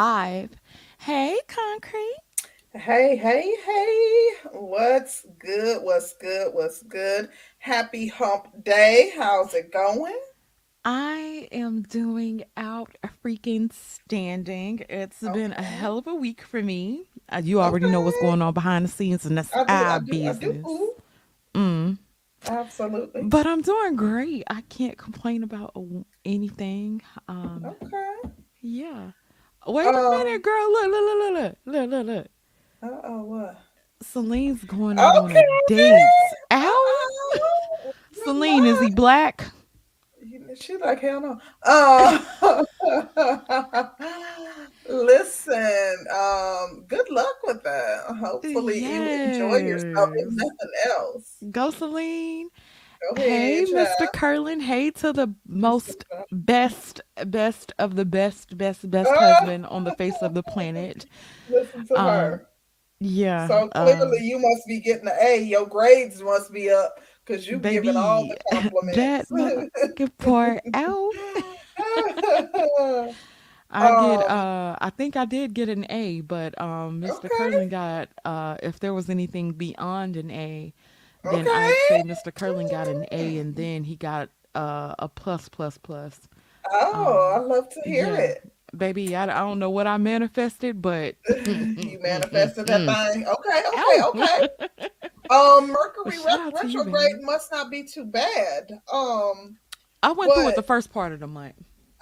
live. Hey, Concrete. Hey, hey, hey. What's good? What's good? What's good? Happy hump day. How's it going? I am doing out a freaking standing. It's been a hell of a week for me. Uh, you already know what's going on behind the scenes, and that's do, our do, business. Mm. absolutely. But I'm doing great. I can't complain about anything. Um, Okay. yeah. Wait a minute, Um, girl. Look, look, look, look, look, look, look, look. uh-oh, what? Celine's going out on a date. Ow! Uh-oh. Celine, is he black? She like hell no. Uh, listen, um, good luck with that. Hopefully you enjoy yourself if nothing else. Go, Celine. Hey, Mr. Curlin. Hey to the most best, best of the best, best, best Ah, husband on the face of the planet. listen to Um, her. yeah. So clearly Um, you must be getting an A. Your grades must be up because you giving all baby, the that compliments. motherfucking part out. I get um, uh I think I did get an A, but um Mr. okay, Curlin got uh if there was anything beyond an A, then okay. I'd say Mr. Curling got an A and then he got uh a plus plus plus. Oh, I Um love to hear yeah. it. Baby, I, I don't know what I manifested, but You manifested that thing. Okay, okay, okay. Um, Mercury shout ret- out to you, retrograde must not be too bad. Um, I went through it the first part of the month.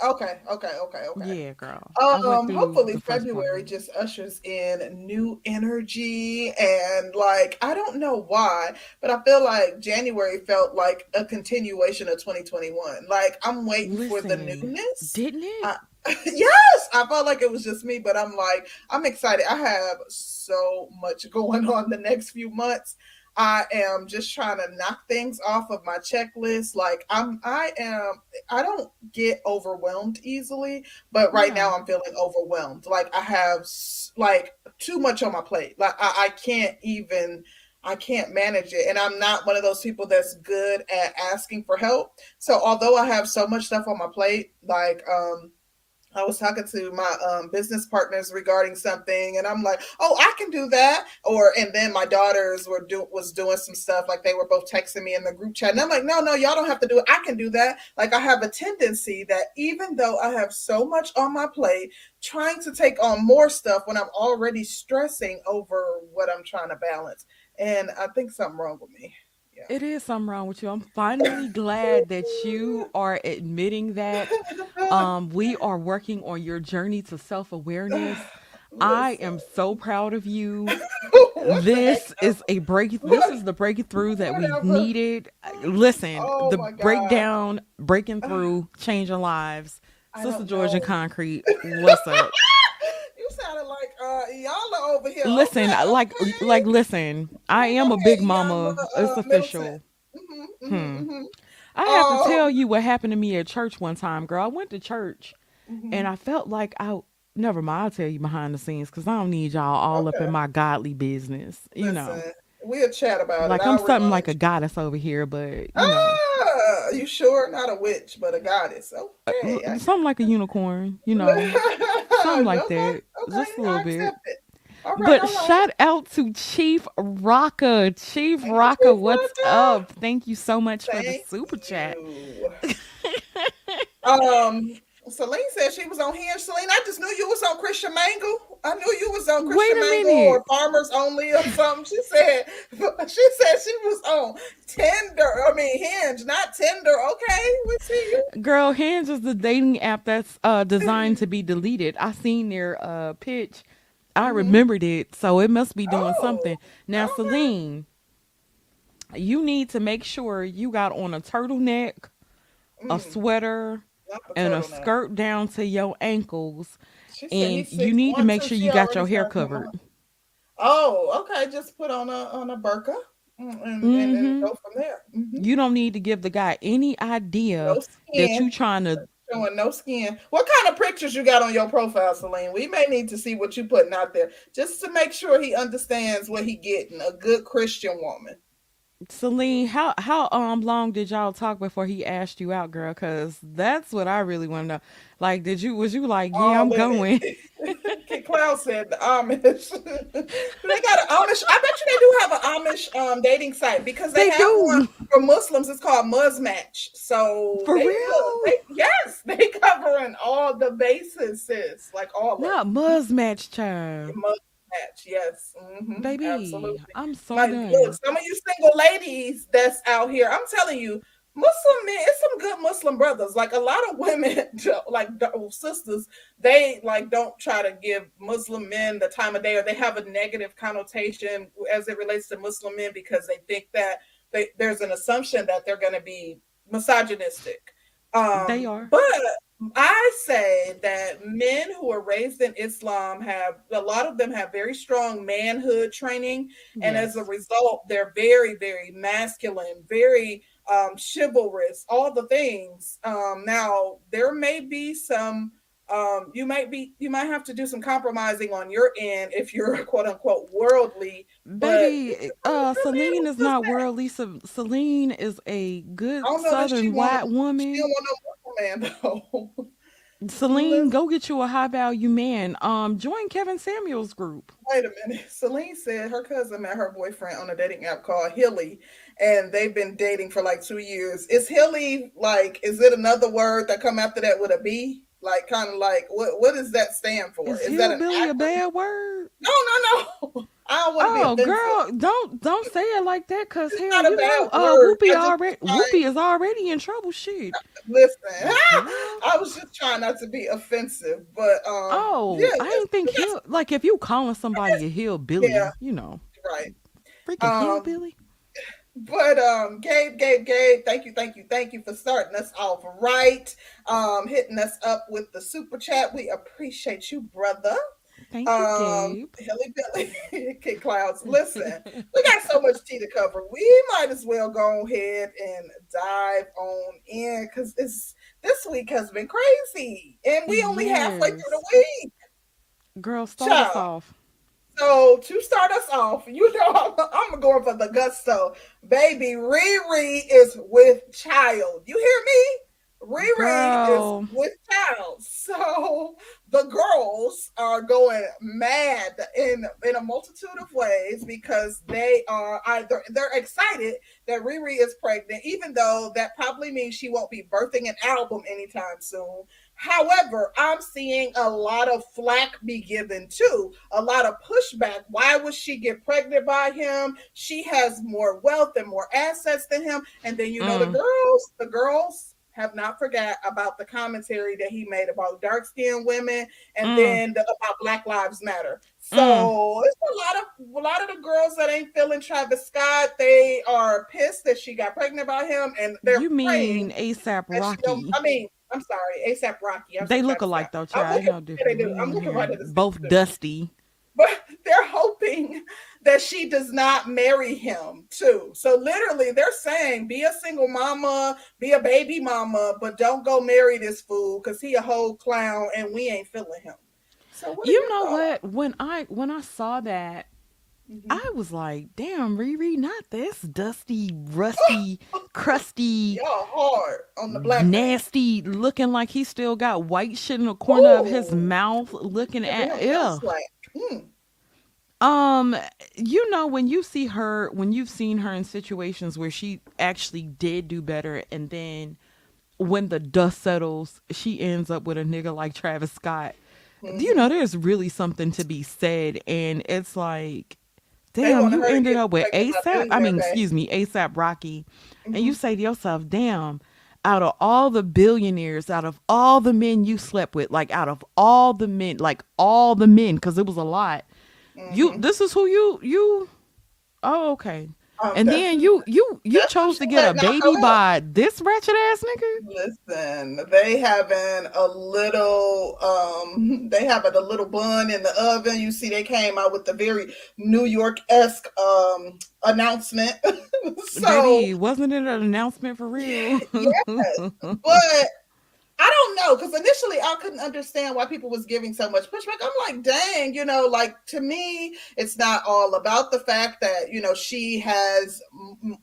Okay, okay, okay, okay. Yeah, girl. Um, hopefully the first part of the February just ushers in new energy and like I don't know why, but I feel like January felt like a continuation of 2021. Like I'm waiting for the newness. didn't it? I, yes, I felt like it was just me, but I'm like I'm excited. I have so much going on the next few months. I am just trying to knock things off of my checklist. Like I'm I am I don't get overwhelmed easily, but right Yeah. now I'm feeling overwhelmed. Like I have like too much on my plate. Like I, I can't even I can't manage it. And I'm not one of those people that's good at asking for help. So although I have so much stuff on my plate, like um I was talking to my um, business partners regarding something, and I'm like, "Oh, I can do that." Or and then my daughters were do was doing some stuff, like they were both texting me in the group chat, and I'm like, "No, no, y'all don't have to do it. I can do that." Like I have a tendency that even though I have so much on my plate, trying to take on more stuff when I'm already stressing over what I'm trying to balance, and I think something wrong with me. Yeah. It is something wrong with you. I'm finally glad that you are admitting that. Um, we are working on your journey to self-awareness. I am so proud of you. what the heck This is a break. This is the breakthrough that we needed. Listen, Oh the breakdown, breaking through, changing lives. Sister Georgia. Concrete, what's up? you sounded like uh y'all are over here. Listen, Okay, like, okay. like, listen. I am Go a big mama. uh, It's Milton. official. hmm Hmm. hmm hmm I have to tell Um, you what happened to me at church one time, girl. I went to church and mhm. I felt like I never mind. I'll tell you behind the scenes because I don't need y'all all up in my godly business. You know, we'll chat about it. like I'm something like a goddess over here, but you know, Ah, you sure? Not a witch, but a goddess. uh, Okay. something like a unicorn. You know, something like okay. that, just a little bit. it. Right. But right. shout out to Chief Rocka. Chief Hey, Rocka, what's up? Thank you so much for the Thank super chat. Um, Celine said she was on here. Celine, I just knew you was on Christian Mingle. I knew you was on Christian Mingle minute. or Farmers Only or something. She said she said she was on Tinder. I mean Hinge, not Tinder. Okay, we see you. Girl, Hinge is the dating app that's uh designed to be deleted. I seen their uh pitch. I hmm remembered it, so it must be doing something. Oh, Now, okay. Celine, you need to make sure you got on a turtleneck, a Mm, sweater, not the and a skirt down to your ankles, She and you need to make sure you got your hair covered. on. Oh, okay. Just put on a on a burqa mm, and, and, and Mm-hmm. go from there. hmm You don't need to give the guy any idea No that you're trying to Showing no skin. What kind of pictures you got on your profile, Celine? We may need to see what you putting out there just to make sure he understands what he getting. A good Christian woman. Celine, how how um long did y'all talk before he asked you out, girl? Cause that's what I really want to know. Like, did you was you like, yeah, All I'm going? Cloud said the Amish. they got an Amish. I bet you they do have an Amish um, dating site because they They have one do for Muslims. It's called Muzmatch. So for they, real. they yes, they covering all the bases, sis, like all Not them. Muzz match child, Muzmatch, yes, hmm baby. absolutely. I'm so Like, look, some of you single ladies that's out here, I'm telling you, Muslim men, it's some good Muslim brothers. Like a lot of women, like sisters, they like don't try to give Muslim men the time of day, or they have a negative connotation as it relates to Muslim men because they think that they, there's an assumption that they're going to be misogynistic. They Um, are. but I say that men who are raised in Islam have a lot of them have very strong manhood training, and as a result, they're very, very masculine, very um, chivalrous, all the things. Um, now, there may be some. Um, you might be you might have to do some compromising on your end if you're quote unquote worldly, Baby, uh, Celine is not that. worldly. Ce- Celine is a good don't know that she Southern white she don't woman. want no man though. Celine, go get you a high value man. Um, join Kevin Samuels group. Wait a minute. Celine said her cousin met her boyfriend on a dating app called Hilly, and they've been dating for like two years. Is Hilly like? Is it another word that come after that with a B? Like, kind of like what? What does that stand for? Is Is that hillbilly a bad word? No, no, no. I don't want to be Oh, girl, don't don't say it like that, cause It's hell, you know, uh. Whoopi already trying. Whoopi is already in trouble. Shit, Listen. I was just trying not to be offensive, but um, yeah, Oh, I that's ain't think hill like if you calling somebody a yeah, hillbilly, you know, right. freaking Um, hillbilly. But um, Gabe, Gabe, Gabe, thank you, thank you, thank you for starting us off right. Um, hitting us up with the super chat. We appreciate you, brother. Thank you, Um, Gabe. Hilly Billy, Kid Clouds. Listen, we got so much tea to cover. We might as well go ahead and dive on in because this this week has been crazy, and we only halfway through the week. girl, start us off. So to start us off, you know I'm, I'm going for the gusto. Baby, Riri is with child. You hear me? Riri is with child. So the girls are going mad in in a multitude of ways because they are either they're excited that Riri is pregnant, even though that probably means she won't be birthing an album anytime soon. However, I'm seeing a lot of flack be given too, a lot of pushback. Why would she get pregnant by him? She has more wealth and more assets than him. And then you know the mm, girls, the girls have not forgot about the commentary that he made about dark skinned women and mm, then the, about Black Lives Matter. mm. So it's a lot of a lot of the girls that ain't feeling Travis Scott. They are pissed that she got pregnant by him, and they're You mean ASAP. Rocky? I mean, I'm sorry, ASAP Rocky. I They look alike though, I'm child. Looking. no Yeah, they do. I'm looking right at both dusty. But they're hoping that she does not marry him too. So literally, they're saying, be a single mama, be a baby mama, but don't go marry this fool because he a whole clown and we ain't feeling him. So what You know thoughts? what? When I when I saw that, Mhm. I was like, "Damn, Riri, not this dusty, rusty, crusty, Y'all hard on the black man. nasty, looking like he still got white shit in the corner of his mouth, looking giving at yeah." slack. Mm, Um, you know, when you see her, when you've seen her in situations where she actually did do better, and then when the dust settles, she ends up with a nigga like Travis Scott. You mhm. know, there's really something to be said, and it's like, damn, you ended up with ASAP. I mean, excuse me, ASAP Rocky, and you hmm say to yourself, damn. Out of all the billionaires, out of all the men you slept with, like out of all the men, like all the men, because it was a lot. You, hmm this is who you you Oh, okay. Um, And then you you you that's chose to get a baby by this wretched ass nigga? Listen, they having a little um they having a little bun in the oven. You see they came out with the very New York-esque um announcement. so Baby, wasn't it an announcement for real? yes, but I don't know because initially I couldn't understand why people was giving so much pushback. I'm like, dang, you know, like to me, it's not all about the fact that you know she has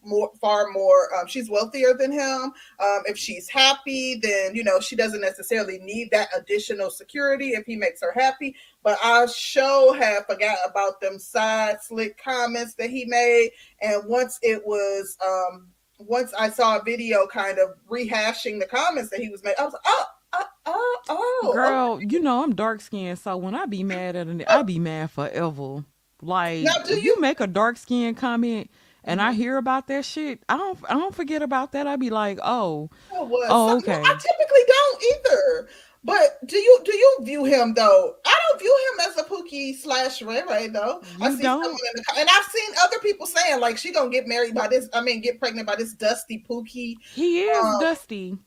more, far more. Um, she's wealthier than him. Um, if she's happy, then you know she doesn't necessarily need that additional security if he makes her happy. But I sure have forgot about them side slick comments that he made, and once it was um once I saw a video kind of rehashing the comments that he was making, I was like, oh, oh, oh, oh. Girl, you know I'm dark skinned, so when I be mad at it, I be mad forever. Like now, if you, you make a dark skinned comment and I mm-hmm. hear about that shit, I don't I don't forget about that. I'd be like, oh, oh, oh okay. I typically don't either. But do you do you view him though? I don't view him as a Pookie slash Ray Ray though. You I see don't? someone in the and I've seen other people saying like she gonna get married by this. I mean, get pregnant by this dusty Pookie. He is um, dusty.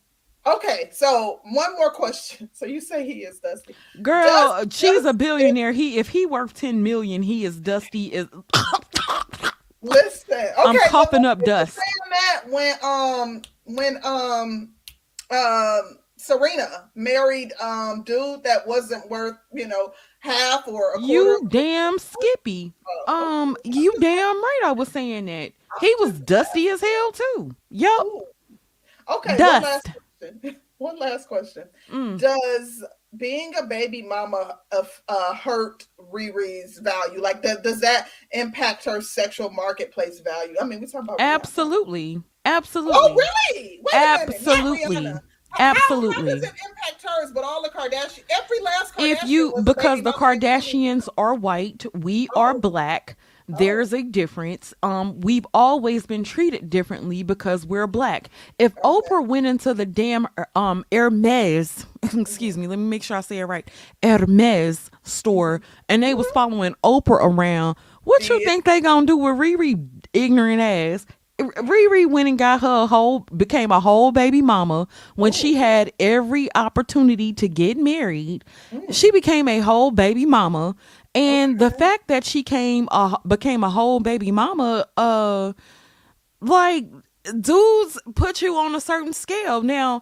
Okay, so one more question. So you say he is dusty, girl? Dust, she's a billionaire. He if he worth ten million, he is dusty. Is listen. Okay, I'm coughing up dust. Saying that when um when um um Serena married um dude that wasn't worth, you know, half or a quarter. You damn Skippy. Uh, um, you damn right I was saying that. He was dusty as hell too. Yup. Okay, Dust. one last question. One last question. Mm. Does being a baby mama of uh, hurt Riri's value? Like, does, does that impact her sexual marketplace value? I mean, we talk about absolutely, Rihanna. absolutely. Oh, really? Wait absolutely. Absolutely. How, how does it impact hers? But all the Kardashians, every last Kardashian if you because the Kardashians are white, we oh. are black. Oh. There's a difference. Um, we've always been treated differently because we're black. If okay. Oprah went into the damn um Hermes, excuse me, let me make sure I say it right, Hermes store, and they was mm-hmm. following Oprah around, what you think they gonna do with Riri ignorant ass? Riri went and got her a whole became a whole baby mama when Ooh. she had every opportunity to get married. Mm. She became a whole baby mama, and okay. the fact that she came a became a whole baby mama, uh, like dudes put you on a certain scale. Now,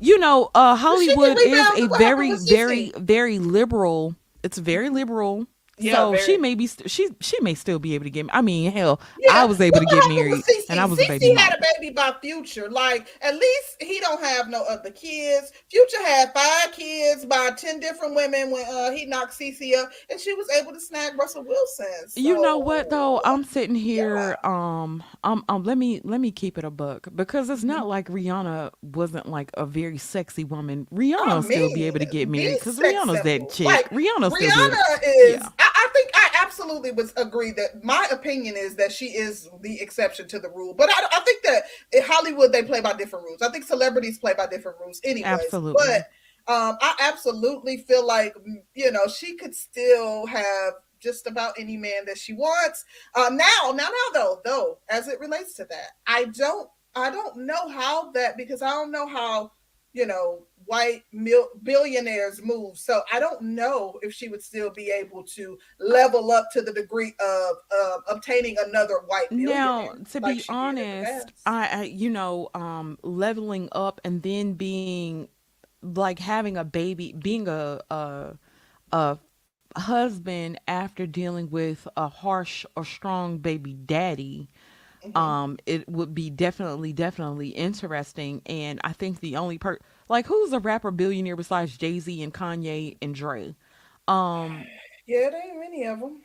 you know, uh, Hollywood is a very, very, very liberal. It's very liberal yeah, so very. she may be st- she she may still be able to get. Me. I mean, hell, yeah. I was able to get married, and I was a baby. had a baby by Future. Like at least he don't have no other kids. Future had five kids by ten different women when uh, he knocked Cece up, and she was able to snag Russell Wilson. So, you know what though? I'm sitting here. Yeah. Um, um, um. Let me let me keep it a book because it's not mm-hmm. like Rihanna wasn't like a very sexy woman. Rihanna I mean, still be able to get married because Rihanna's that chick. Like, Rihanna's Rihanna is. Yeah. I, think I absolutely would agree that my opinion is that she is the exception to the rule. But I, I think that in Hollywood they play by different rules. I think celebrities play by different rules anyway. Absolutely. But um, I absolutely feel like you know she could still have just about any man that she wants. Um, now, now, now, though, though, as it relates to that, I don't, I don't know how that because I don't know how you know white mil- billionaires move. So I don't know if she would still be able to level up to the degree of uh, obtaining another white. Now, to like be honest, I, I, you know, um, leveling up and then being like having a baby, being a a, a husband after dealing with a harsh or strong baby daddy. Mm-hmm. Um, it would be definitely, definitely interesting. And I think the only part like, who's a rapper billionaire besides Jay Z and Kanye and Dre? Um, yeah, there ain't many of them.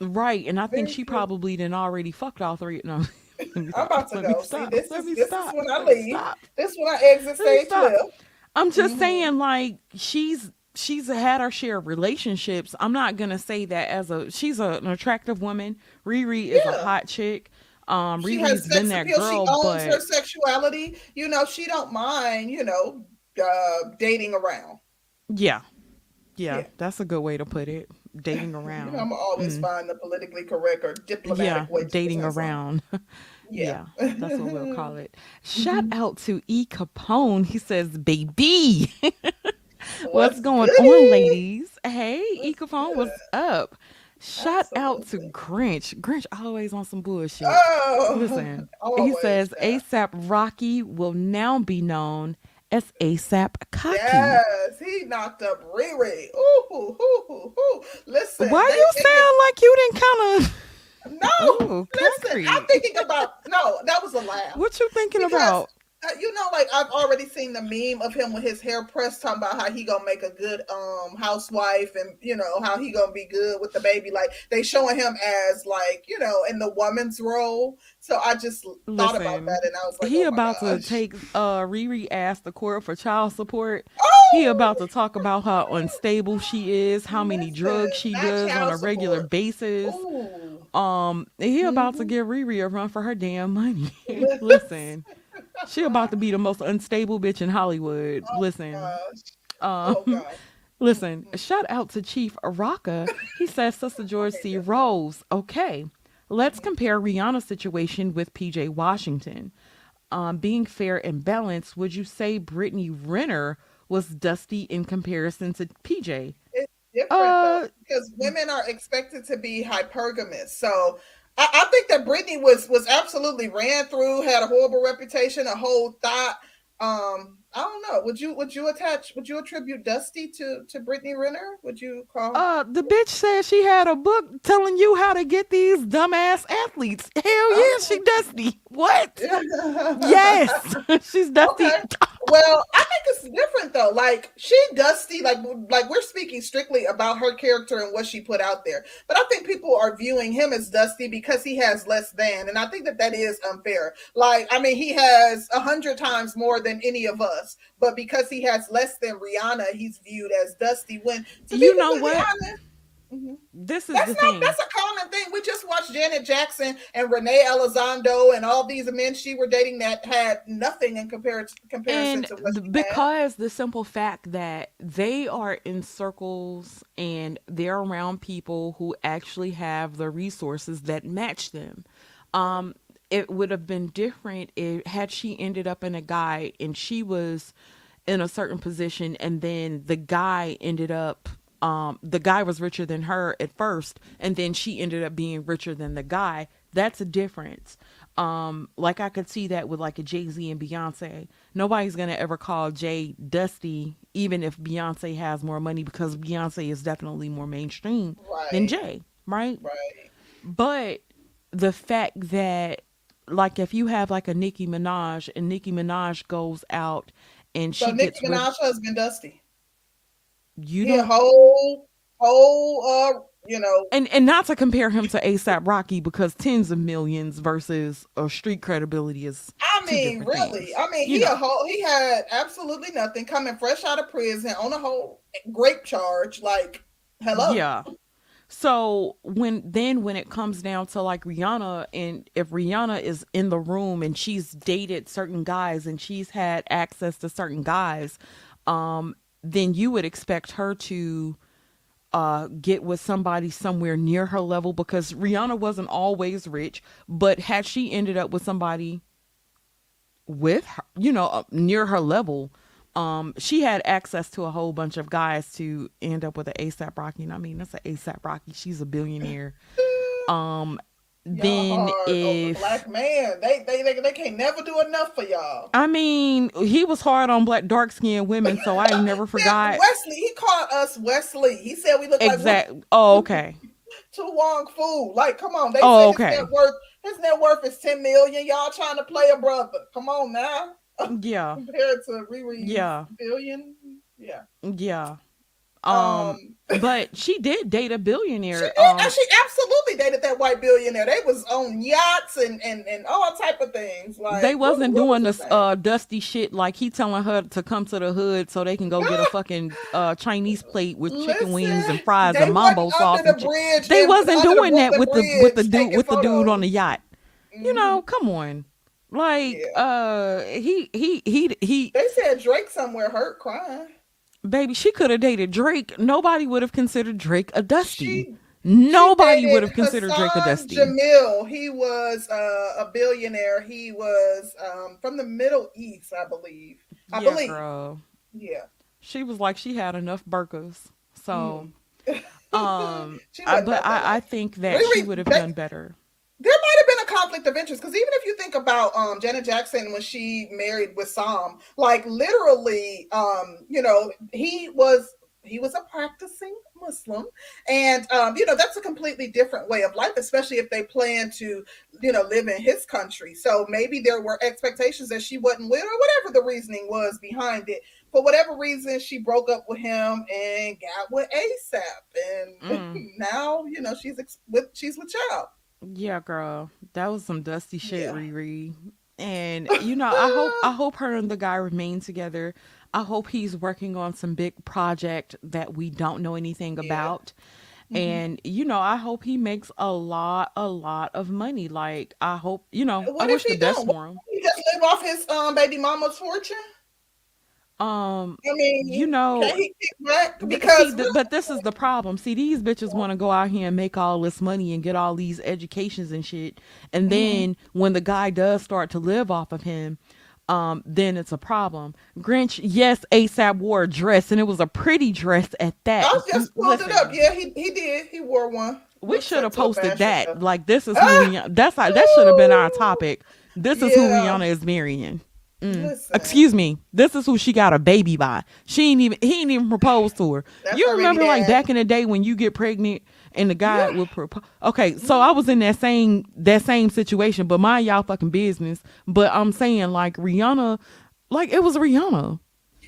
Right, and I Very think she probably didn't already fucked all three. No, I'm about to go. See, this, is, this is when I leave. Stop. This is when I exit stage left. I'm just mm-hmm. saying, like, she's she's had her share of relationships. I'm not gonna say that as a she's a, an attractive woman. Riri is yeah. a hot chick. Um, she Riri's been that appeal. girl, she owns but her sexuality. You know, she don't mind. You know, uh, dating around. Yeah. yeah. yeah. that's a good way to put it. Dating around. I'm always mm. find the politically correct or diplomatic yeah, way. dating around. Yeah. yeah. that's what we'll call it. Shout mm-hmm. out to E Capone. He says, "Baby, what's, going on, ladies? Hey, what's E Capone, what's up?" Shout Absolutely. out to Grinch. Grinch always on some bullshit. Oh, Listen, he says ASAP Rocky will now be known as ASAP Cocky. Yes, he knocked up Riri. Ooh, ooh, ooh, ooh. Listen. Why you sound like you didn't kind of? No, Ooh, listen. I'm thinking about no. That was a laugh. What you thinking Because, about? Uh, you know, like I've already seen the meme of him with his hair pressed, talking about how he gonna make a good um housewife, and you know how he gonna be good with the baby. Like they showing him as like you know in the woman's role. So I just thought about Listen, that, and I was like, he oh about to take uh Riri ass the court for child support. Oh! He about to talk about how unstable she is, how many drugs she does on a regular support. basis. Ooh. Um, he about to Mhm. give Riri a run for her damn money. Listen, she about to be the most unstable bitch in Hollywood. Listen, Gosh. um, Oh listen. Shout out to Chief Araka. He says, Sister George C. Rose. Okay, let's compare Rihanna's situation with PJ Washington. Um, being fair and balanced, would you say Brittany Renner was dusty in comparison to PJ? It's different Uh, though, because women are expected to be hypergamous. So I, I think that Brittany was was absolutely ran through, had a horrible reputation, a whole thought. Um, I don't know. Would you would you attach would you attribute Dusty to to Brittany Renner? Would you call Uh, the bitch said she had a book telling you how to get these dumbass athletes. Hell yeah, she dusty. What? Yes, she's dusty. Okay. Well, I think it's different though. Like she Dusty, like like we're speaking strictly about her character and what she put out there. But I think people are viewing him as Dusty because he has less than, and I think that that is unfair. Like I mean, he has a hundred times more than any of us, but because he has less than Rihanna, he's viewed as Dusty. When to You know what? honest- Mhm. This is That's the not thing. that's a common thing. We just watched Janet Jackson and Renee Elizondo and all these men she were dating that had nothing in compar- comparison and to what she had. because the simple fact that they are in circles and they're around people who actually have the resources that match them um it would have been different if had she ended up in a guy and she was in a certain position and then the guy ended up um the guy was richer than her at first and then she ended up being richer than the guy. That's a difference. Um like i could see that with like a jay-z and beyonce. Nobody's gonna ever call jay dusty even if beyonce has more money because beyonce is definitely more mainstream than jay right? Right. but the fact that like if you have like a nicki minaj and nicki minaj goes out and she So gets Nicki with Minaj husband Dusty. You He a don't whole whole uh you know and and not to compare him to ASAP Rocky because tens of millions versus a street credibility is I mean really. things. I mean You he know. a whole he had absolutely nothing coming fresh out of prison on a whole grape charge. Like hello. yeah. So when then when it comes down to like Rihanna and if Rihanna is in the room and she's dated certain guys and she's had access to certain guys, um, then you would expect her to uh get with somebody somewhere near her level because Rihanna wasn't always rich, but had she ended up with somebody with her, you know, uh, near her level, um, she had access to a whole bunch of guys to end up with an ASAP Rocky. And I mean, that's an ASAP Rocky. She's a billionaire. Um, Y'all then hard on the if black man, they, they they they can't never do enough for y'all. I mean, he was hard on black dark skinned women, so I never forgot. Wesley, he called us Wesley. He said we look Exact. Oh, okay. like To Wong Foo. Like, come on. They Oh, okay. his net worth his net worth is 10 million. Y'all trying to play a brother. Come on now. Yeah. Compared to Riri Yeah. billion. Yeah. Yeah. Um, but she did date a she, billionaire. did, Um, she absolutely dated that white billionaire. They was on yachts and and, and all type of things. Like they wasn't what doing was this uh dusty shit like he telling her to come to the hood so they can go get a fucking uh Chinese plate with chicken wings and fries and mambo sauce. the bridge they wasn't under the doing that Brooklyn with the with the dude with the dude on the yacht. You Mhm. know, come on. Like uh he he he he They said Drake somewhere hurt crying. Baby, she could have dated Drake. Nobody would have considered Drake a dusty. She Nobody would have considered Drake a dusty. Jameel, he was uh, a billionaire. He was um, from the Middle East, I believe. I yeah, believe. girl. Yeah. She was like she had enough burkas. So um I, but I, I think that she would have done better. There might have been a conflict of interest because even if you think about um, Janet Jackson when she married Wissam, like literally, um, you know, he was he was a practicing Muslim, and um, you know that's a completely different way of life, especially if they plan to, you know, live in his country. So maybe there were expectations that she wasn't with, or whatever the reasoning was behind it. For whatever reason, she broke up with him and got with ASAP, and mm. now you know she's ex- with she's with child. Yeah, girl, that was some dusty shit, yeah. Riri. And you know, I hope I hope her and the guy remain together. I hope he's working on some big project that we don't know anything yeah. about. Mm-hmm. And you know, I hope he makes a lot, a lot of money. Like I hope, you know, what I wish the best for him. He just live off his um baby mama's fortune. Um, I mean, you know, because see, but this is the problem. See, these bitches want to go out here and make all this money and get all these educations and shit, and mm-hmm. then mm-hmm. when the guy does start to live off of him, um, then it's a problem. Grinch, yes, ASAP wore a dress, and it was a pretty dress at that. I just pulled it up. Yeah, he he did. He wore one. We should have posted that. Like this is who we, that's how, that should have been our topic. This is yeah. who Rihanna is marrying. Mm. Excuse me. This is who she got a baby by. She ain't even he ain't even proposed to her. That's you remember like back in the day when you get pregnant and the guy yeah. would propose. Okay, so I was in that same that same situation, but mind y'all fucking business. But I'm saying like Rihanna, like it was Rihanna.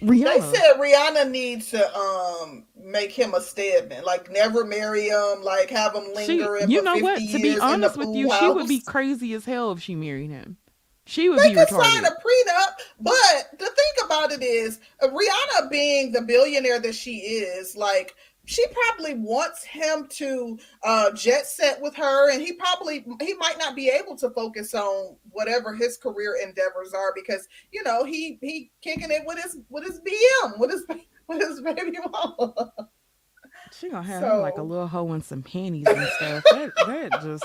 Rihanna. They said Rihanna needs to um make him a stedman, like never marry him, like have him linger. She, you know what? To be honest with you, house. she would be crazy as hell if she married him. She would they be could retarded. sign a prenup, but the thing about it is, Rihanna being the billionaire that she is, like she probably wants him to uh, jet set with her, and he probably he might not be able to focus on whatever his career endeavors are because you know he he kicking it with his with his BM with his with his baby mama. She gonna have so, like a little hoe and some panties and stuff. that, that just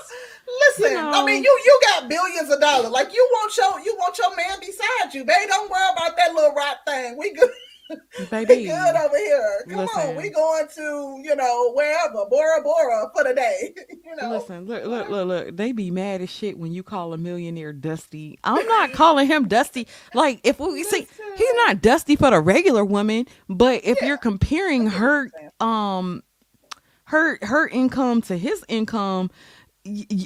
listen. You know, I mean, you you got billions of dollars. Like you want your you want your man beside you, babe. Don't worry about that little rat thing. We good. Baby, we good over here. Come listen. on, we going to you know wherever Bora Bora for the day. you know. Listen, look, look, look, look. They be mad as shit when you call a millionaire Dusty. I'm not calling him Dusty. Like if we see, he's not Dusty for the regular woman. But if yeah. you're comparing her, um, her her income to his income,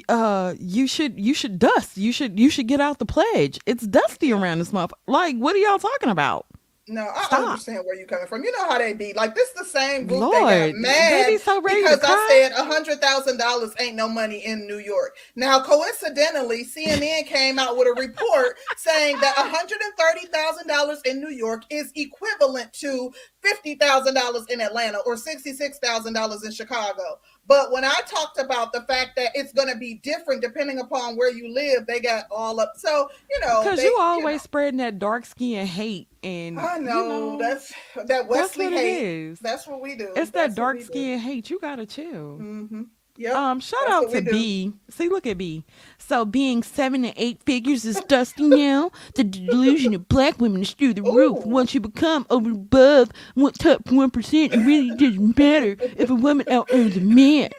uh you should you should dust you should you should get out the pledge it's dusty around this month like what are y'all talking about no, I Stop. understand where you're coming from. You know how they be. Like this, is the same group Lord, that got mad so because I said a hundred thousand dollars ain't no money in New York. Now, coincidentally, CNN came out with a report saying that a hundred and thirty thousand dollars in New York is equivalent to fifty thousand dollars in Atlanta or sixty six thousand dollars in Chicago. But when I talked about the fact that it's going to be different depending upon where you live, they got all up. So you know, because you always you know. spreading that dark skin hate, and I know, you know that's that Wesley that's what hate. It is. That's what we do. It's that's that dark skin hate. You gotta chill. Mm-hmm. Yep. Um, shout out to B. See, look at B. So being seven to eight figures is dusty now. The delusion of black women is through the Ooh. roof. Once you become over above one top one percent, it really doesn't matter if a woman out earns a man.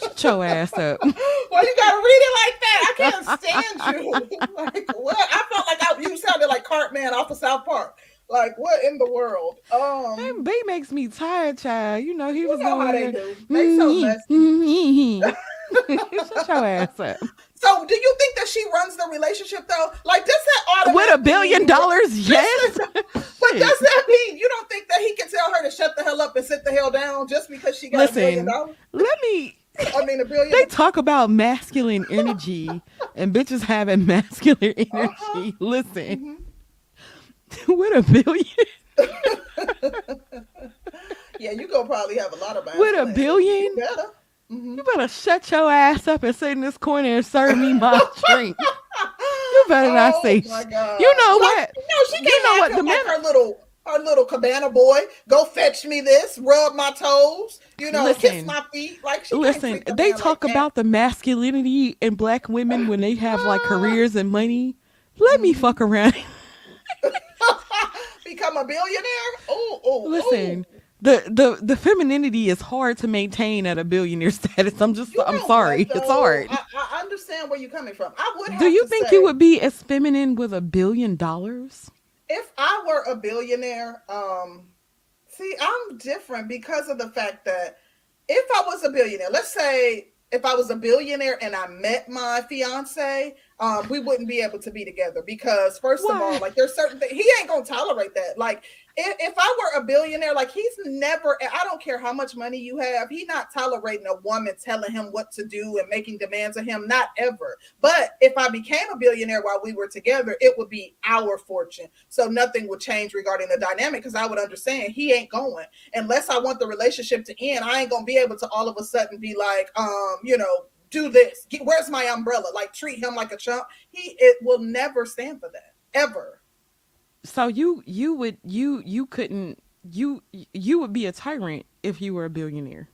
Shut your ass up. Well, you gotta read it like that. I can't stand you. like what? I felt like I, you sounded like Cartman off of South Park. Like what in the world? Um, hey, B makes me tired, child. You know he was know going. How they do. They so messy. Shut your ass up. So, do you think that she runs the relationship though? Like, does that automatically with a billion dollars? Yes. but does that mean you don't think that he can tell her to shut the hell up and sit the hell down just because she got Listen, a billion dollars? Let me. I mean, a billion. They talk about masculine energy and bitches having masculine uh-huh. energy. Uh-huh. Listen. Mm-hmm with a billion. yeah, you gonna probably have a lot of money. with a billion. You better. Mm-hmm. You better shut your ass up and sit in this corner and serve me my drink. You better not oh, say. You know what? No, she can't you know what? The like her little her little cabana boy. Go fetch me this. Rub my toes. You know, listen, kiss my feet. Like she listen. They talk like about the masculinity in black women when they have like careers and money. Let me fuck around. become a billionaire? Oh, oh, listen. Oh. The, the the femininity is hard to maintain at a billionaire status. I'm just you I'm sorry. It's hard. I, I, understand where you're coming from. I would. Do you think say, you would be as feminine with a billion dollars? if I were a billionaire? Um, see, I'm different because of the fact that if I was a billionaire, let's say if I was a billionaire and I met my fiance, um, we wouldn't be able to be together because first of all, like there's certain things he ain't gonna tolerate that. Like if, if I were a billionaire, like he's never, I don't care how much money you have, he not tolerating a woman telling him what to do and making demands of him, not ever. But if I became a billionaire while we were together, it would be our fortune. So nothing would change regarding the dynamic because I would understand he ain't going unless I want the relationship to end. I ain't gonna be able to all of a sudden be like, um, you know, do this. Get, where's my umbrella? Like treat him like a chump. He it will never stand for that ever. So you you would you you couldn't you you would be a tyrant if you were a billionaire.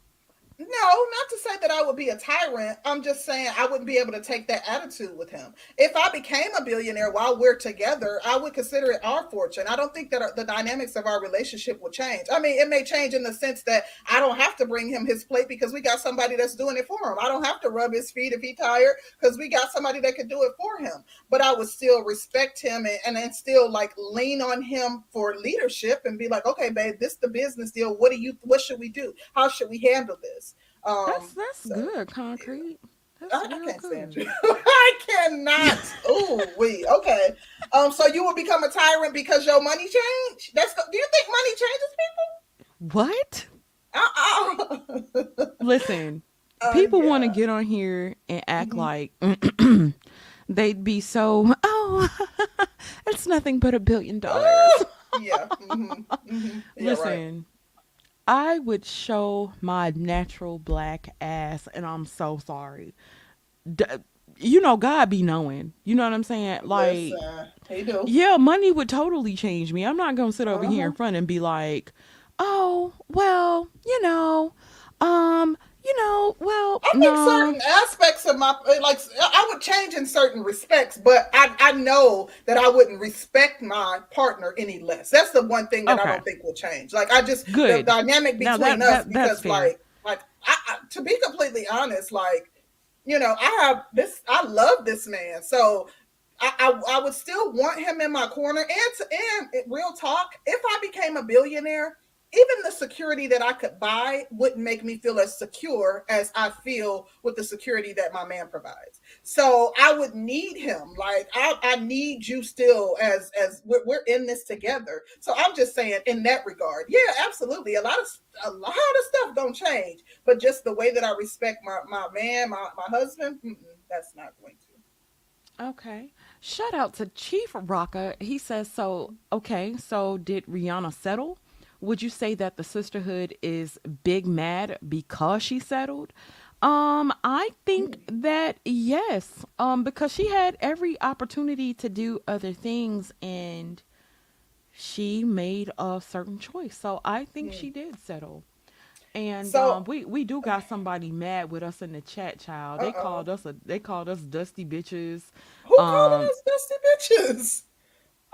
No, not to say that I would be a tyrant. I'm just saying I wouldn't be able to take that attitude with him. If I became a billionaire while we're together, I would consider it our fortune. I don't think that the dynamics of our relationship will change. I mean, it may change in the sense that I don't have to bring him his plate because we got somebody that's doing it for him. I don't have to rub his feet if he's tired because we got somebody that could do it for him. But I would still respect him and, and then still like lean on him for leadership and be like, okay, babe, this the business deal. What do you? What should we do? How should we handle this? Um, That's that's so, good, concrete. That's I, I can't stand good. you. I cannot. Oh, we okay. Um, so you will become a tyrant because your money changed. That's do you think money changes What? people? Uh, uh, Listen, uh, people want to get on here and act Mhm. like they'd be so oh it's nothing but a billion dollars. yeah. Mm-hmm. Mm-hmm. Yeah, right. I would show my natural black ass, and I'm so sorry. D- you know, God be knowing. You know what I'm saying? Like, Listen, yeah, money would totally change me. I'm not gonna sit over here in Uh-huh. front and be like, oh, well, you know, um, you know, well, I think no. certain aspects of my eh, like I would change in certain respects, but I, I know that I wouldn't respect my partner any less. That's the one thing that I don't think will change. Like I just Good. the dynamic between that- us that- because like like I, I to be completely honest, like you know I have this I love this man so. I, I, I would still want him in my corner and to, and it- real talk if i became a billionaire even the security that I could buy wouldn't make me feel as secure as I feel with the security that my man provides. So I would need him. Like I, I need you still as as we're, we're in this together. So I'm just saying in that regard, yeah, absolutely. A lot of a lot of stuff don't change, but just the way that I respect my my man, my my husband, that's not going to. Okay. Shout out to Chief Rocka. He says, so, okay, so did Rihanna settle? Would you say that the sisterhood is big mad because she settled? Um, I think that yes, um, because she had every opportunity to do other things and she made a certain choice. So I think Yeah. she did settle. And So- um, we we do got somebody mad with us in the chat, child. They Uh-oh. called us a they called us dusty bitches. Who called Um, us dusty bitches? I didn't even say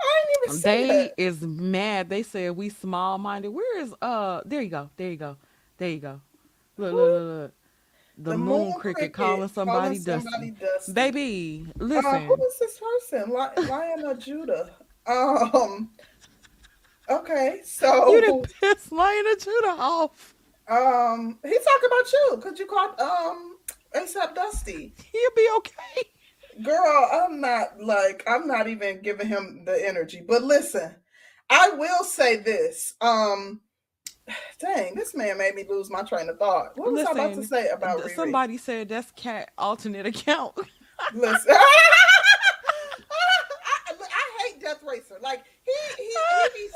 They that. is mad. They said we small minded. Where is uh? There you go. There you go. There you go. Look, look, look, look. The, moon, cricket, calling somebody dusty. somebody dusty. Baby, Uh, listen. who is this person? Li- Lion of Judah. Um. Okay, so you done pissed Lion of Judah off. um, he's talking about you. because you call um ASAP Dusty? He'll be okay. Girl, I'm not like I'm not even giving him the energy. But listen, I will say this. Um, dang, this man made me lose my train of thought. What was I about to say about Riri? Somebody said that's cat alternate account. Listen, I, I hate Death Racer. Like he he, he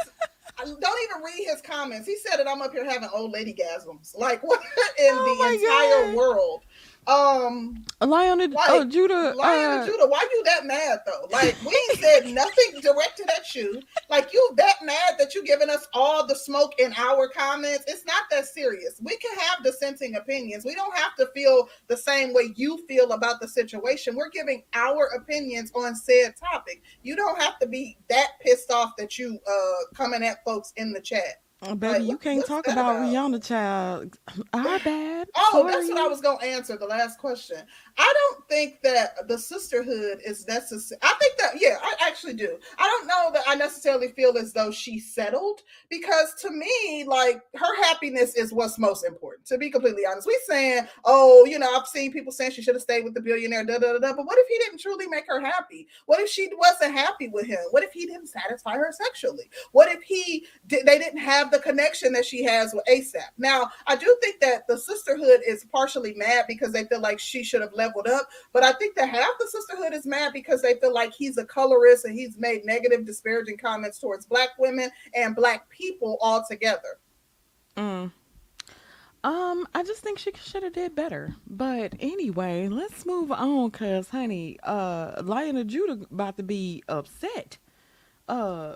don't even read his comments. He said that I'm up here having old lady gasms. Like what in Oh the entire God. world? Um, Lionel Like, oh, Judah. Lion uh, Judah, why you that mad though? Like we ain't said nothing directed at you. Like you that mad that you giving us all the smoke in our comments. It's not that serious. We can have dissenting opinions. We don't have to feel the same way you feel about the situation. We're giving our opinions on said topic. You don't have to be that pissed off that you uh coming at folks in the chat. Oh, baby, you can't talk about, about, Rihanna, child. Our bad. Oh, Sorry. that's what I was going to answer. The last question. I don't think that the sisterhood is necessary. I think that, yeah, I actually do. I don't know that I necessarily feel as though she settled because to me, like her happiness is what's most important. To be completely honest, we saying, oh, you know, I've seen people saying she should have stayed with the billionaire, da da da. But what if he didn't truly make her happy? What if she wasn't happy with him? What if he didn't satisfy her sexually? What if he did? They didn't have the connection that she has with ASAP. Now, I do think that the sisterhood is partially mad because they feel like she should have leveled up, but I think that half the sisterhood is mad because they feel like he's a colorist and he's made negative, disparaging comments towards black women and black people altogether. Mm. Um, I just think she should have did better. But anyway, let's move on, cause honey, uh, Lion of Judah about to be upset. Uh,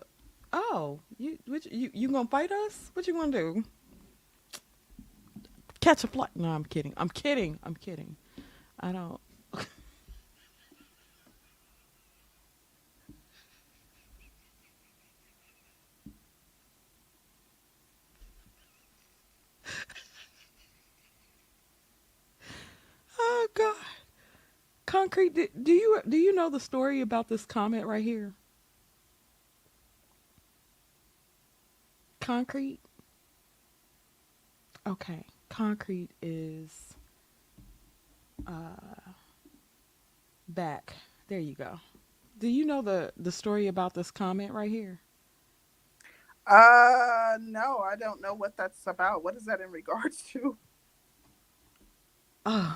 oh, you which you you gonna fight us? What you gonna do? Catch a flight? No, I'm kidding. I'm kidding. I'm kidding. I don't. oh God. Concrete. Do, you do you know the story about this comment right here? Concrete. Okay, concrete is uh back. There you go. Do you know the the story about this comment right here? Uh no, I don't know what that's about. What is that in regards to? Uh,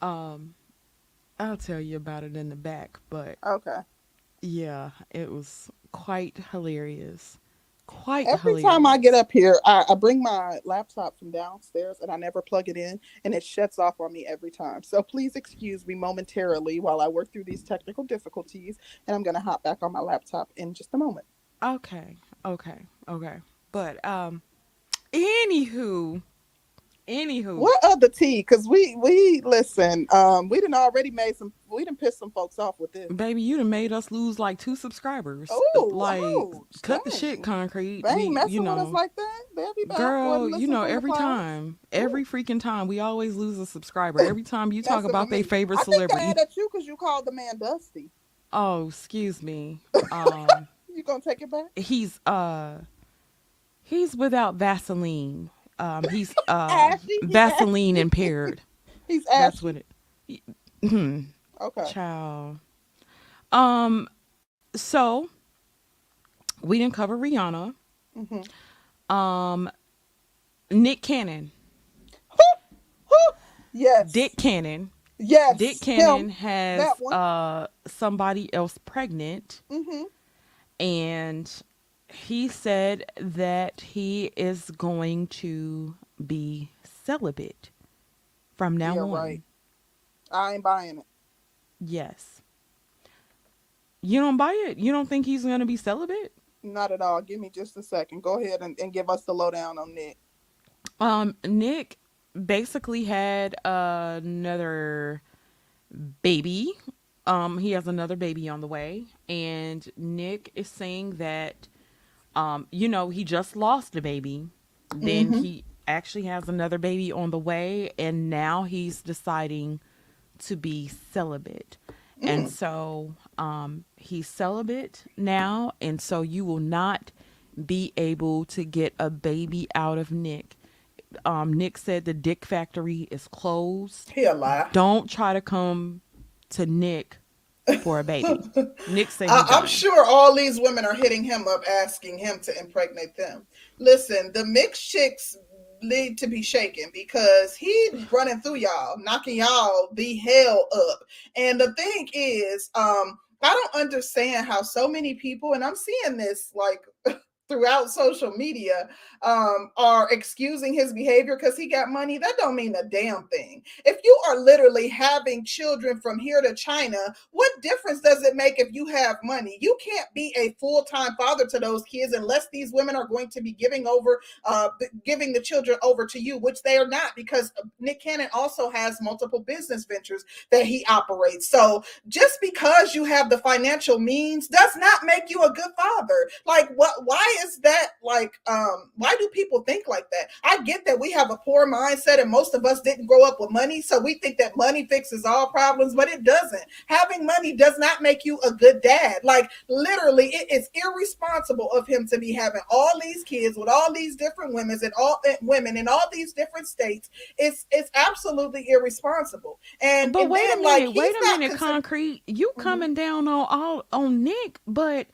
um I'll tell you about it in the back, but Okay. Yeah, it was quite hilarious. Quite every hilarious. time I get up here, I, I, bring my laptop from downstairs and I never plug it in, and it shuts off on me every time. So please excuse me momentarily while I work through these technical difficulties, and I'm gonna hop back on my laptop in just a moment. Okay, okay, okay. But um, anywho, Anywho, what other tea? Because we we listen. Um, we didn't already made some. We didn't piss some folks off with this. Baby, you done made us lose like two subscribers. Oh, like cut the shit, concrete. They ain't messing you know, with us like that. They'll be back. Girl, you know, every time, every freaking time, we always lose a subscriber. Every time you talk about their favorite I celebrity. I think at you because you called the man Dusty. Oh, excuse me. Um, you gonna take it back? He's uh, he's without Vaseline. Um, he's uh, Vaseline impaired. He's ashy. That's what it. Hmm. Okay. Child. Um. So we didn't cover Rihanna. Mm-hmm. Um. Nick Cannon. yes. Dick Cannon. Yes. Dick Cannon Him. has uh somebody else pregnant. Mm-hmm. And he said that he is going to be celibate from now yeah, on. Right. I ain't buying it. Yes. You don't buy it? You don't think he's going to be celibate? Not at all. Give me just a second. Go ahead and, and give us the lowdown on Nick. Um, Nick basically had uh, another baby. Um, he has another baby on the way, and Nick is saying that um, you know, he just lost a baby. Then mm-hmm. he actually has another baby on the way, and now he's deciding to be celibate. Mm. And so um, he's celibate now, and so you will not be able to get a baby out of Nick. Um, Nick said the Dick Factory is closed. He a lie. Don't try to come to Nick for a baby. Nick said, I, am sure all these women are hitting him up asking him to impregnate them. Listen, the mixed chicks need to be shaken because he's running through y'all, knocking y'all the hell up. And the thing is, um, I don't understand how so many people, and I'm seeing this like throughout social media um, are excusing his behavior because he got money that don't mean a damn thing. If you are literally having children from here to china what difference does it make if you have money? You can't be a full-time father to those kids unless these women are going to be giving over uh, giving the children over to you which they are not because nick cannon also has multiple business ventures that he operates. So just because you have the financial means does not make you a good father. Like what why why is that like um why do people think like that? I get that we have a poor mindset and most of us didn't grow up with money so we think that money fixes all problems but it doesn't. Having money does not make you a good dad. Like literally it is irresponsible of him to be having all these kids with all these different women and all women in all these different states. It's it's absolutely irresponsible. And but and wait then, a like, minute, wait he's a minute, concrete. You Mhm. coming down on all on Nick, but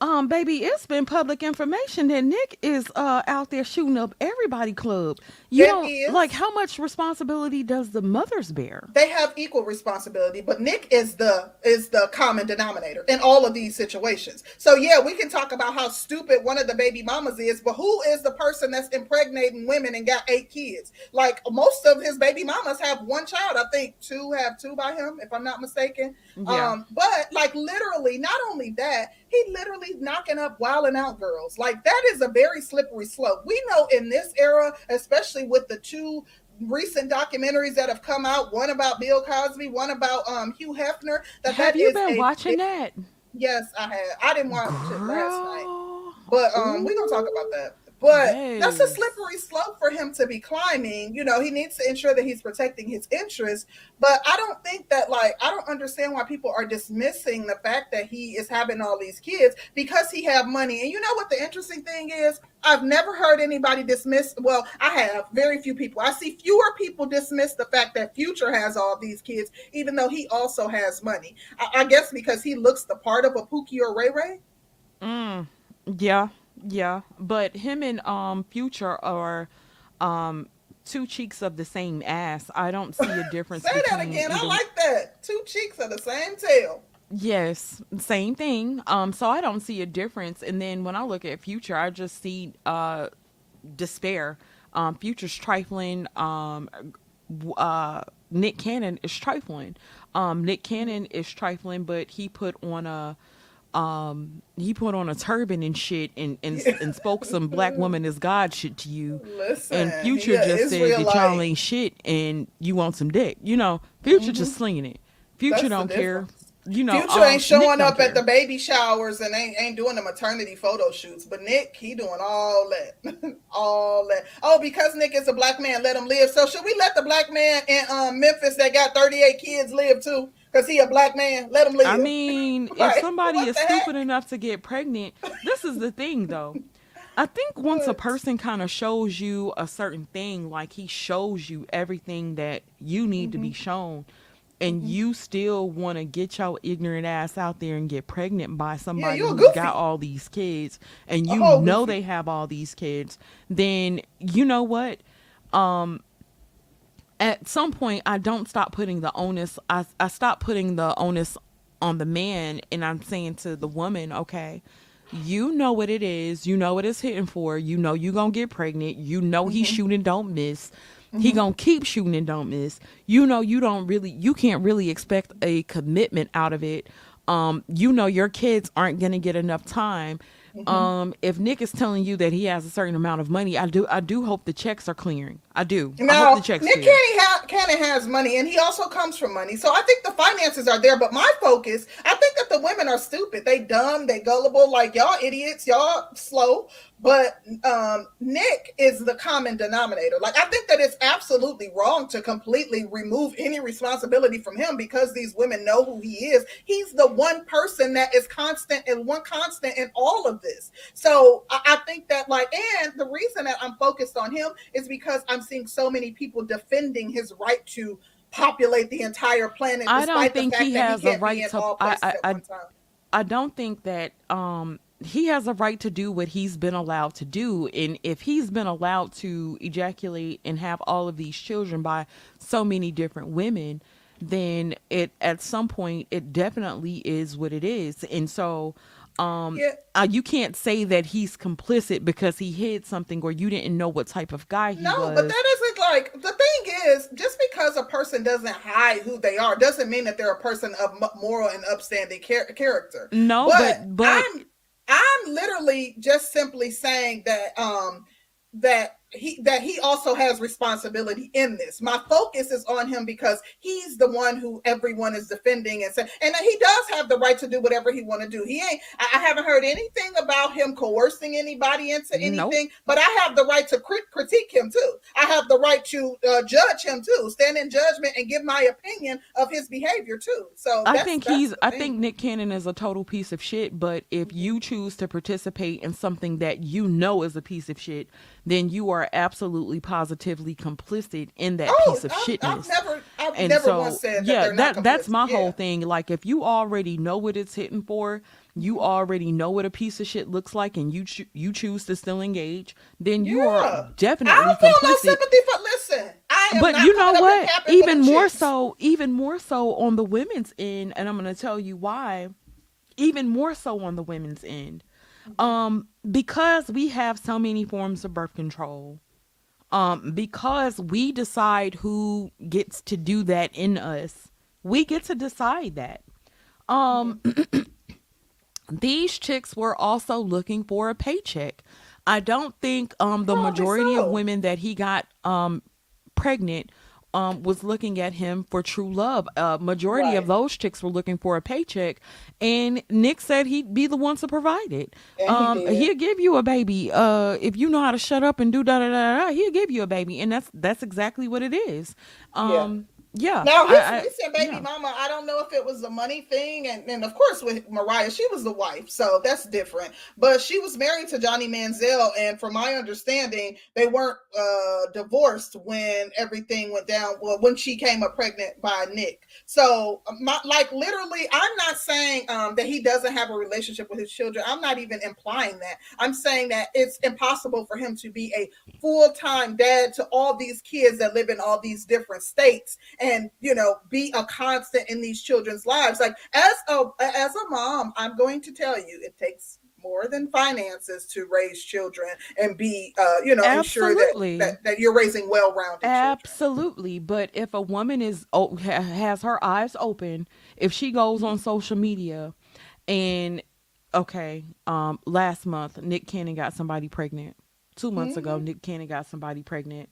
um, baby, it's been public information that Nick is uh out there shooting up everybody club. You don't is- like how much responsibility does the mothers bear? they have equal responsibility but nick is the is the common denominator in all of these situations. So yeah we can talk about how stupid one of the baby mamas is but who is the person that's impregnating women and got eight kids? Like most of his baby mamas have one child. I think two have two by him if i'm not mistaken Yeah. um but like literally not only that he literally knocking up wilding out girls like that is a very slippery slope we know in this era especially with the two recent documentaries that have come out one about bill cosby one about um hugh hefner that Have that you is been a- watching that? yes i have i didn't watch it last night but um, we're gonna talk about that. But that's a slippery slope for him to be climbing. You know, he needs to ensure that he's protecting his interests. But I don't think that like I don't understand why people are dismissing the fact that he is having all these kids because he have money. And you know what the interesting thing is? I've never heard anybody dismiss. Well, I have very few people. I see fewer people dismiss the fact that Future has all these kids, even though he also has money. I, I guess because he looks the part of a Pookie or Ray Ray. Mm, yeah, yeah. But him and um Future are um two cheeks of the same ass. I don't see a difference. Say that again. I like that. Two cheeks of the same tail. Yes, same thing. Um, so I don't see a difference. And then when I look at Future, I just see uh despair. Um, Future's trifling. Um, uh, Nick Cannon is trifling. Um, Nick Cannon is trifling, but he put on a um he put on a turban and shit and and, and spoke some black woman is god shit to you Listen, and future he a just said that y'all ain't shit and you want some dick you know future just slinging it future Mm-hmm. That's don't care you know Future um, ain't showing Nick don't up at the baby showers and ain't ain't doing the maternity photo shoots. But Nick, he doing all that, all that. Oh, because Nick is a black man, let him live. So should we let the black man in um, Memphis that got thirty eight kids live too? Because he a black man, let him live. I mean, if somebody is the heck? stupid enough to get pregnant, this is the thing though. I think once a person kind of shows you a certain thing, like he shows you everything that you need to Mm-hmm. be shown, and you still want to get your ignorant ass out there and get pregnant by somebody a who's got all these kids, and you whole know goofy. they have all these kids, then you know what? Um, at some point I don't stop putting the onus I, I stop putting the onus on the man and I'm saying to the woman, okay, you know what it is, you know what it's hitting for, you know you gonna get pregnant, you know he's shooting don't miss. He gonna keep shooting and don't miss. You know you don't really you can't really expect a commitment out of it. Um, you know your kids aren't gonna get enough time. Um, if Nick is telling you that he has a certain amount of money, I do I do hope the checks are clearing. I do. I hope the checks Nick. Cannon, ha- Cannon has money, and he also comes from money. So I think the finances are there. But my focus, I think that the women are stupid. They dumb. They gullible. Like y'all idiots. Y'all slow. But um, Nick is the common denominator. Like I think that it's absolutely wrong to completely remove any responsibility from him because these women know who he is. He's the one person that is constant and one constant in all of this. So I, I think that like, and the reason that I'm focused on him is because I'm seeing so many people defending his right to populate the entire planet. I don't despite the think fact he that has a right to- I- I- I- I don't think that um he has a right to do what he's been allowed to do and if he's been allowed to ejaculate and have all of these children by so many different women then it at some point it definitely is what it is and so um Yeah. uh, you can't say that he's complicit because he hid something or you didn't know what type of guy he No, was No, but that isn't like the thing is just because a person doesn't hide who they are doesn't mean that they're a person of moral and upstanding char- character. no but, but but I'm literally just simply saying that um that he that he also has responsibility in this. My focus is on him because he's the one who everyone is defending and saying, and he does have the right to do whatever he want to do. He ain't. I, I, haven't heard anything about him coercing anybody into anything, nope. but I have the right to crit- critique him too. I have the right to uh, judge him too, stand in judgment and give my opinion of his behavior too. So I think he's. I think Nick Cannon is a total piece of shit. But if you choose to participate in something that you know is a piece of shit, then you are absolutely positively complicit in that oh, piece of I've, shitness. I've never, I've and never so, yeah, that, that that's my yeah. whole thing. Like if you already know what it's hitting for, you already know what a piece of shit looks like, and you cho- you choose to still engage, then you yeah. are definitely I don't feel complicit. no sympathy for listen. I am but you know what? Even more chicks. so, even more so on the women's end, and I'm going to tell you why. Even more so on the women's end um, because we have so many forms of birth control, um, because we decide who gets to do that in us, we get to decide that. Um, these chicks were also looking for a paycheck. I don't think um the majority of women that he got um pregnant um, was looking at him for true love. Uh, majority right. of those chicks were looking for a paycheck, and Nick said he'd be the one to provide it. Um, he will give you a baby uh, if you know how to shut up and do da da da da. He'll give you a baby, and that's that's exactly what it is. Um, yeah. Now he, I, he said, "Baby yeah. mama." I don't know if it was the money thing, and, and of course with Mariah, she was the wife, so that's different. But she was married to Johnny Manziel, and from my understanding, they weren't uh, divorced when everything went down. Well, when she came up pregnant by Nick, so my, like literally, I'm not saying um, that he doesn't have a relationship with his children. I'm not even implying that. I'm saying that it's impossible for him to be a full time dad to all these kids that live in all these different states and you know be a constant in these children's lives like as a as a mom i'm going to tell you it takes more than finances to raise children and be uh you know absolutely. ensure that, that, that you're raising well-rounded children. absolutely children. but if a woman is oh, has her eyes open if she goes on social media and okay um last month nick cannon got somebody pregnant two months mm-hmm. ago nick cannon got somebody pregnant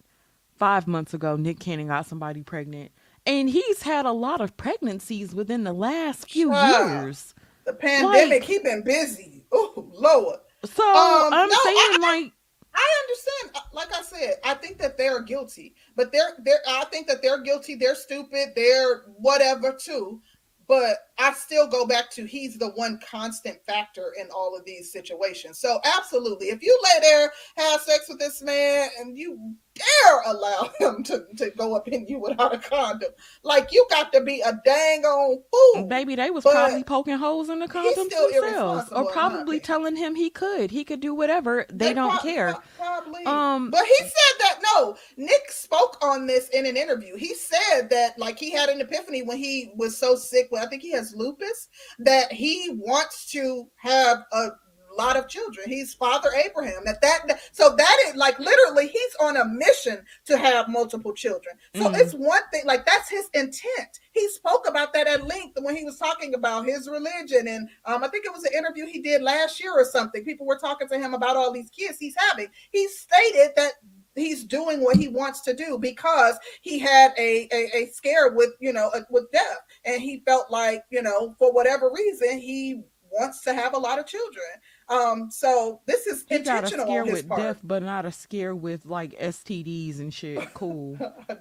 five months ago nick cannon got somebody pregnant and he's had a lot of pregnancies within the last few years. The pandemic, like, he been busy. Oh, Lord. So um, I'm no, saying, I, like, I understand. Uh, like I said, I think that they're guilty, but they're they're. I think that they're guilty. They're stupid. They're whatever too. But I still go back to he's the one constant factor in all of these situations. So absolutely, if you lay there, have sex with this man, and you dare allow him to, to go up in you without a condom, like you got to be a dang on fool. Baby, they was probably poking holes in the condoms themselves, or probably telling him he could, he could do whatever. They, they don't care. Probably. Um, but he said that no. Nick spoke on this in an interview. He said that like he had an epiphany when he was so sick. Well, I think he has lupus that he wants to have a lot of children. He's Father Abraham. That that so that is like literally he's on a mission to have multiple children. So mm-hmm. it's one thing like that's his intent. He spoke about that at length when he was talking about his religion and um, I think it was an interview he did last year or something. People were talking to him about all these kids he's having. He stated that he's doing what he wants to do because he had a, a, a scare with you know with death. And he felt like you know for whatever reason he wants to have a lot of children. Um so this is he intentional got a scare with part. death but not a scare with like stds and shit. Cool.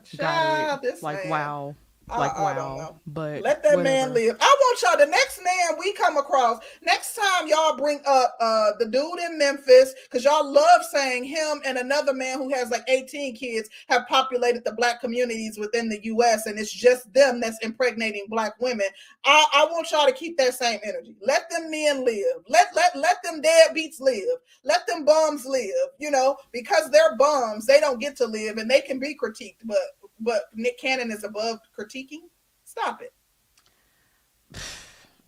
Child, got it. like man. wow like I, wow, I but let that whatever. man live. I want y'all. The next man we come across, next time y'all bring up uh the dude in Memphis, because y'all love saying him and another man who has like 18 kids have populated the black communities within the U.S. and it's just them that's impregnating black women. I, I want y'all to keep that same energy. Let them men live. Let let let them deadbeats live. Let them bums live. You know, because they're bums, they don't get to live and they can be critiqued, but but Nick Cannon is above critiquing. Stop it.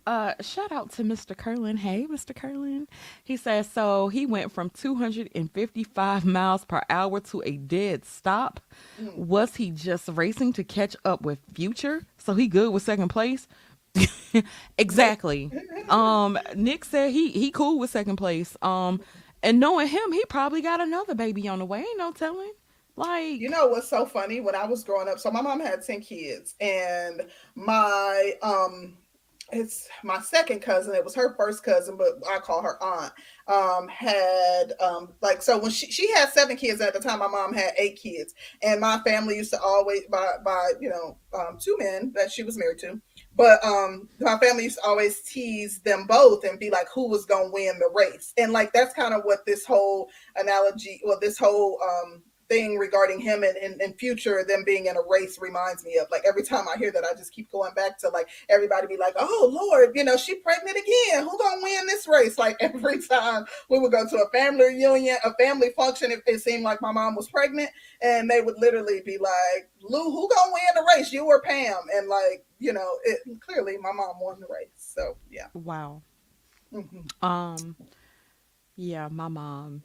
Uh, shout out to Mr. Curlin. Hey, Mr. Curlin. He says so. He went from 255 miles per hour to a dead stop. Mm. Was he just racing to catch up with Future? So he good with second place. exactly. um, Nick said he he cool with second place. Um, And knowing him, he probably got another baby on the way. Ain't no telling. Like You know what's so funny? When I was growing up, so my mom had 10 kids, and my um it's my second cousin, it was her first cousin, but I call her aunt, um, had um like so when she she had seven kids at the time, my mom had eight kids. And my family used to always by by, you know, um two men that she was married to. But um my family used to always tease them both and be like who was gonna win the race. And like that's kind of what this whole analogy or this whole um thing regarding him and, and, and future them being in a race reminds me of like every time I hear that I just keep going back to like everybody be like oh Lord you know she pregnant again who gonna win this race like every time we would go to a family reunion a family function if it seemed like my mom was pregnant and they would literally be like Lou who gonna win the race you or Pam and like you know it clearly my mom won the race so yeah wow. Mhm. Um, yeah, my mom.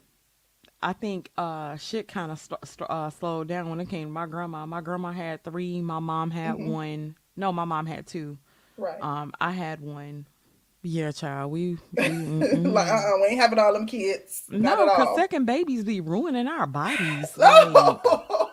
I think uh shit kind of st- st- uh, slowed down when it came to my grandma. My grandma had three. My mom had Mhm. one. No, my mom had two. right Um, I had one. Yeah, child. We, we mm-mm. like uh-uh, we ain't having all them kids not no, because second babies be ruining our bodies. Like,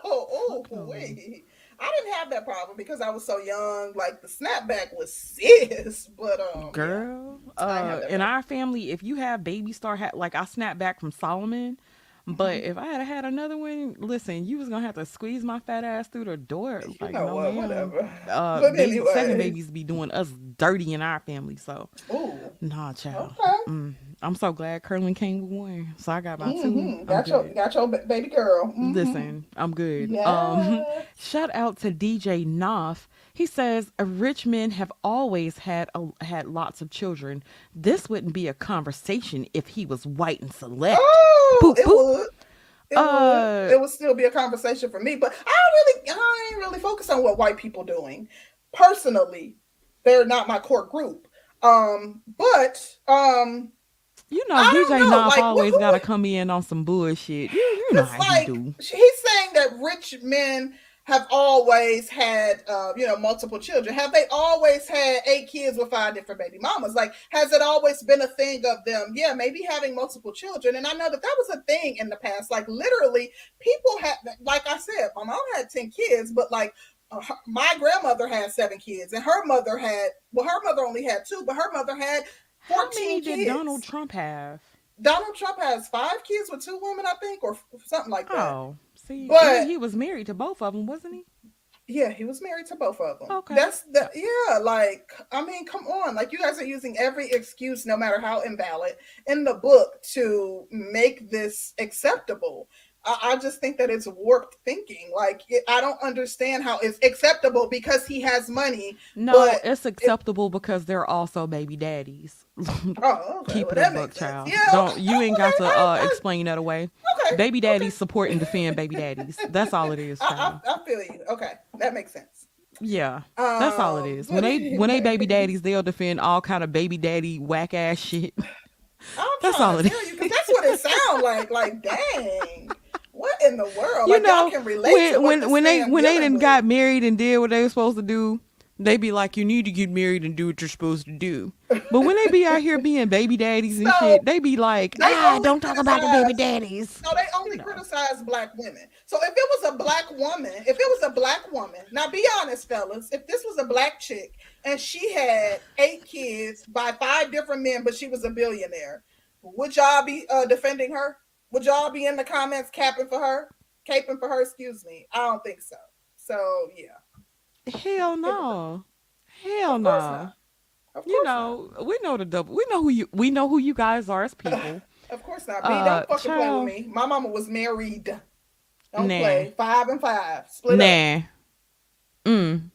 Oh, oh, wait. I didn't have that problem because I was so young. Like the snapback was sis, but um, girl, have uh, in problem. our family, if you have baby star, ha- like I snapped back from Solomon. But Mm-hmm. if I had had another one, listen, you was gonna have to squeeze my fat ass through the door. you Like, know no, what? Whatever. Uh, But baby, second babies be doing us dirty in our family, so Ooh, nah, child. okay. Mm, I'm so glad Curlin came with one, so I got my 2 Mhm. I'm Got your good. got your baby girl. Mhm. Listen, I'm good. Yes. Um, shout out to DJ Knopf. He says rich men have always had a, had lots of children. This wouldn't be a conversation if he was white and select. Oh, Boop, it boop. would. It Uh, would. It would still be a conversation for me, but I don't really, I ain't really focused on what white people doing. Personally, they're not my core group. Um, but um, You know, DJ know, Knopf like, always gotta come in on some bullshit. You, you know how like do. he's saying that rich men have always had, uh, you know, multiple children. Have they always had eight kids with five different baby mamas? Like, has it always been a thing of them? Yeah, maybe having multiple children. And I know that that was a thing in the past. Like, literally, people had, like I said, my mom had ten kids, but like. uh, her- My grandmother had seven kids, and her mother had well, her mother only had two, but her mother had How fourteen many did. Donald Trump have? Donald Trump has five kids with two women, I think, or something like that. Oh, see, But- he, was married to both of them, wasn't he? Yeah, he was married to both of them. Okay. That's the yeah, like I mean, come on. Like you guys are using every excuse, no matter how invalid, in the book to make this acceptable. I, I just think that it's warped thinking. Like it, I don't understand how it's acceptable because he has money. No, But it's acceptable because they're also baby daddies. Oh, okay. Keep well, it that a buck, child. Yeah, Don't okay, you ain't got to uh, explain that away. okay, Baby okay. daddies support and defend baby daddies. That's all it is, I. I, I feel you. Okay, that makes sense. Yeah, that's all it Um. When they when they baby daddies, they'll defend all kind of baby daddy whack ass shit. I'm That's all it is. you because that's what it sounds like. Like, dang, what in the world? You like, know, can relate when when when they when they with. got married and did what they were supposed to do, they be like, you need to get married and do what you're supposed to do. But when they be out here being baby daddies and So, shit, they be like, they ah, don't talk about the baby daddies. No, they only You know. criticize black women. So if it was a black woman, if it was a black woman, now be honest, fellas, if this was a black chick and she had eight kids by five different men, but she was a billionaire, would y'all be uh, defending her? Would y'all be in the comments capping for her, caping for her? Excuse me. I don't think so. So yeah, Hell no, hell no. You course not. know, we know the double. We know who you. We know who you guys are as people. Of course not. Uh, don't fucking play with me. My mama was married. Don't Nah. play. Five and five. Split up. nah. Mm.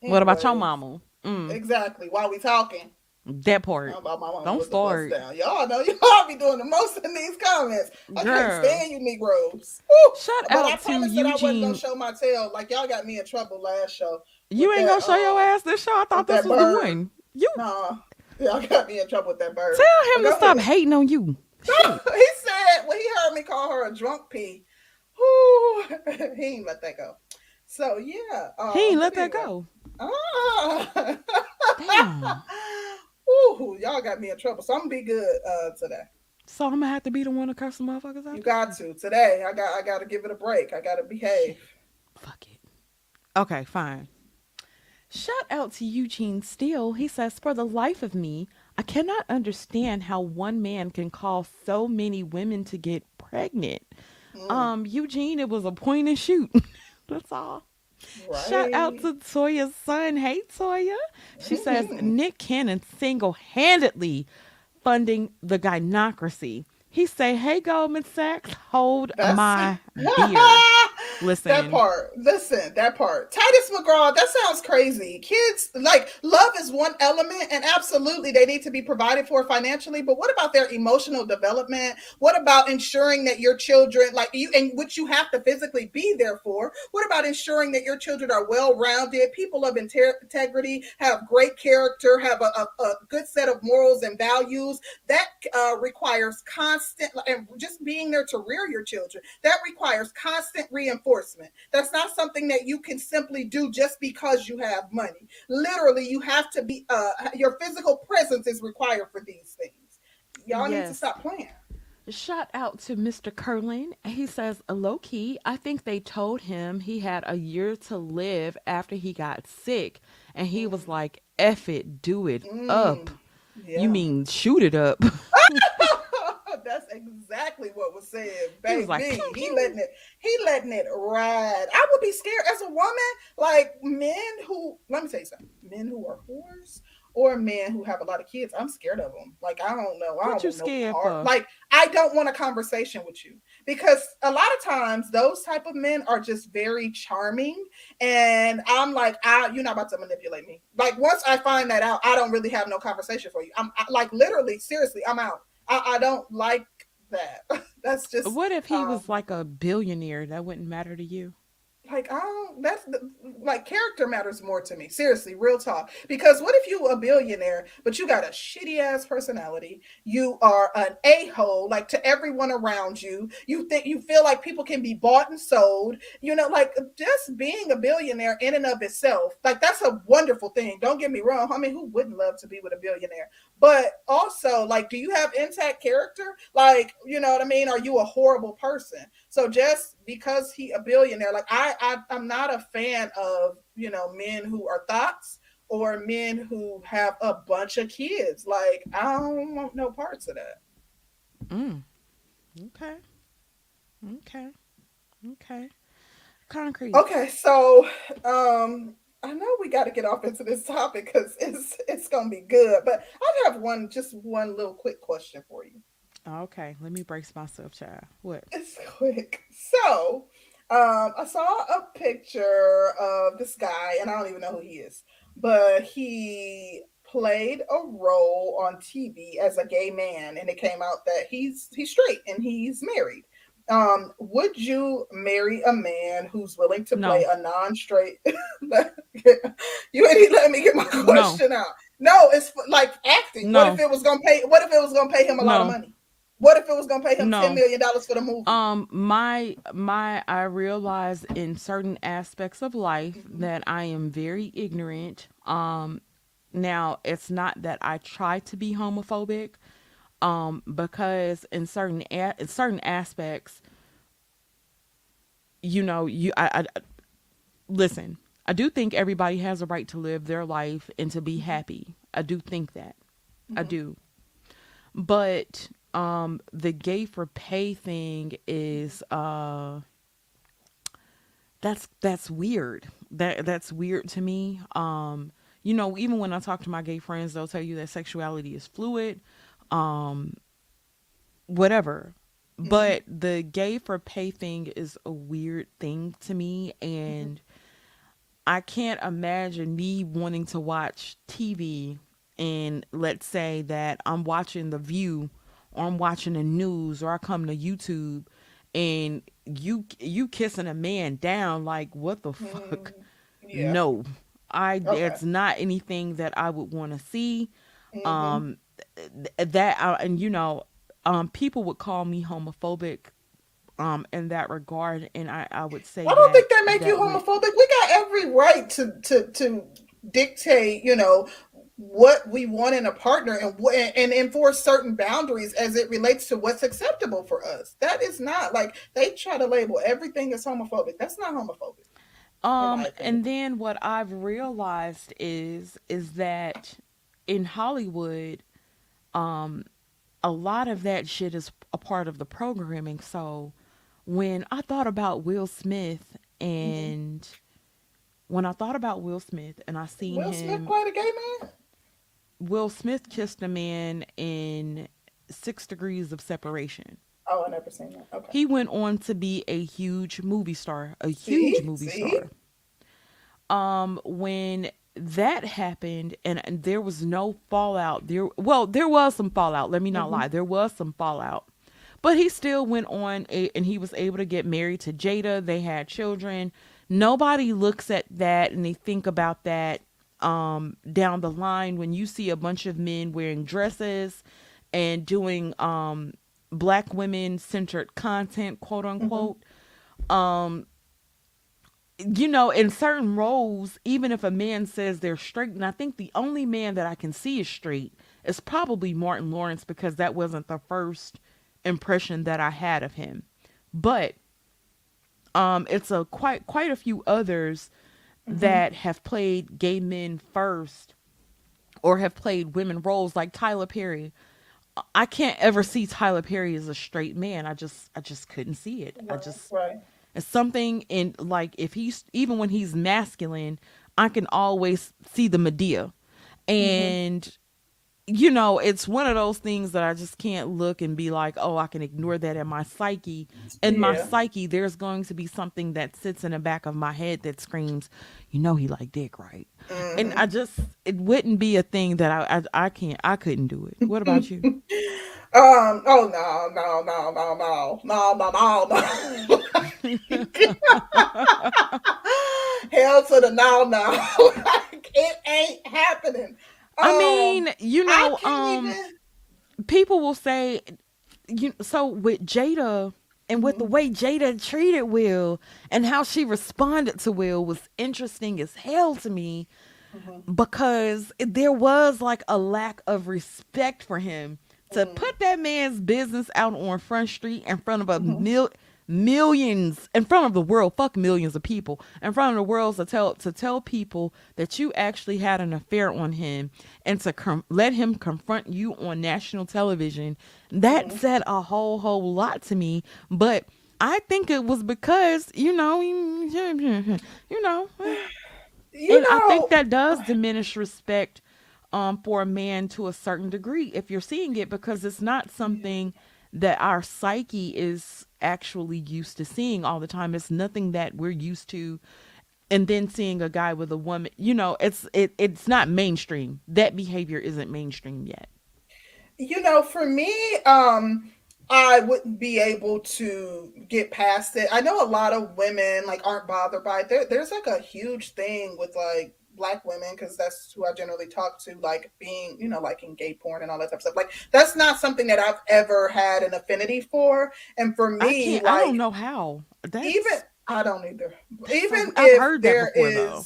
What about your mama? Mm. Exactly. While we talking. That part. How about my Don't the start. Y'all know y'all be doing the most in these comments. I Girl. can't stand you Negroes. Woo. Shout But I to promised that I wasn't gonna show my tail. Like y'all got me in trouble last show. You ain't gonna that, show your uh, ass this show. I thought this was the bird. one. You Nah. Y'all got me in trouble with that bird. tell him But to stop hating on you. he said when he heard me call her a drunk pee. Whoo, he ain't let that go. So yeah. Um, He ain't let but that go. Ah. Damn. Ooh, y'all got me in trouble. So I'm gonna be good uh today. So I'm gonna have to be the one to curse the motherfuckers out. You got to today. I got I got to give it a break. I got to behave. Fuck it. Okay, fine. Shout out to Eugene Steele. He says, For the life of me, I cannot understand how one man can call so many women to get pregnant. Mm. Um, Eugene, it was a point and shoot. That's all. Right. Shout out to Toya's son. Hey, Toya. She says Nick Cannon single handedly funding the gynocracy. He say, "Hey, Goldman Sachs, hold That's... my beer." Listen. That part. Listen, that part. Titus McGraw, that sounds crazy. Kids, like, love is one element, and absolutely they need to be provided for financially. But what about their emotional development? What about ensuring that your children, like you, and which you have to physically be there for? What about ensuring that your children are well rounded, people of integrity, have great character, have a, a, a, good set of morals and values? That uh, requires constant, and just being there to rear your children, that requires constant reinforcement enforcement. That's not something that you can simply do just because you have money. Literally, you have to be, uh, your physical presence is required for these things. Y'all yes. need to stop playing. Shout out to Mr. Curlin. He says, low key, I think they told him he had a year to live after he got sick. And he was like, F it, do it mm. up. Yeah. You mean shoot it up. That's exactly what was said, baby. He, like, he letting it, he letting it ride. I would be scared as a woman, like men who. Let me tell you something. Men who are whores or men who have a lot of kids. I'm scared of them. Like I don't know. I what don't you scared? Like I don't want a conversation with you because a lot of times those type of men are just very charming, and I'm like, I you're not about to manipulate me. Like once I find that out, I don't really have no conversation for you. I'm I, like literally, seriously, I'm out. I, I don't like that. That's just. What if he um, was like a billionaire? That wouldn't matter to you like I don't that's the, like character matters more to me. Seriously, real talk. Because what if you a billionaire, but you got a shitty ass personality? You are an a-hole like to everyone around you. You think you feel like people can be bought and sold. You know, like just being a billionaire in and of itself, like that's a wonderful thing. Don't get me wrong. I mean, who wouldn't love to be with a billionaire? But also, like, do you have intact character? Like, you know what I mean? Are you a horrible person? So just because he a billionaire, like I, I I'm not a fan of you know men who are thoughts or men who have a bunch of kids. Like I don't want no parts of that. Mm. Okay. Okay. Okay. Concrete. Okay, so um I know we got to get off into this topic because it's it's gonna be good. But I have one just one little quick question for you. Okay, let me brace myself, child. What? It's quick. So, um, I saw a picture of this guy, and I don't even know who he is, but he played a role on TV as a gay man, and it came out that he's he's straight and he's married. Um, would you marry a man who's willing to no. play a non-straight? you ain't let me get my question no. out. No, it's like acting. No. What if it was gonna pay? What if it was gonna pay him a lot of money? What if it was gonna pay him no. ten million dollars for the movie? Um, my my I realize in certain aspects of life mm-hmm. that I am very ignorant. Um, now it's not that I try to be homophobic, um, because in certain a- in certain aspects, you know, you I, I listen. I do think everybody has a right to live their life and to be mm-hmm. happy. I do think that. Mm-hmm. I do. But um the gay for pay thing is uh that's that's weird. That that's weird to me. Um you know, even when I talk to my gay friends, they'll tell you that sexuality is fluid. Um whatever. Mm-hmm. But the gay for pay thing is a weird thing to me and mm-hmm. I can't imagine me wanting to watch TV and let's say that I'm watching The View or I'm watching the news or I come to YouTube and you you kissing a man down like what the mm-hmm. fuck? Yeah. No. I okay. it's not anything that I would want to see. Mm-hmm. Um that I, and you know um people would call me homophobic um in that regard and I I would say I don't that, think that make that you homophobic. we got every right to to to dictate, you know, what we want in a partner and and enforce certain boundaries as it relates to what's acceptable for us. That is not like they try to label everything as homophobic. That's not homophobic. Um, and then what I've realized is is that in Hollywood, um, a lot of that shit is a part of the programming. So when I thought about Will Smith mm-hmm. and mm-hmm. when I thought about Will Smith and I seen Will him, Smith played a gay man. Will Smith kissed a man in Six Degrees of Separation. Oh, I never seen that. Okay. He went on to be a huge movie star, a huge see? movie see? star. Um, when that happened and, and, there was no fallout, there well, there was some fallout. Let me not mm-hmm. lie, there was some fallout, but he still went on a, and he was able to get married to Jada. They had children. Nobody looks at that and they think about that um, down the line when you see a bunch of men wearing dresses and doing um, black women centered content, quote unquote. Mm-hmm. Um, you know, in certain roles, even if a man says they're straight, and I think the only man that I can see is straight is probably Martin Lawrence because that wasn't the first impression that I had of him. But um, it's a quite quite a few others mm-hmm. that have played gay men first or have played women roles like Tyler Perry. I can't ever see Tyler Perry as a straight man. I just I just couldn't see it. Right, I just right. it's something in like if he's even when he's masculine, I can always see the Madea. Mm-hmm. And mm-hmm you know, it's one of those things that I just can't look and be like, oh, I can ignore that in my psyche. In yeah. my psyche, there's going to be something that sits in the back of my head that screams, you know, he like dick, right? Mm-hmm. And I just, it wouldn't be a thing that I, I, I can't, I couldn't do it. What about you? um. Oh no, no, no, no, no, no, no, no, no. Hell to the no, no. it ain't happening. I um, mean, you know, um, even... people will say, you so with Jada and with mm-hmm. the way Jada treated Will and how she responded to Will was interesting as hell to me mm-hmm. because there was like a lack of respect for him to mm-hmm. put that man's business out on Front Street in front of a mm-hmm. mil millions in front of the world fuck millions of people in front of the world to tell to tell people that you actually had an affair on him and to com- let him confront you on national television. That said a whole whole lot to me but i think it was because you know you know you and know, i think that does diminish respect um for a man to a certain degree if you're seeing it because it's not something that our psyche is actually used to seeing all the time. It's nothing that we're used to and then seeing a guy with a woman, you know, it's it it's not mainstream. That behavior isn't mainstream yet. You know, for me, um I wouldn't be able to get past it. I know a lot of women like aren't bothered by it. There, there's like a huge thing with like black women because that's who I generally talk to, like being, you know, like in gay porn and all that type of stuff. Like that's not something that I've ever had an affinity for. And for me, I, like, I don't know how. That's... Even I don't either. Even I've if there before, is though.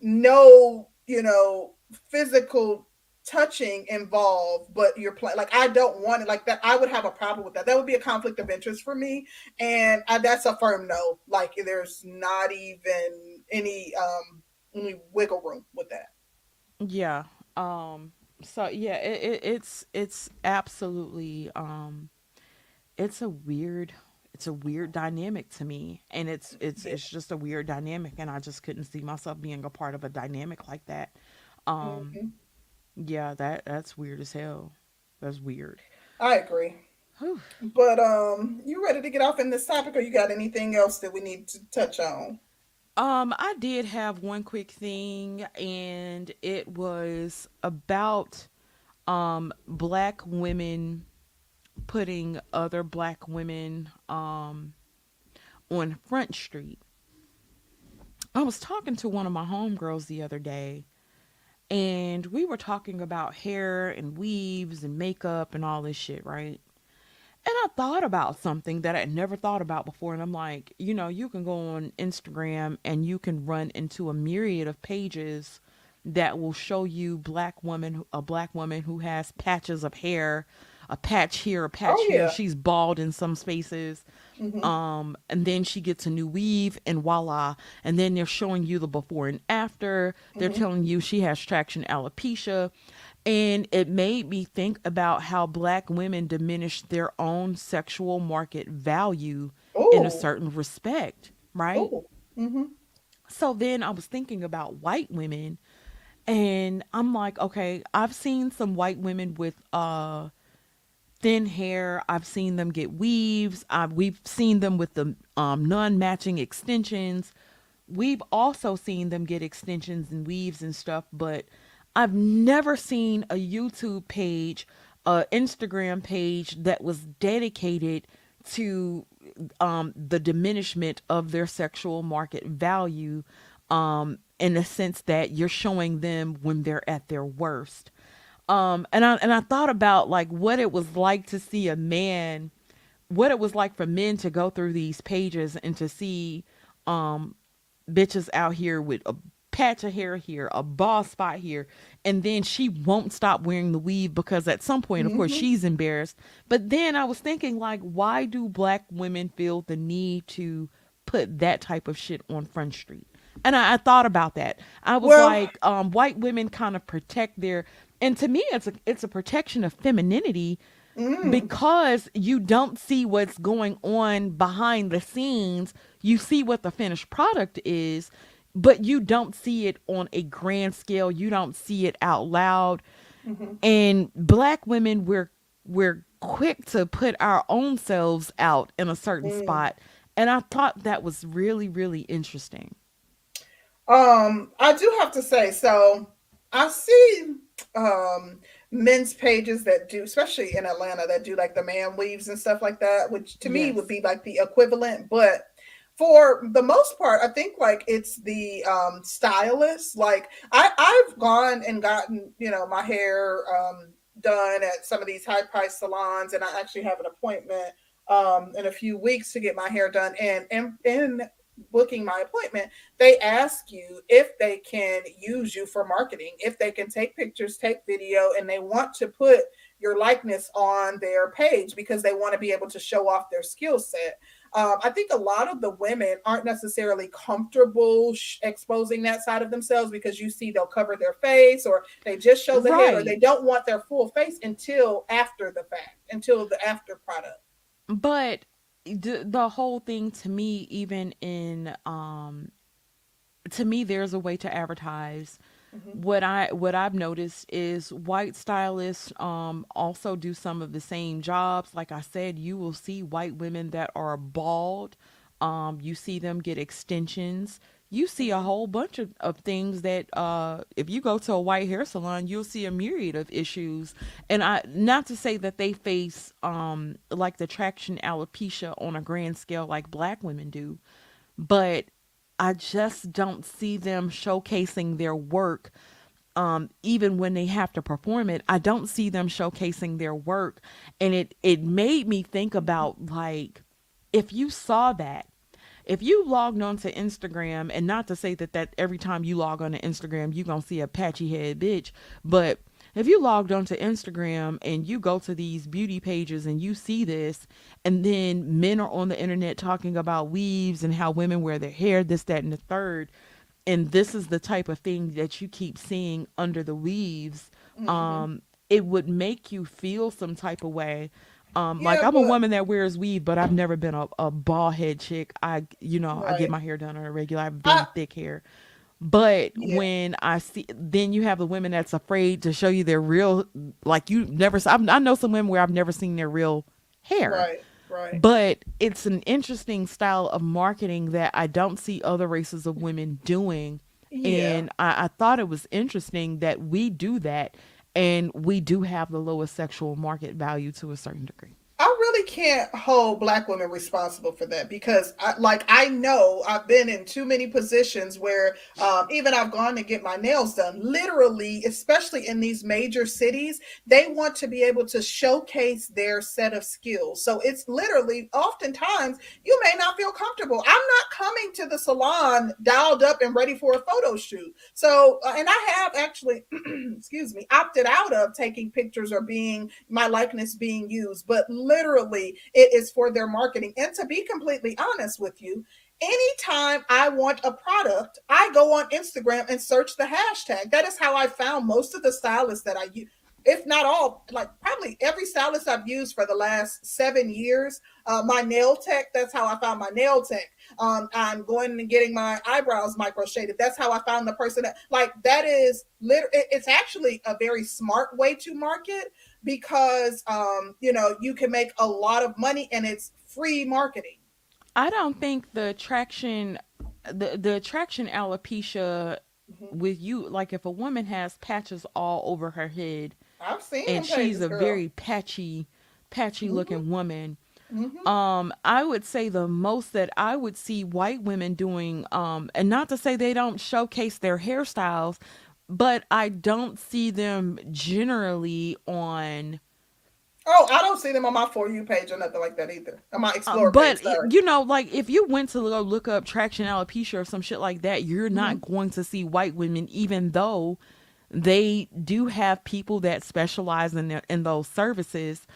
no, you know, physical touching involved, but you're playing like I don't want it like that. I would have a problem with that. That would be a conflict of interest for me, and I, that's a firm no. Like there's not even any um any wiggle room with that. Yeah. Um. So yeah, it, it, it's it's absolutely um, it's a weird it's a weird dynamic to me, and it's it's it's just a weird dynamic, and I just couldn't see myself being a part of a dynamic like that. Um. Mm-hmm. Yeah, that that's weird as hell. That's weird. I agree. Whew. But um, you ready to get off in this topic, or you got anything else that we need to touch on? Um, I did have one quick thing, and it was about um black women putting other black women um on Front Street. I was talking to one of my homegirls the other day, and we were talking about hair and weaves and makeup and all this shit, right? And I thought about something that I'd never thought about before. And I'm like, you know, you can go on Instagram and you can run into a myriad of pages that will show you black woman a black woman who has patches of hair a patch here a patch Oh here. yeah. she's bald in some spaces. Hmm um and then she gets a new weave and voila. And then they're showing you the before and after. They're hmm telling you she has traction alopecia and it made me think about how black women diminish their own sexual market value in a Oh. certain respect right Oh. hmm so then i was thinking about white women and i'm like okay i've seen some white women with uh thin hair. I've seen them get weaves. i we've seen them with the um, non-matching extensions. We've also seen them get extensions and weaves and stuff, but I've never seen a YouTube page, a Instagram page that was dedicated to um, the diminishment of their sexual market value um, in the sense that you're showing them when they're at their worst. Um and i and i thought about like what it was like to see a man what it was like for men to go through these pages and to see um bitches out here with a patch of hair here a bald spot here and then she won't stop wearing the weave because at some point of course hmm she's embarrassed. But then i was thinking like why do black women feel the need to put that type of shit on front street? And I, I thought about that. I was Well, like um white women kind of protect their and to me it's a it's a protection of femininity mm, because you don't see what's going on behind the scenes. You see what the finished product is but you don't see it on a grand scale. You don't see it out loud. Hmm and black women we're we're quick to put our own selves out in a certain mm. spot. And i thought that was really really interesting. Um, I do have to say, so I see um men's pages that do, especially in Atlanta, that do like the man weaves and stuff like that, which to me would be like the equivalent. But for the most part, I think like it's the um stylist. Like I I've gone and gotten, you know, my hair um done at some of these high price salons, and I actually have an appointment um in a few weeks to get my hair done. And and in booking my appointment they ask you if they can use you for marketing, if they can take pictures, take video, and they want to put your likeness on their page because they want to be able to show off their skill set. Um, I think a lot of the women aren't necessarily comfortable sh- exposing that side of themselves because you see they'll cover their face or they just show the head or they don't want their full face until after the fact, until the after product. but the, the whole thing to me even in um to me there's a way to advertise hmm what i what i've noticed is white stylists um also do some of the same jobs. Like i said you will see white women that are bald. Um you see them get extensions. You see a whole bunch of, of things that uh if you go to a white hair salon you'll see a myriad of issues. And i not to say that they face um like the traction alopecia on a grand scale like black women do but I just don't see them showcasing their work um even when they have to perform it. I don't see them showcasing their work and it it made me think about like if you saw that if you logged onto Instagram and not to say that that every time you log on to Instagram you to see a patchy head bitch, but if you logged onto Instagram and you go to these beauty pages and you see this, and then men are on the internet talking about weaves and how women wear their hair, this, that, and the third, and this is the type of thing that you keep seeing under the weaves, hmm um, it would make you feel some type of way. Um, like I'm a woman that wears weave, but I've never been a, a bald head chick. I, you know, I get my hair done on a regular. I have I thick hair. But yeah, when I see, then you have the women that's afraid to show you their real, like you never. I've, I know some women where I've never seen their real hair, right, right. but it's an interesting style of marketing that I don't see other races of women doing. Yeah. And I, I thought it was interesting that we do that, and we do have the lowest sexual market value to a certain degree. I really can't hold black women responsible for that because I, like i know i've been in too many positions where um, even i've gone to get my nails done. Literally especially in these major cities they want to be able to showcase their set of skills. So it's literally oftentimes you may not feel comfortable. I'm not coming to the salon dialed up and ready for a photo shoot. So uh, and i have actually excuse me opted out of taking pictures or being my likeness being used. But literally it is for their marketing. And to be completely honest with you, anytime I want a product, I go on Instagram and search the hashtag. That is how I found most of the stylists that I use. If not all, like probably every stylist I've used for the last seven years. Uh, my nail tech, that's how I found my nail tech. Um, I'm going and getting my eyebrows micro shaded. That's how I found the person that, like, that is literally, it's actually a very smart way to market because um, you know you can make a lot of money and it's free marketing. I don't think the attraction, the the attraction alopecia mm-hmm. with you, like if a woman has patches all over her head, I've seen and she's a girl. very patchy, patchy mm-hmm. looking woman. Mm-hmm. Um, I would say the most that I would see white women doing, um, and not to say they don't showcase their hairstyles, but I don't see them generally on. Oh, I don't see them on my for you page or nothing like that either. On my explore but page, you know, like if you went to go look up traction alopecia or some shit like that, you're not mm-hmm. going to see white women, even though they do have people that specialize in their, in those services.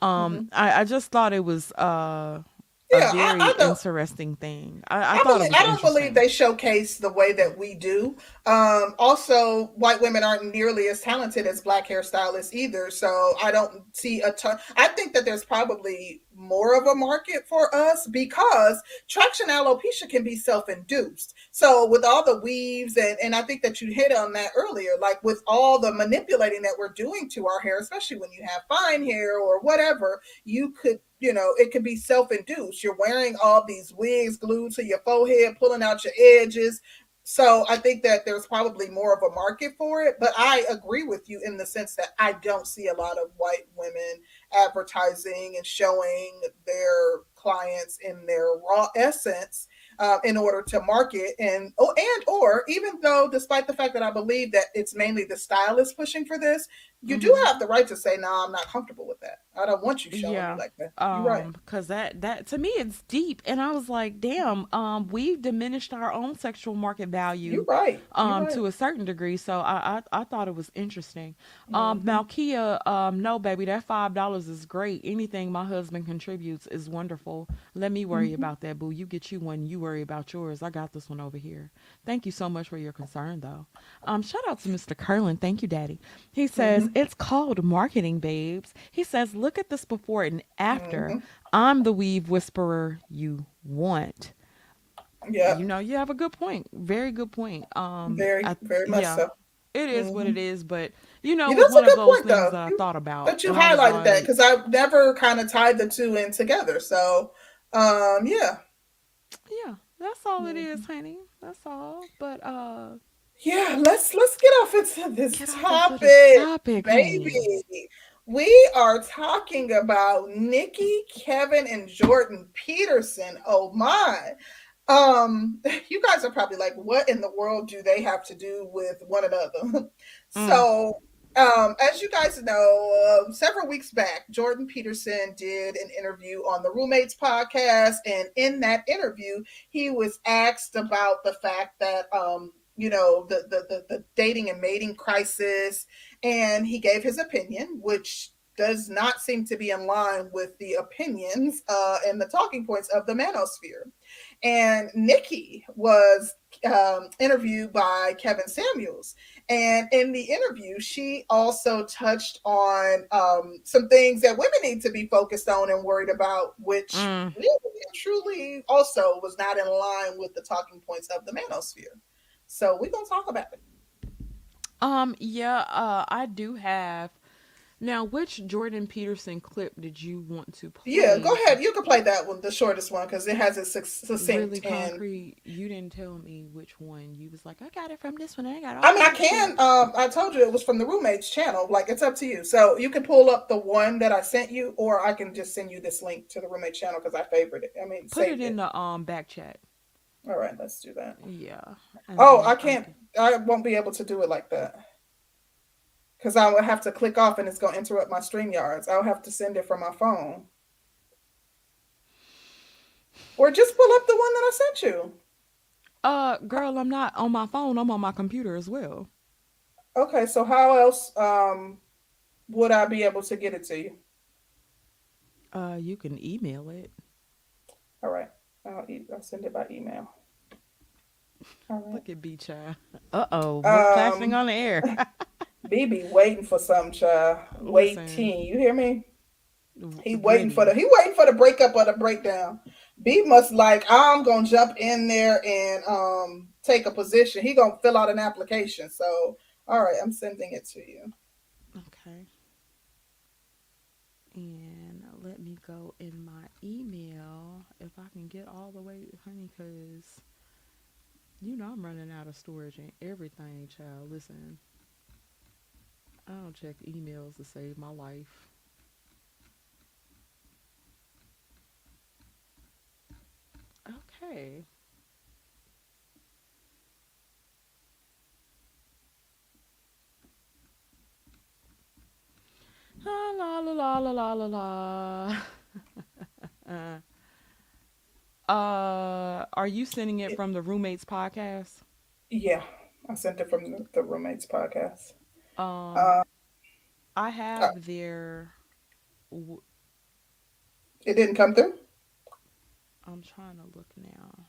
Um, mm-hmm. I, I just thought it was uh yeah, a very I, I interesting thing. I, I, thought believe, I don't believe they showcase the way that we do. Um, also, white women aren't nearly as talented as black hairstylists either. So I don't see a ton. I think that there's probably more of a market for us because traction alopecia can be self-induced. So with all the weaves and and I think that you hit on that earlier, like with all the manipulating that we're doing to our hair, especially when you have fine hair or whatever, you could you know, it could be self induced. You're wearing all these wigs glued to your forehead, pulling out your edges. So I think that there's probably more of a market for it. But I agree with you in the sense that I don't see a lot of white women advertising and showing their clients in their raw essence uh, in order to market and oh and or even though despite the fact that i believe that it's mainly the stylist pushing for this you mm-hmm. do have the right to say no i'm not comfortable with that i don't want you showing yeah. me like that You're um, right because that that to me it's deep and i was like damn um we've diminished our own sexual market value You're right. You're um right. to a certain degree so i i, I thought it was interesting um mm-hmm. malkia um no baby that five dollars is great anything my husband contributes is wonderful let me worry mm-hmm. about that boo you get you one you worry about yours i got this one over here thank you so much for your concern though um shout out to mr curlin thank you daddy he says it's called marketing, babes. He says, look at this before and after. Mm-hmm. I'm the weave whisperer you want. Yeah. You know, you have a good point. Very good point. Um very, I, very much yeah, so. It is mm-hmm. what it mm-hmm. but you know, yeah, one of those point, things though. I thought about. But you highlighted like, that because I've never kind of tied the two in together. So, um, yeah. Yeah, that's all mm-hmm. it is, honey. That's all. But uh yeah, let's let's get off into this topic, topic, baby. Honey. We are talking about Nikki, Kevin, and Jordan Peterson. Oh my. Um, you guys are probably like, what in the world do they have to do with one another? Mm. So um, as you guys know, uh, several weeks back, Jordan Peterson did an interview on the Roommates podcast. And in that interview, he was asked about the fact that um, you know the, the the the, dating and mating crisis. And he gave his opinion which does not seem to be in line with the opinions uh, and the talking points of the manosphere. And nikki was um, interviewed by kevin samuels. And in the interview she also touched on um, some things that women need to be focused on and worried about which mm. really truly also was not in line with the talking points of the manosphere so we're gonna talk about it. Um, yeah, uh, I do have Now, which Jordan Peterson clip did you want to play? Yeah, go ahead. You can play that one, the shortest one, because it has a succinct Really and. concrete. You didn't tell me which one. You was like, I got it from this one. I got. All I mean, I can. Um, I told you it was from the roommates channel. Like, it's up to you. So you can pull up the one that I sent you, or I can just send you this link to the roommate channel because I favored it. I mean, Put it in the um back chat. All right, let's do that. Yeah. and Oh, I can't. I won't be able to do it like that because I would have to click off, and it's going to interrupt my stream yards. I'll have to send it from my phone, or just pull up the one that I sent you. Uh, girl, I'm not on my phone. I'm on my computer as well. Okay, so how else um would I be able to get it to you? Uh, you can email it. All right, I'll, e- I'll send it by email. All right. Look at B child. Uh oh, we're flashing Um, on the air. BB waiting for some child. Listen. Waiting. You hear me? He waiting for the he waiting for the breakup or the breakdown. B must like I'm gonna jump in there and um take a position. He gonna fill out an application. So all right, I'm sending it to you. Okay. And let me go in my email if I can get all the way, honey, because you know I'm running out of storage and everything, child. Listen, I don't check emails to save my life. Okay. Ah, la la la la la la la la. uh, are you sending it from the roommates podcast? Yeah, I sent it from the, the roommates podcast. Um, Uh, I have their. w- it didn't come through. I'm trying to look now.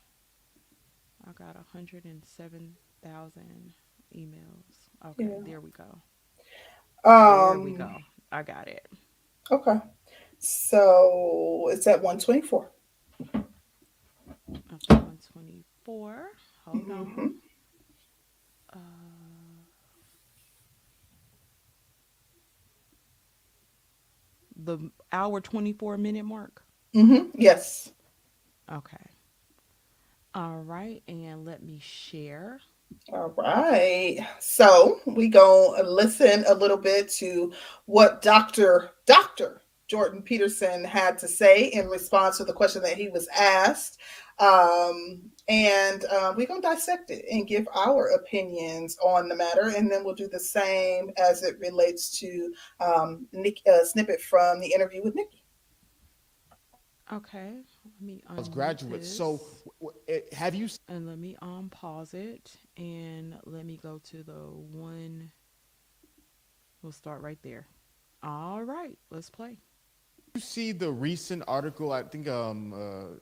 I got hundred and seven thousand emails. Okay, Yeah. there we go. Um, there Um, we go. I got it. Okay, so it's at 124. Okay, one twenty four. Hold on. Mhm. Uh, the hour 24 minute mark. Mhm. Yes. Okay. All right. And let me share. All right. So we go listen a little bit to what Dr. Dr. Jordan Peterson had to say in response to the question that he was asked. Um, and uh, we're going to dissect it and give our opinions on the matter. And then we'll do the same as it relates to um, Nick, uh, snippet from the interview with Nikki. Okay. Let me as unmute graduates. So, this, w- w- have you and let me unpause it and let me go to the one. We'll start right there. All right. Let's play. You see the recent article? I think um, uh,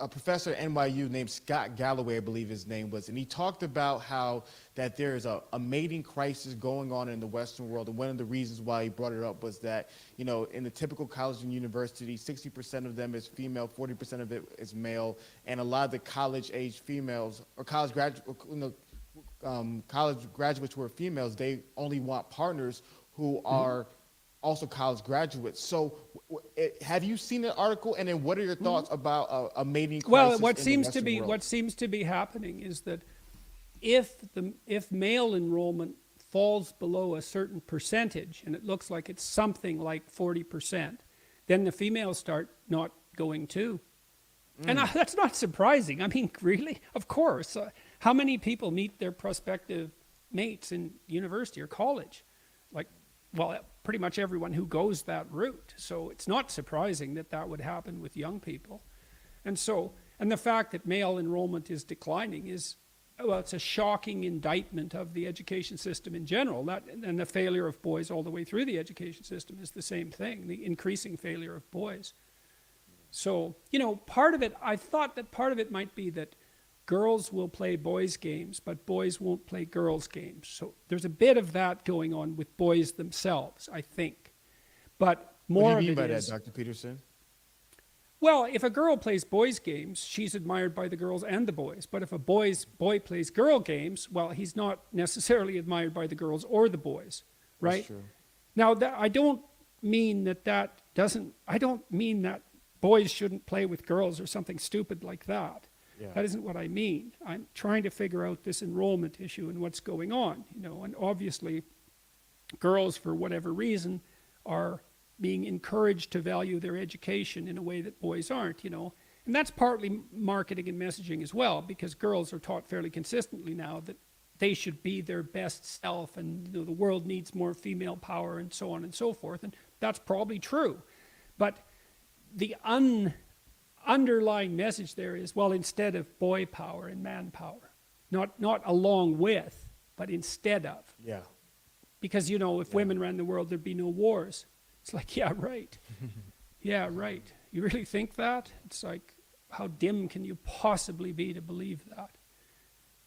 a professor at NYU named Scott Galloway, I believe his name was, and he talked about how that there is a, a mating crisis going on in the Western world, and one of the reasons why he brought it up was that you know in the typical college and university, 60% of them is female, 40% of it is male, and a lot of the college-age females or college graduate, you know, um, college graduates who are females, they only want partners who are also college graduates. So, w- w- it- have you seen the article? And then, what are your thoughts about a, a mating crisis? Well, what seems to be world? what seems to be happening is that if the if male enrollment falls below a certain percentage, and it looks like it's something like forty percent, then the females start not going too. And I, that's not surprising. I mean, really, of course. Uh, how many people meet their prospective mates in university or college? Like, well, pretty much everyone who goes that route. So it's not surprising that that would happen with young people. And so, and the fact that male enrollment is declining is, well, it's a shocking indictment of the education system in general. That, and the failure of boys all the way through the education system is the same thing, the increasing failure of boys. So, you know, part of it, I thought that part of it might be that girls will play boys' games, but boys won't play girls' games. So there's a bit of that going on with boys themselves, I think. But more what do you mean of by is, that, Dr. Peterson? well, if a girl plays boys' games, she's admired by the girls and the boys. But if a boy's boy plays girl games, well, he's not necessarily admired by the girls or the boys, right? That's true. Now, that, I don't mean that that doesn't, I don't mean that boys shouldn't play with girls or something stupid like that. Yeah. That isn't what I mean. I'm trying to figure out this enrollment issue and what's going on, you know, and obviously girls, for whatever reason, are being encouraged to value their education in a way that boys aren't, you know. And that's partly marketing and messaging as well, because girls are taught fairly consistently now that they should be their best self and you know, the world needs more female power and so on and so forth. And that's probably true. But the un, underlying message there is well, instead of boy power and man power, not, not along with, but instead of. Yeah. Because, you know, if women ran the world, there'd be no wars. It's like, yeah, right. yeah, right. You really think that? It's like, how dim can you possibly be to believe that?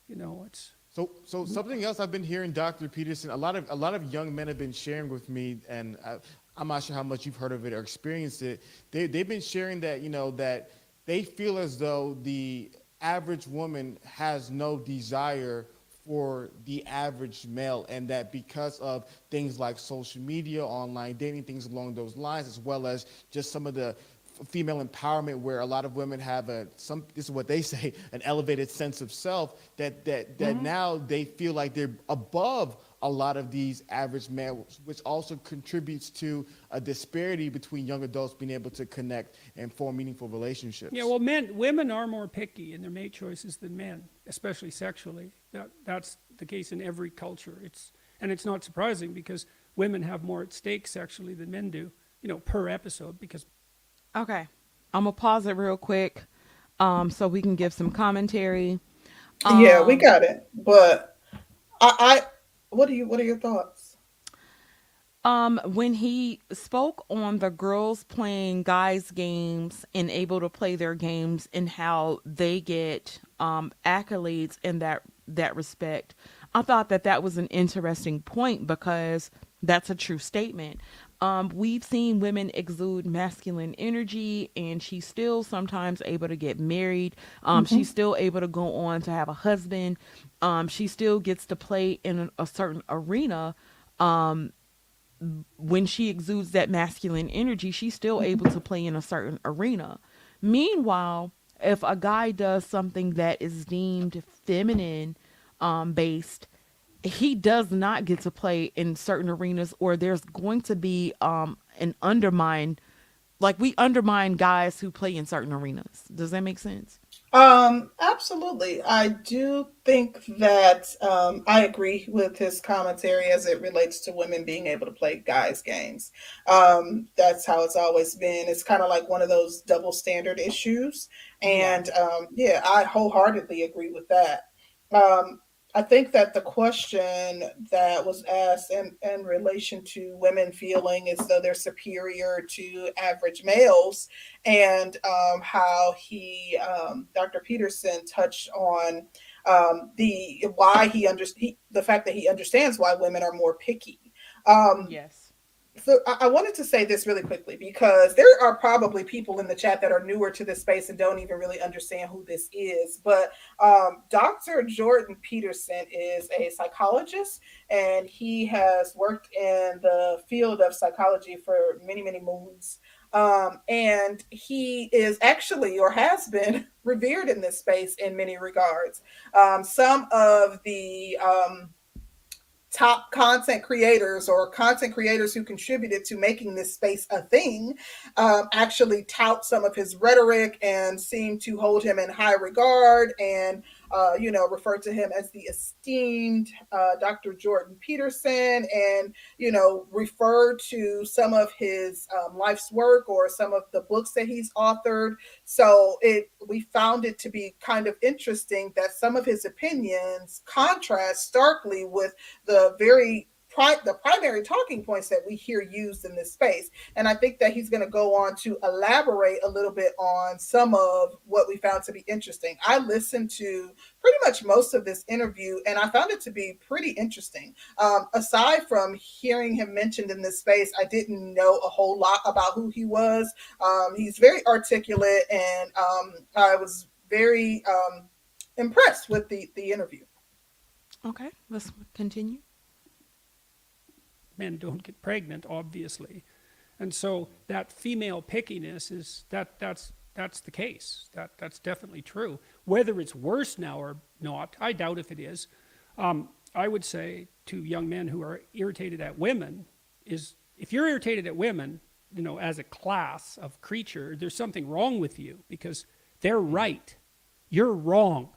You know, it's. So, so something else I've been hearing, Dr. Peterson. A lot of a lot of young men have been sharing with me, and I, I'm not sure how much you've heard of it or experienced it. They they've been sharing that you know that they feel as though the average woman has no desire for the average male, and that because of things like social media, online dating, things along those lines, as well as just some of the female empowerment where a lot of women have a some this is what they say an elevated sense of self that that that mm-hmm. now they feel like they're above a lot of these average males which also contributes to a disparity between young adults being able to connect and form meaningful relationships Yeah, well, men, women are more picky in their mate choices than men, especially sexually. That, that's the case in every culture. It's, and it's not surprising because women have more at stake sexually than men do, you know, per episode because Okay. I'm gonna pause it real quick, um, so we can give some commentary. yeah, we Um, got it. But I, I what do you what are your thoughts? Um, when he spoke on the girls playing guys games and able to play their games and how they get um accolades in that that respect, I thought that that was an interesting point because that's a true statement. Um, we've seen women exude masculine energy, and she's still sometimes able to get married. Um, She's still able to go on to have a husband. Um, she still gets to play in a, certain arena when she exudes that masculine energy, she's still able to play in a certain arena. Meanwhile, if a guy does something that is deemed feminine um, based, he does not get to play in certain arenas, or there's going to be um, an undermine. Like we undermine guys who play in certain arenas. Does that make sense? Um, absolutely. I do think that um, I agree with his commentary as it relates to women being able to play guys' games. Um, that's how it's always been. It's kind of like one of those double standard issues. And um, yeah, I wholeheartedly agree with that. Um, I think that the question that was asked in, in relation to women feeling as though they're superior to average males and um, how he, um, Dr. Peterson, touched on um, the why he under he, the fact that he understands why women are more picky. Um, Yes. So I, wanted to say this really quickly because there are probably people in the chat that are newer to this space and don't even really understand who this is. But um, Dr. Jordan Peterson is a psychologist and he has worked in the field of psychology for many, many moons. Um, and he is actually or has been revered in this space in many regards. Um, some of the um, top content creators or content creators who contributed to making this space a thing um, actually tout some of his rhetoric and seem to hold him in high regard and uh, you know refer to him as the esteemed uh, dr jordan peterson and you know refer to some of his um, life's work or some of the books that he's authored. So it we found it to be kind of interesting that some of his opinions contrast starkly with the very pri- the primary talking points that we hear used in this space and i think that he's going to go on to elaborate a little bit on some of what we found to be interesting i listened to pretty much most of this interview and i found it to be pretty interesting um, aside from hearing him mentioned in this space i didn't know a whole lot about who he was um, he's very articulate and um, i was very um, impressed with the the interview Okay. Let's continue. Men don't get pregnant, obviously. And so that female pickiness is that that's that's the case. That that's definitely true. Whether it's worse now or not, I doubt if it is. Um, I would say to young men who are irritated at women is if you're irritated at women, you know, as a class of creature, there's something wrong with you because they're right. You're wrong.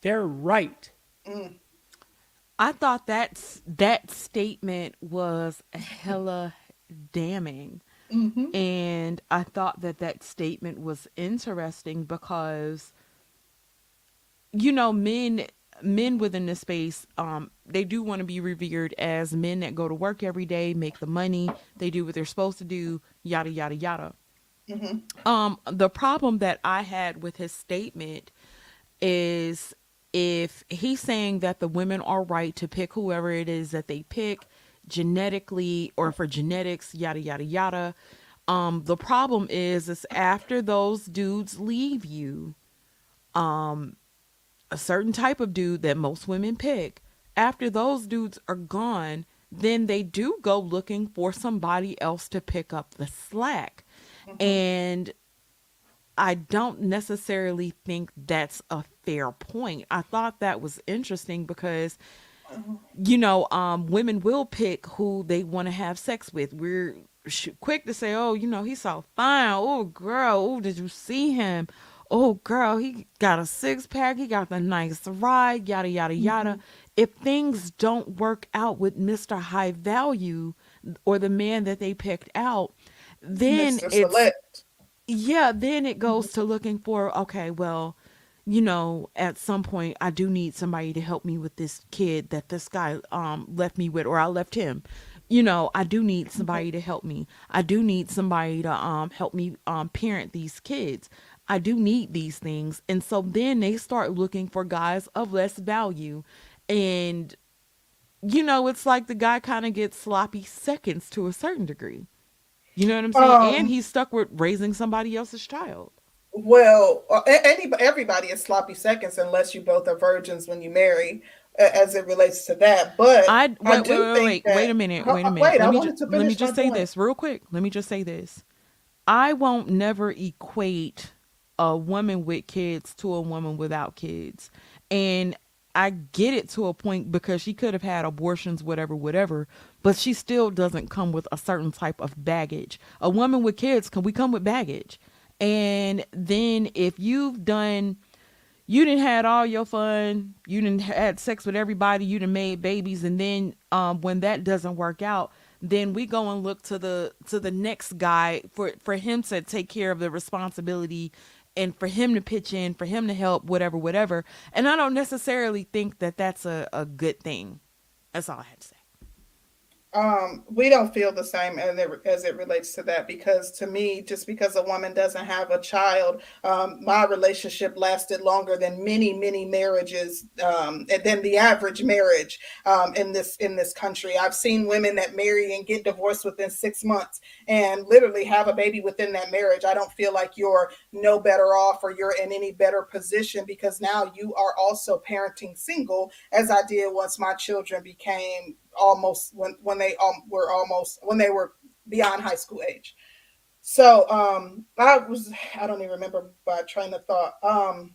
They're right. Mm. I thought that that statement was hella damning. Mm-hmm. And I thought that that statement was interesting because, you know, men men within this space, um, they do want to be revered as men that go to work every day, make the money, they do what they're supposed to do, yada yada yada. Mm-hmm. Um, the problem that I had with his statement is if he's saying that the women are right to pick whoever it is that they pick genetically or for genetics, yada yada yada. Um, the problem is is after those dudes leave you, um, a certain type of dude that most women pick, after those dudes are gone, then they do go looking for somebody else to pick up the slack. Mm-hmm. And I don't necessarily think that's a fair point. I thought that was interesting because you know, um, women will pick who they want to have sex with. We're quick to say, "Oh, you know, he's so fine. Oh, girl, oh, did you see him? Oh, girl, he got a six pack. He got the nice ride. Yada yada yada." If things don't work out with Mister High Value or the man that they picked out, then Mr. it's Select. yeah, then it goes to looking for, okay, well, you know, at some point I do need somebody to help me with this kid that this guy um left me with or I left him. You know, I do need somebody to help me. I do need somebody to um help me um parent these kids. I do need these things. And so then they start looking for guys of less value and you know, it's like the guy kind of gets sloppy seconds to a certain degree. You know what I'm saying? Um, and he's stuck with raising somebody else's child. Well, anybody, everybody is sloppy seconds unless you both are virgins when you marry, as it relates to that. But I wait, wait, do wait, think wait, that- wait a minute, Uh, wait a uh, minute. Wait, I let me wanted ju- to let me just say point. this real quick. Let me just say this. I won't never equate a woman with kids to a woman without kids. And I get it to a point because she could have had abortions, whatever, whatever, but she still doesn't come with a certain type of baggage. A woman with kids, can we come with baggage? And then if you've done you didn't had all your fun, you didn't had sex with everybody, you didn't made babies, and then um when that doesn't work out, then we go and look to the to the next guy for for him to take care of the responsibility and for him to pitch in, for him to help, whatever, whatever. And I don't necessarily think that that's a, a good thing. That's all I had to say. Um, we don't feel the same as it, as it relates to that because to me, just because a woman doesn't have a child, um, my relationship lasted longer than many, many marriages, um, than the average marriage um, in this in this country. I've seen women that marry and get divorced within six months and literally have a baby within that marriage. I don't feel like you're no better off or you're in any better position because now you are also parenting single, as I did once my children became almost when when they um, were almost when they were beyond high school age. So um I was I don't even remember my train of thought. Um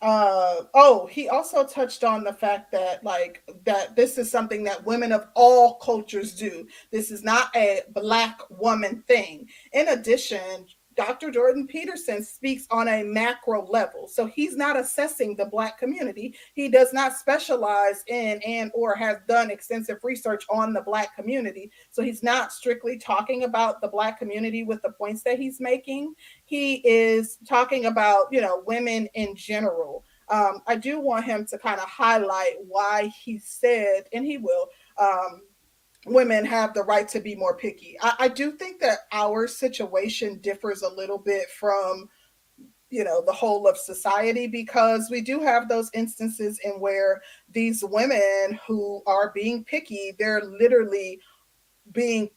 uh oh he also touched on the fact that like that this is something that women of all cultures do this is not a black woman thing in addition dr jordan peterson speaks on a macro level. So he's not assessing the black community. He does not specialize in and or has done extensive research on the black community. So he's not strictly talking about the black community with the points that he's making. He is talking about you know women in general. Um, i do want him to kind of highlight why he said and he will um, women have the right to be more picky. I, I do think that our situation differs a little bit from you know the whole of society because we do have those instances in where these women who are being picky they're literally being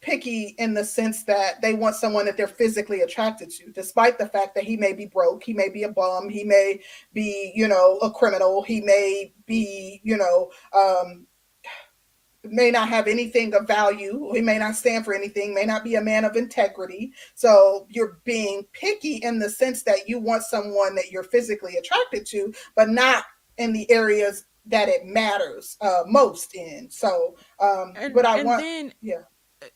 picky in the sense that they want someone that they're physically attracted to despite the fact that he may be broke he may be a bum he may be you know a criminal he may be you know um may not have anything of value. He may not stand for anything, may not be a man of integrity. So you're being picky in the sense that you want someone that you're physically attracted to, but not in the areas that it matters uh, most in. So, um, And but I and want, then yeah,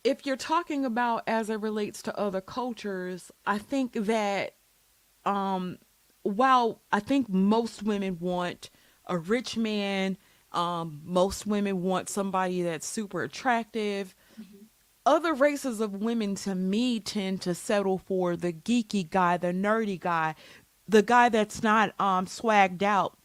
if you're talking about as it relates to other cultures, I think that um while I think most women want a rich man, um most women want somebody that's super attractive. Other races of women to me tend to settle for the geeky guy, the nerdy guy, the guy that's not um swagged out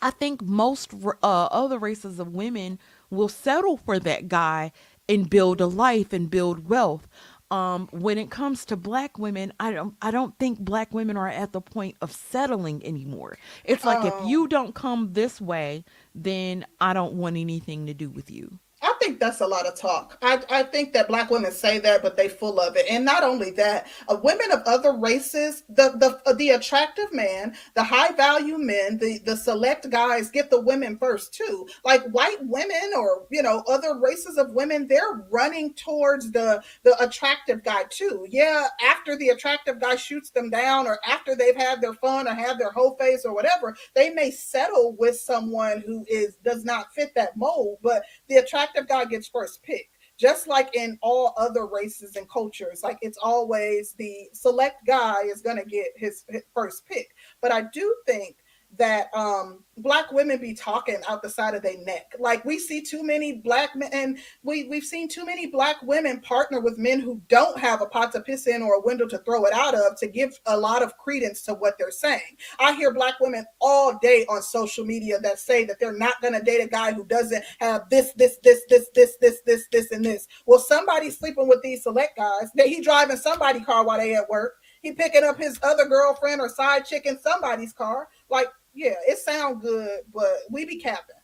I think most uh, other races of women will settle for that guy and build a life and build wealth. Um, when it comes to black women, I don't I don't think black women are at the point of settling anymore. It's like if Oh. you don't come this way, then I don't want anything to do with you. I think that's a lot of talk. I, I think that black women say that, but they full of it. And not only that, uh, women of other races, the the uh, the attractive man, the high value men, the the select guys get the women first too. Like white women or you know other races of women, they're running towards the the attractive guy too. Yeah, after the attractive guy shoots them down, or after they've had their fun or have their whole face or whatever, they may settle with someone who is does not fit that mold, but the attractive guy gets first pick just like in all other races and cultures like it's always the select guy is going to get his first pick. But i do think that um black women be talking out the side of their neck like we see too many black men and we we've seen too many black women partner with men who don't have a pot to piss in or a window to throw it out of to give a lot of credence to what they're saying I hear black women all day on social media that say that they're not going to date a guy who doesn't have this, this, this, this, this, this, this, this, and this. Well, somebody's sleeping with these select guys. That he driving somebody car while they at work. He picking up his other girlfriend or side chick in somebody's car. Like, yeah, it sound good, but we be capping.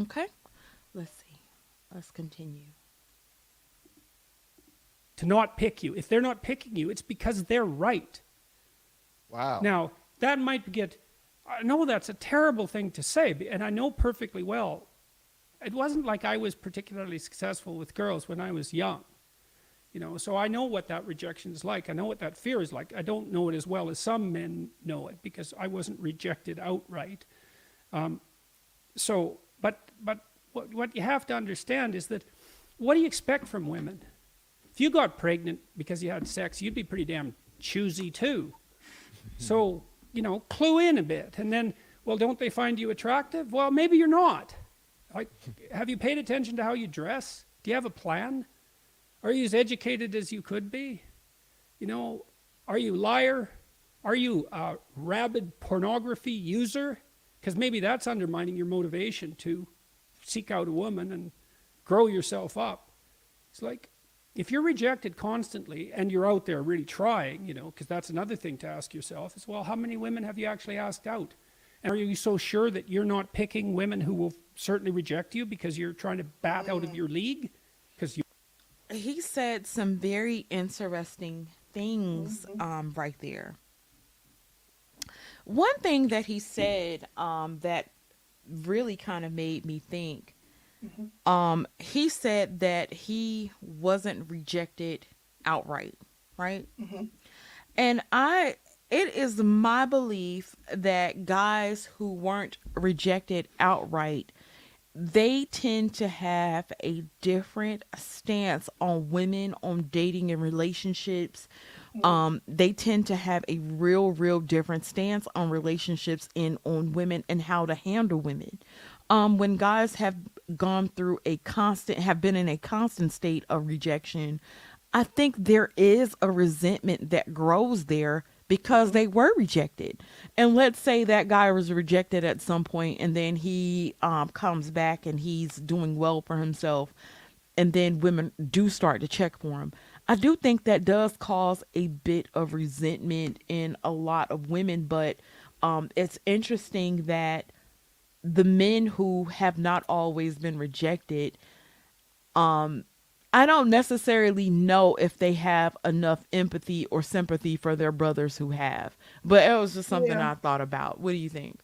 Okay, let's see. Let's continue. to not pick you. If they're not picking you, it's because they're right. Wow. Now, that might get, I know that's a terrible thing to say, and I know perfectly well. It wasn't like I was particularly successful with girls when I was young. You know, so I know what that rejection is like. I know what that fear is like. I don't know it as well as some men know it because I wasn't rejected outright. Um, so, but but what, what you have to understand is that what do you expect from women? If you got pregnant because you had sex, you'd be pretty damn choosy too. So, you know, clue in a bit. And then, well, don't they find you attractive? Well, maybe you're not. Like, have you paid attention to how you dress? Do you have a plan? Are you as educated as you could be? You know, are you a liar? Are you a rabid pornography user? Because maybe that's undermining your motivation to seek out a woman and grow yourself up. It's like, if you're rejected constantly and you're out there really trying, you know, because that's another thing to ask yourself is, well, how many women have you actually asked out? And are you so sure that you're not picking women who will certainly reject you because you're trying to bat out of mm. your league? He said some very interesting things um, right there. One thing that he said um, that really kind of made me think. Um, he said that he wasn't rejected outright, right? And I, it is my belief that guys who weren't rejected outright they tend to have a different stance on women on dating and relationships. Um they tend to have a real real different stance on relationships and on women and how to handle women. Um when guys have gone through a constant have been in a constant state of rejection i think there is a resentment that grows there because they were rejected. And let's say that guy was rejected at some point and then he um, comes back and he's doing well for himself. And then women do start to check for him. I do think that does cause a bit of resentment in a lot of women, but um, it's interesting that the men who have not always been rejected um I don't necessarily know if they have enough empathy or sympathy for their brothers who have. But it was just something Yeah. I thought about. What do you think?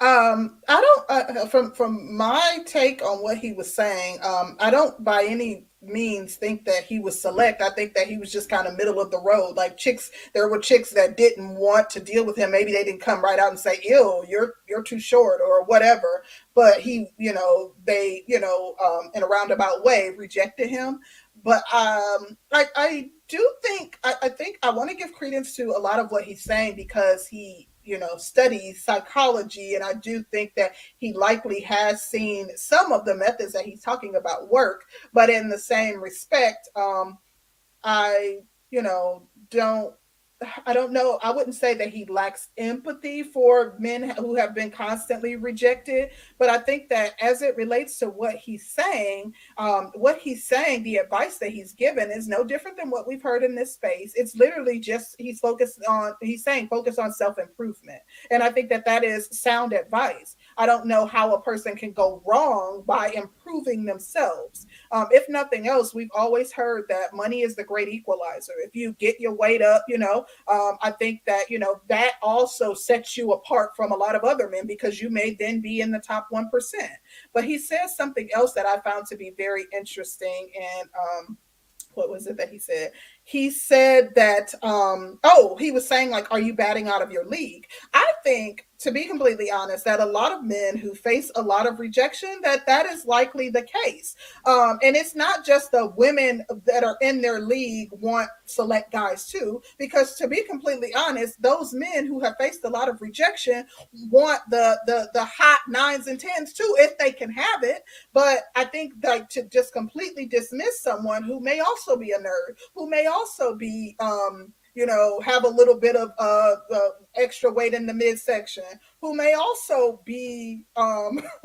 Um, I don't. Uh, uh, from from my take on what he was saying, um, I don't by any means think that he was select. I think that he was just kind of middle of the road. Like chicks, there were chicks that didn't want to deal with him. Maybe they didn't come right out and say, "Ew, you're you're too short" or whatever. But he, you know, they, you know, um, in a roundabout way, rejected him. But um, I, I do think I, I think I want to give credence to a lot of what he's saying because he you know studies psychology and i do think that he likely has seen some of the methods that he's talking about work. But in the same respect um i you know don't I don't know. I wouldn't say that he lacks empathy for men who have been constantly rejected, but I think that as it relates to what he's saying, um, what he's saying, the advice that he's given is no different than what we've heard in this space. It's literally just he's focused on, he's saying focus on self improvement. And I think that that is sound advice. I don't know how a person can go wrong by improving themselves. Um, if nothing else, we've always heard that money is the great equalizer. If you get your weight up, you know, um, I think that, you know, that also sets you apart from a lot of other men because you may then be in the top 1%. But he says something else that I found to be very interesting. And um, what was it that he said? He said that um oh he was saying like are you batting out of your league? I think to be completely honest that a lot of men who face a lot of rejection that that is likely the case. Um and it's not just the women that are in their league want select guys too because to be completely honest those men who have faced a lot of rejection want the the the hot nines and tens too if they can have it. But i think like to just completely dismiss someone who may also be a nerd who may also be um, you know, have a little bit of uh, uh, extra weight in the midsection, who may also be um,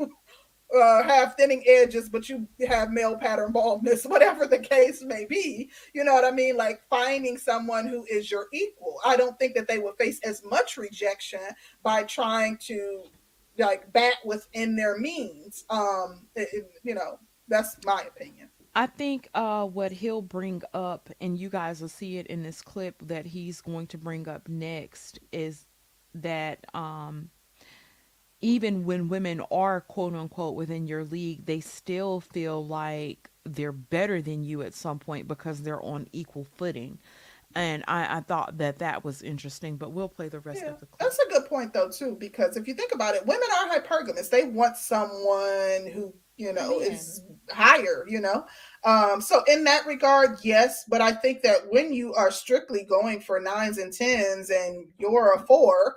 uh, have thinning edges, but you have male pattern baldness, whatever the case may be. You know what I mean? Like finding someone who is your equal. I don't think that they would face as much rejection by trying to like bat within their means. Um, it, it, you know, that's my opinion. I think uh, what he'll bring up, and you guys will see it in this clip that he's going to bring up next, is that um, even when women are quote unquote within your league, they still feel like they're better than you at some point because they're on equal footing. And I, I thought that that was interesting, but we'll play the rest Yeah, of the clip. that's a good point though too, because if you think about it, women are hypergamous. They want someone who you know Man. is higher. You know, um, so in that regard, yes. But I think that when you are strictly going for nines and tens, and you're a four,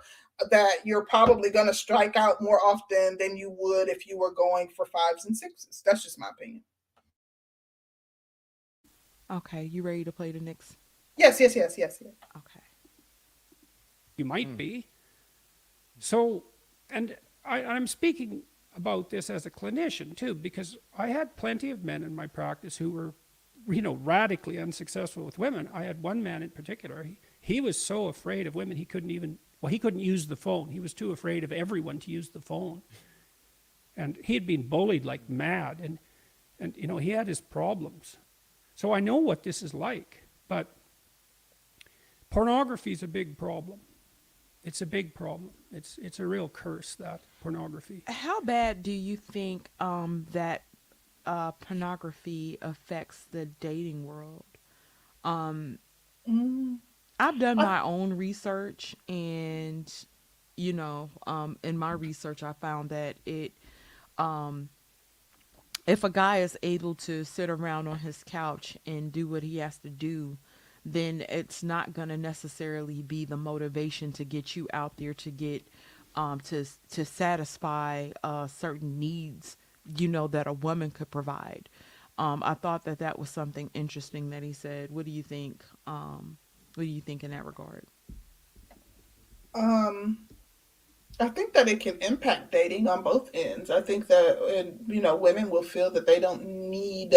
that you're probably going to strike out more often than you would if you were going for fives and sixes. That's just my opinion. Okay, you ready to play the next? Yes, yes, yes, yes, yes. Okay. You might be. So, and I, I'm speaking about this as a clinician too, because I had plenty of men in my practice who were, you know, radically unsuccessful with women. I had one man in particular. He, he was so afraid of women he couldn't even well he couldn't use the phone. He was too afraid of everyone to use the phone, and he had been bullied like mad, and and you know he had his problems. So I know what this is like, but pornography is a big problem. It's a big problem. It's it's a real curse that pornography. How bad do you think um, that uh, pornography affects the dating world? Um, Mm. I've done I- my own research, and you know, um, in my research, I found that it, um, if a guy is able to sit around on his couch and do what he has to do, then it's not going to necessarily be the motivation to get you out there to get um, to to satisfy uh, certain needs, you know, that a woman could provide. Um, I thought that that was something interesting that he said. What do you think? Um, what do you think in that regard? Um, I think that it can impact dating on both ends. I think that, you know, women will feel that they don't need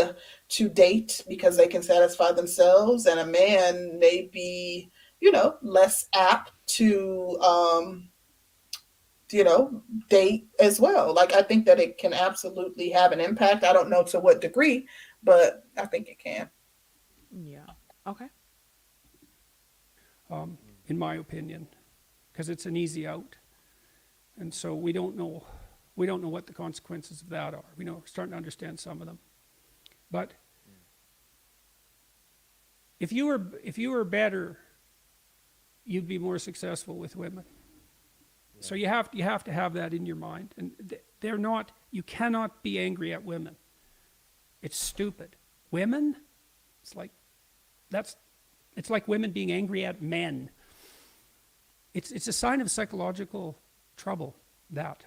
to date because they can satisfy themselves, and a man may be, you know, less apt to, um, you know, date as well. Like, I think that it can absolutely have an impact. I don't know to what degree, but I think it can. Yeah. Okay. um, in my opinion, because it's an easy out. And so we don't know we don't know what the consequences of that are. We know we're starting to understand some of them, but if you were if you were better, you'd be more successful with women. So you have you have to have that in your mind, and they're not. You cannot be angry at women. It's stupid. Women, it's like that's it's like women being angry at men. It's it's a sign of psychological trouble. That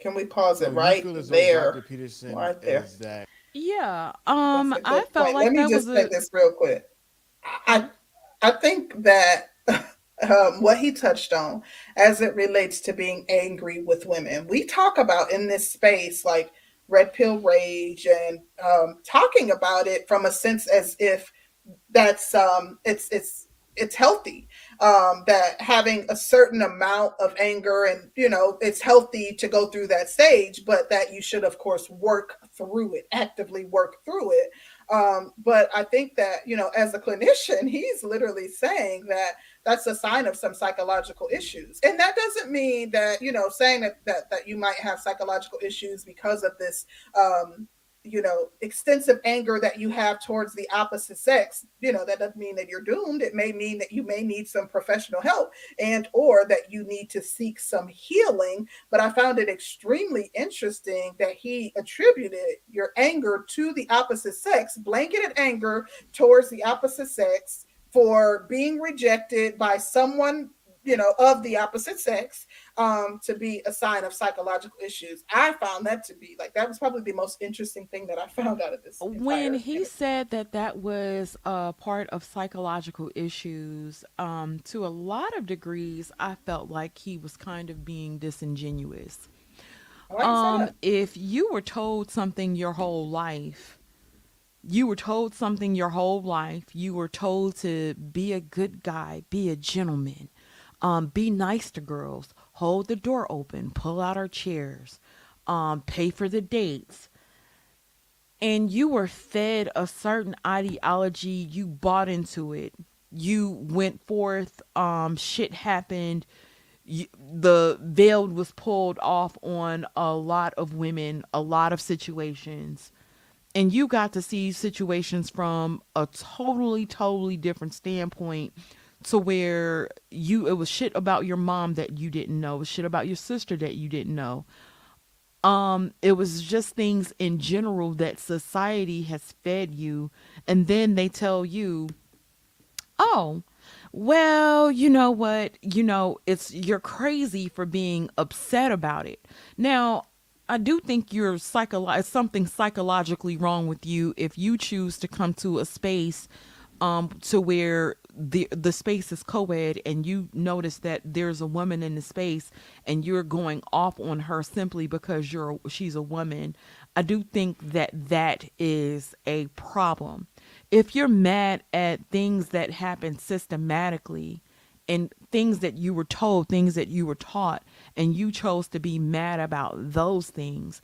Can we pause So it you right feel there? Dr. Peterson Right there. is that Yeah. Um, That's a I good felt point. like Let me just was say a this real quick. I I think that um, what he touched on as it relates to being angry with women, we talk about in this space like red pill rage and um, talking about it from a sense as if that's um, it's it's it's healthy um, that having a certain amount of anger and you know it's healthy to go through that stage but that you should of course work through it actively work through it. Um, but i think that you know as a clinician he's literally saying that that's a sign of some psychological issues. And that doesn't mean that you know saying that that, that you might have psychological issues because of this um, you know extensive anger that you have towards the opposite sex you know that doesn't mean that you're doomed. It may mean that you may need some professional help and or that you need to seek some healing. But i found it extremely interesting that he attributed your anger to the opposite sex blanketed anger towards the opposite sex for being rejected by someone you know of the opposite sex um to be a sign of psychological issues. I found that to be like that was probably the most interesting thing that i found out of this when he interview. said that that was a part of psychological issues um to a lot of degrees i felt like he was kind of being disingenuous. Say um if you were told something your whole life you were told something your whole life you were told to be a good guy be a gentleman um be nice to girls. Hold the door open. Pull out our chairs. Um pay for the dates. And you were fed a certain ideology. You bought into it. You went forth um shit happened. You, the veil was pulled off on a lot of women a lot of situations. And you got to see situations from a totally totally different standpoint to where you it was shit about your mom that you didn't know. Shit about your sister that you didn't know. Um it was just things in general that society has fed you and then they tell you oh well you know what? You know it's you're crazy for being upset about it. Now i do think you're psycholo- something psychologically wrong with you if you choose to come to a space um to where the the space is co-ed and you notice that there's a woman in the space and you're going off on her simply because you're she's a woman i do think that that is a problem if you're mad at things that happen systematically and things that you were told things that you were taught and you chose to be mad about those things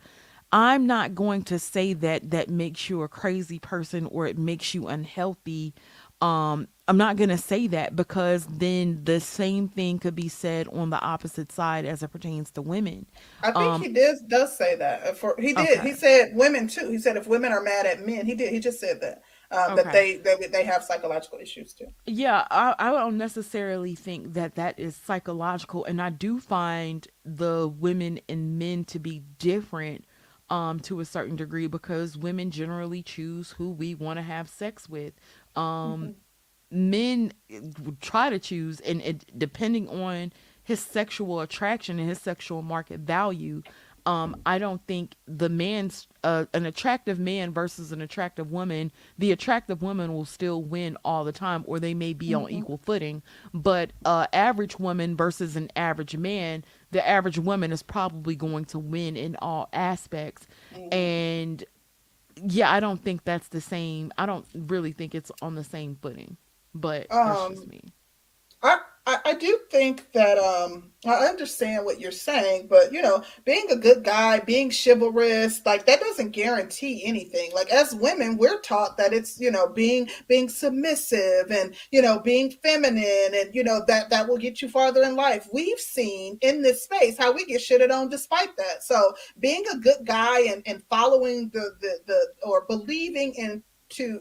I'm not going to say that that makes you a crazy person or it makes you unhealthy. Um, I'm not going to say that because then the same thing could be said on the opposite side as it pertains to women. I think um, he does does say that. Uh, For he did. Okay. He said women too. He said if women are mad at men, he did. He just said that um, that they, they they have psychological issues too. Yeah, I, I don't necessarily think that that is psychological, and I do find the women and men to be different um to a certain degree because women generally choose who we want to have sex with. Um men would try to choose and it, depending on his sexual attraction and his sexual market value um i don't think the man's uh, an attractive man versus an attractive woman the attractive woman will still win all the time or they may be on equal footing. But uh average woman versus an average man the average woman is probably going to win in all aspects. And yeah i don't think that's the same. I don't really think it's on the same footing but that's just Um, me I I, I do think that um I understand what you're saying, but you know, being a good guy, being chivalrous, like that doesn't guarantee anything. Like as women, we're taught that it's, you know, being being submissive and, you know, being feminine and you know that that will get you farther in life. We've seen in this space how we get shitted on despite that. So being a good guy and, and following the the the or believing in to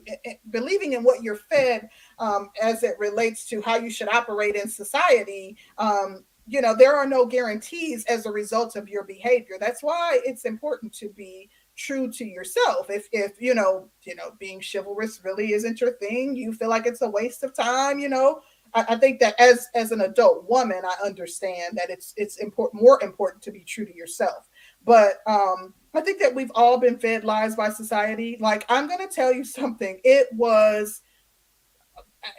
believing in what you're fed um, as it relates to how you should operate in society um, you know there are no guarantees as a result of your behavior. That's why it's important to be true to yourself. If if you know you know being chivalrous really isn't your thing you feel like it's a waste of time you know I, I think that as as an adult woman i understand that it's it's important more important to be true to yourself but um I think that we've all been fed lies by society. Like, I'm going to tell you something. It was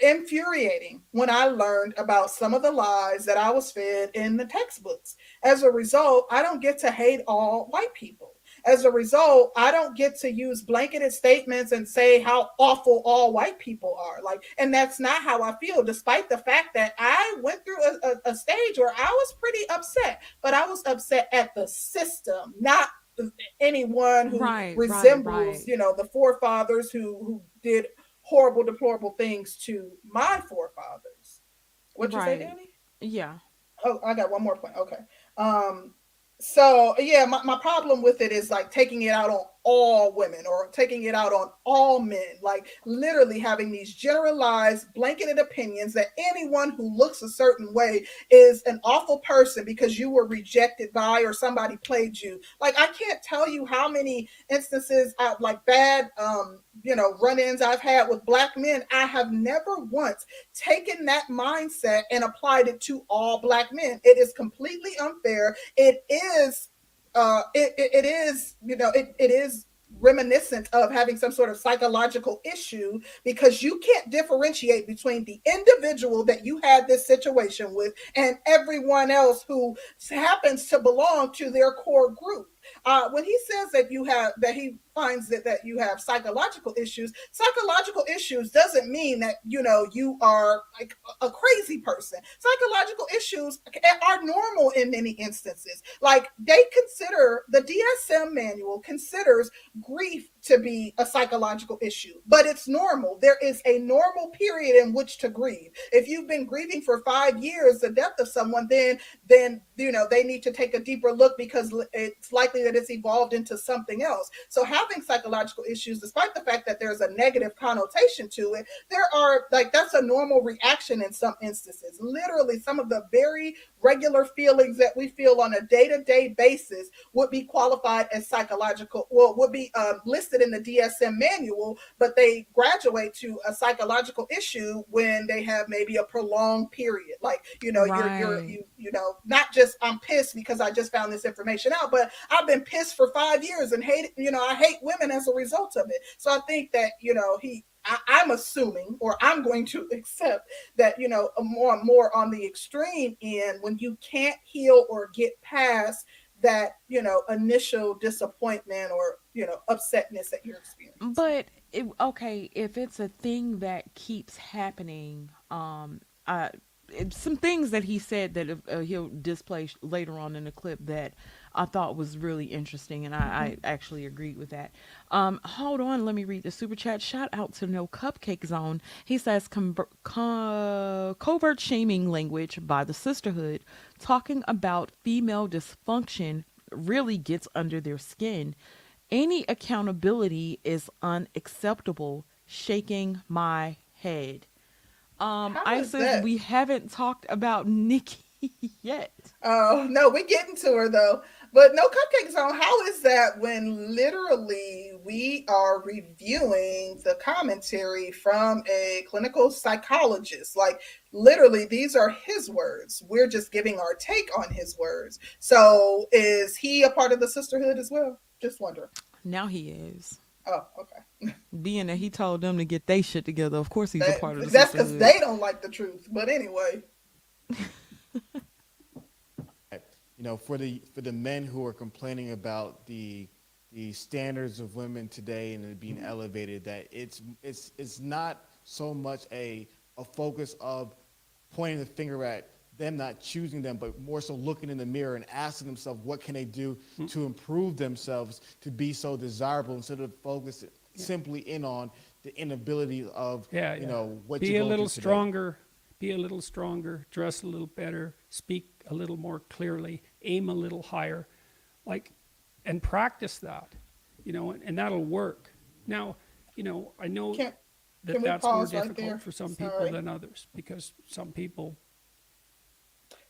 infuriating when I learned about some of the lies that I was fed in the textbooks. As a result, I don't get to hate all white people. As a result, I don't get to use blanketed statements and say how awful all white people are. Like, and that's not how I feel, despite the fact that I went through a, a, a stage where I was pretty upset, but I was upset at the system, not anyone who right, resembles, right, right. you know, the forefathers who who did horrible, deplorable things to my forefathers. What you say, Danny? Yeah. Oh, I got one more point. Okay. Um, so yeah, my, my problem with it is like taking it out on all women or taking it out on all men, like literally having these generalized, blanketed opinions that anyone who looks a certain way is an awful person because you were rejected by or somebody played you. Like I can't tell you how many instances of like bad um you know run-ins I've had with black men. I have never once taken that mindset and applied it to all black men. It is completely unfair. It is uh, it, it, it is, you know, it, it is reminiscent of having some sort of psychological issue because you can't differentiate between the individual that you had this situation with and everyone else who happens to belong to their core group. Uh, when he says that you have that he finds that that you have psychological issues, psychological issues doesn't mean that you know you are like a crazy person. Psychological issues are normal in many instances. Like they consider the DSM manual considers grief to be a psychological issue, but it's normal. There is a normal period in which to grieve. If you've been grieving for five years the death of someone, then then you know they need to take a deeper look because it's likely that it's evolved into something else. So having psychological issues, despite the fact that there's a negative connotation to it, there are like that's a normal reaction in some instances. Literally, some of the very regular feelings that we feel on a day-to-day basis would be qualified as psychological, well, would be um, listed in the DSM manual, but they graduate to a psychological issue when they have maybe a prolonged period. Like, you know, right. you're, you're you, you know, not just I'm pissed because I just found this information out, but I've been pissed for five years and hate, you know, I hate women as a result of it. So I think that, you know, he I, am assuming, or I'm going to accept that, you know, more more on the extreme end, when you can't heal or get past that, you know, initial disappointment or, you know, upsetness that you're experiencing. But it, okay, if it's a thing that keeps happening, um, uh, some things that he said that uh, he'll display later on in the clip that I thought was really interesting, and I, I mm-hmm. actually agreed with that. Um, hold on, let me read the super chat. Shout out to No Cupcake Zone. He says com- co- covert shaming language by the sisterhood, talking about female dysfunction really gets under their skin. Any accountability is unacceptable. Shaking my head. Um, I said we haven't talked about Nikki yet. Oh no, we're getting to her though. But no cupcake zone. How is that when literally we are reviewing the commentary from a clinical psychologist? Like literally, these are his words. We're just giving our take on his words. So is he a part of the sisterhood as well? Just wondering. Now he is. Oh, okay. Being that he told them to get their shit together, of course he's that, a part of the That's because they don't like the truth. But anyway. you know, for the for the men who are complaining about the the standards of women today and it being elevated, that it's it's it's not so much a a focus of pointing the finger at them not choosing them, but more so looking in the mirror and asking themselves what can they do Hmm. to improve themselves to be so desirable instead of focusing simply in on the inability of Yeah, you yeah. know what be you're a little stronger, be a little stronger, dress a little better, speak a little more clearly, aim a little higher, like, and practice that, you know, and, and that'll work. Now, you know, I know Can- that that's more right difficult there? for some Sorry. people than others because some people,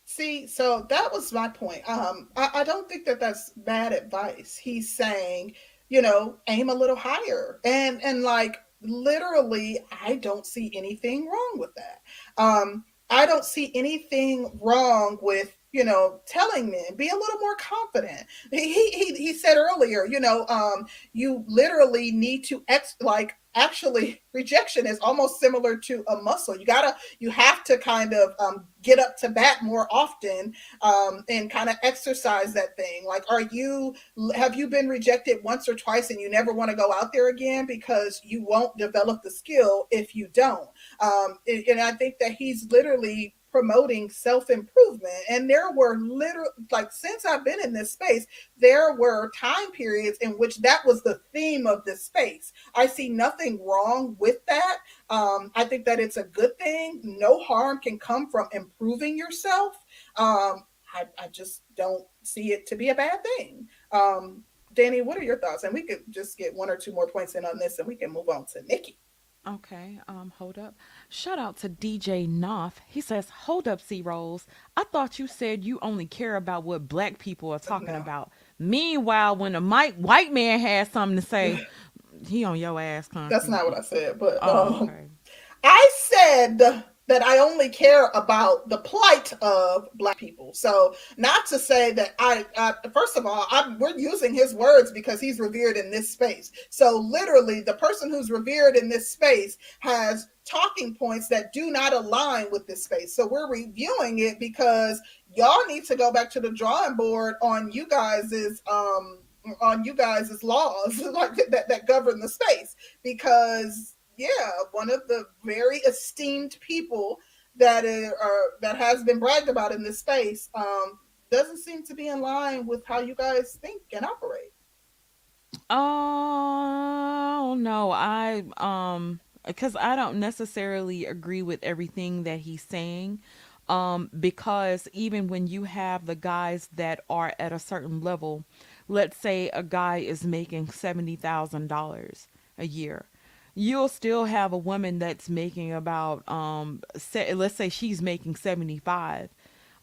See, so that was my point. Um, I, I don't think that that's bad advice. He's saying, you know, aim a little higher, and and like literally, I don't see anything wrong with that. Um, I don't see anything wrong with you know telling men be a little more confident. He he he said earlier, you know, um, you literally need to ex like actually rejection is almost similar to a muscle. You gotta you have to kind of um, get up to bat more often um, and kind of exercise that thing. Like, are you have you been rejected once or twice and you never want to go out there again because you won't develop the skill if you don't? Um, and, and I think that he's literally promoting self improvement. And there were literally like since I've been in this space, there were time periods in which that was the theme of this space. I see nothing wrong with that. Um, I think that it's a good thing. No harm can come from improving yourself. Um, I, I just don't see it to be a bad thing. Um, Danny, what are your thoughts? And we could just get one or two more points in on this and we can move on to Nikki. Okay, um, hold up. Shout out to DJ Knopf. He says, Hold up, C Rolls. I thought you said you only care about what black people are talking No. about. Meanwhile, when a Mike white man has something to say, he on your ass, concrete. That's not what I said, but Oh, um, okay. I said that I only care about the plight of black people. So, not to say that I, I first of all, I'm, we're using his words because he's revered in this space. So, literally, the person who's revered in this space has talking points that do not align with this space. So, we're reviewing it because y'all need to go back to the drawing board on you guys's um on you guys' laws like that, that govern the space because yeah, one of the very esteemed people that are that has been bragged about in this space um, doesn't seem to be in line with how you guys think and operate. Oh no, I um because I don't necessarily agree with everything that he's saying. Um, because even when you have the guys that are at a certain level, let's say a guy is making seventy thousand dollars a year, you'll still have a woman that's making about um say, let's say she's making seventy five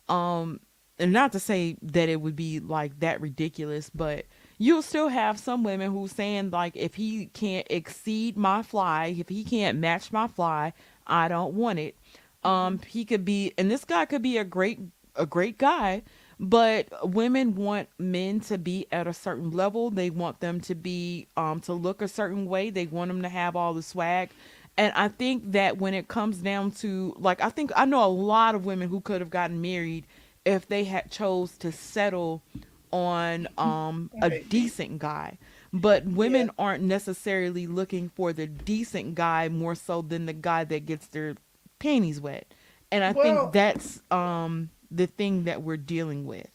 um and not to say that it would be like that ridiculous but you'll still have some women who saying like if he can't exceed my fly if he can't match my fly i don't want it. Um he could be and this guy could be a great a great guy but women want men to be at a certain level. They want them to be um to look a certain way. They want them to have all the swag. And i think that when it comes down to like i think i know a lot of women who could have gotten married if they had chose to settle on um a decent guy. But women Yeah. aren't necessarily looking for the decent guy more so than the guy that gets their panties wet. And i Well- think that's um the thing that we're dealing with?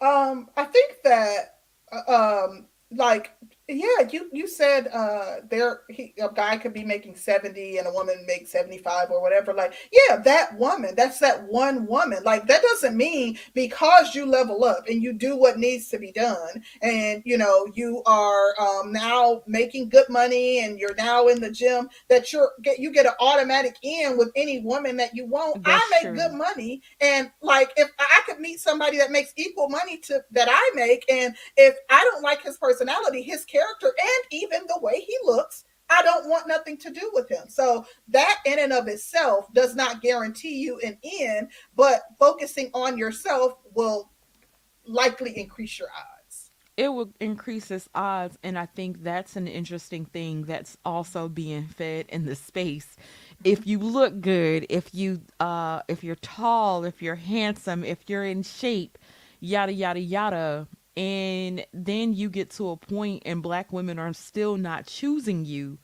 Um, I think that uh, um, like yeah, you you said uh, there he, a guy could be making seventy and a woman make seventy five or whatever. Like yeah, that woman, that's that one woman. Like that doesn't mean because you level up and you do what needs to be done, and you know you are um, now making good money and you're now in the gym that you're get you get an automatic in with any woman that you want. That's I make true. good money, and like if I could meet somebody that makes equal money to that I make, and if I don't like his personality, his character, and even the way he looks, I don't want nothing to do with him. So that in and of itself does not guarantee you an end, but focusing on yourself will likely increase your odds. it will increase its odds and i think that's an interesting thing that's also being fed in the space if you look good if you uh if you're tall if you're handsome if you're in shape yada yada yada and then you get to a point and black women are still not choosing you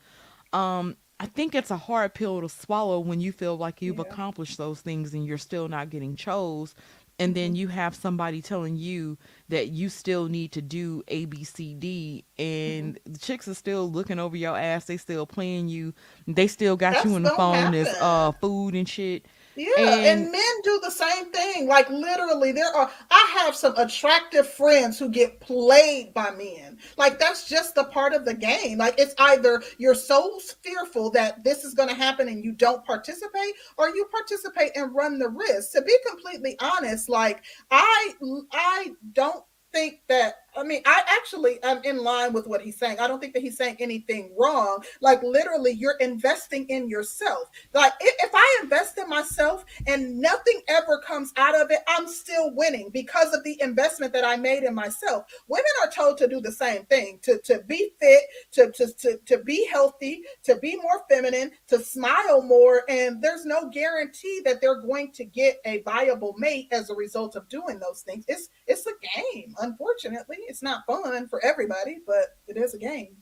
um I think it's a hard pill to swallow when you feel like you've Yeah. accomplished those things and you're still not getting chose. And then Mm-hmm. you have somebody telling you that you still need to do A, B, C, D, and Mm-hmm. the chicks are still looking over your ass. They still playing you. They still got That's you on the phone as uh food and shit. Yeah, and, And- men do the same thing. Like literally, there are I have some attractive friends who get played by men. Like that's just the part of the game. Like it's either you're so fearful that this is going to happen and you don't participate, or you participate and run the risk. To be completely honest, like I I don't think that I mean I actually am in line with what he's saying. I don't think that he's saying anything wrong. Like literally, you're investing in yourself. Like if I invest in myself and nothing ever comes out of it, I'm still winning because of the investment that I made in myself. Women are told to do the same thing, to, to be fit, to, to, to, to be healthy, to be more feminine, to smile more. And there's no guarantee that they're going to get a viable mate as a result of doing those things. It's it's a game. Unfortunately, it's not fun for everybody, but it is a game.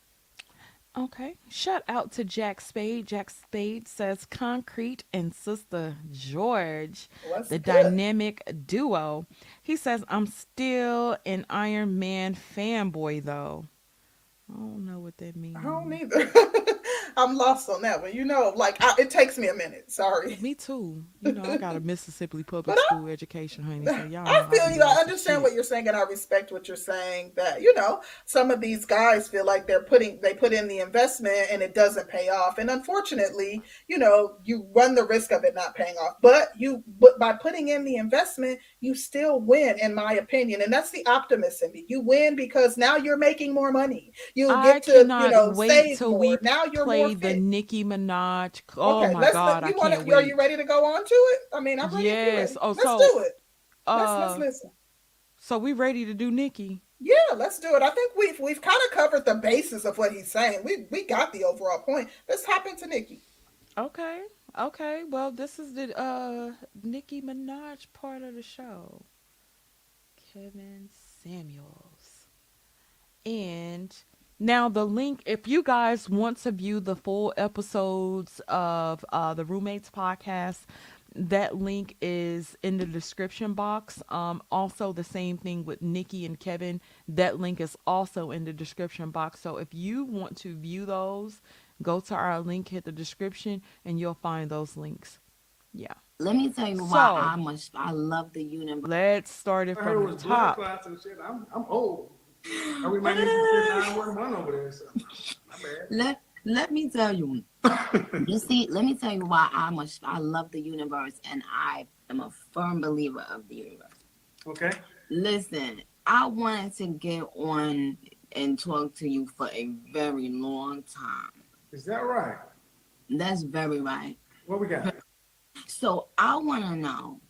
Okay. Shout out to Jack Spade. Jack Spade says Concrete and Sister George, the good? dynamic duo. He says, I'm still an Iron Man fanboy, though. I don't know what that means. I don't either. I'm lost on that one. You know, like I, it takes me a minute. Sorry. Me too. You know, I got a Mississippi public school education, honey. So y'all I feel you. I understand what you're saying, and I respect what you're saying. That you know, some of these guys feel like they're putting they put in the investment and it doesn't pay off, and unfortunately, you know, you run the risk of it not paying off. But you, but by putting in the investment, you still win, in my opinion, and that's the optimist in me. You win because now you're making more money. You I get to you know save more. we now you're the. Nicki Minaj. Oh okay, my let's. God, you I wanna, can't Are you ready to go on to it? I mean, I'm ready. Yes. Oh, let's so, do it. Let's, Uh, let's listen. so we ready to do Nicki? Yeah, let's do it. I think we've we've kind of covered the basis of what he's saying. We we got the overall point. Let's hop into Nikki. Okay. Okay. Well, this is the uh Nicki Minaj part of the show. Kevin Samuels. And now the link if you guys want to view the full episodes of uh the Roommates podcast, that link is in the description box. Um also the same thing with Nikki and Kevin. That link is also in the description box. So if you want to view those, go to our link, hit the description, and you'll find those links. Yeah. Let me tell you why So- I must I love the universe. Let's start it I heard it from the top. clots and shit. I'm, I'm old. We might need to send 911 over there. So, my bad. Let let me tell you. you see, let me tell you why I must I love the universe and I am a firm believer of the universe. Okay. Listen, I wanted to get on and talk to you for a very long time. Is that right? That's very right. What we got? So I want to know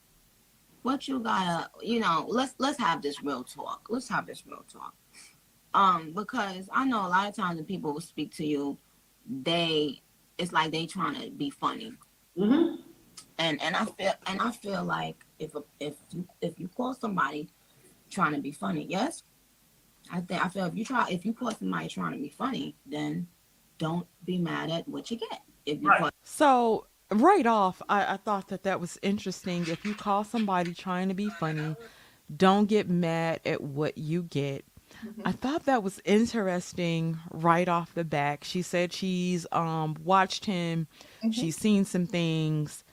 what you gotta, you know, let's let's have this real talk. Let's have this real talk. Um, because I know a lot of times when people will speak to you, they it's like they trying to be funny, Mm-hmm. and and I feel and I feel like if a, if you if you call somebody trying to be funny, yes, I think I feel if you try if you call somebody trying to be funny, then don't be mad at what you get. If you Right. call So right off, I, I thought that that was interesting. If you call somebody trying to be funny, don't get mad at what you get. I thought that was interesting right off the back. She said she's um watched him, she's seen some things,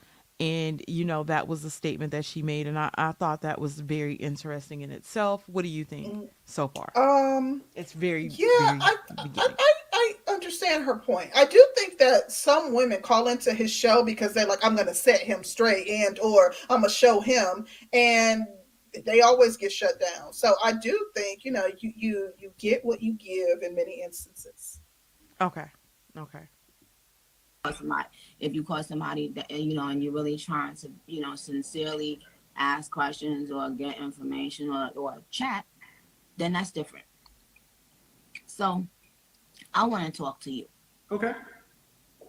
and you know that was a statement that she made, and I, I thought that was very interesting in itself. What do you think so far? Um, It's very yeah, very I, I. I, I understand her point. I do think that some women call into his show because they're like, I'm going to set him straight and or I'm going to show him, and they always get shut down. So I do think you know you you you get what you give in many instances. Okay, okay. somebody if you call somebody that you know and you're really trying to you know sincerely ask questions or get information or, or chat then that's different so i want to talk to you Okay.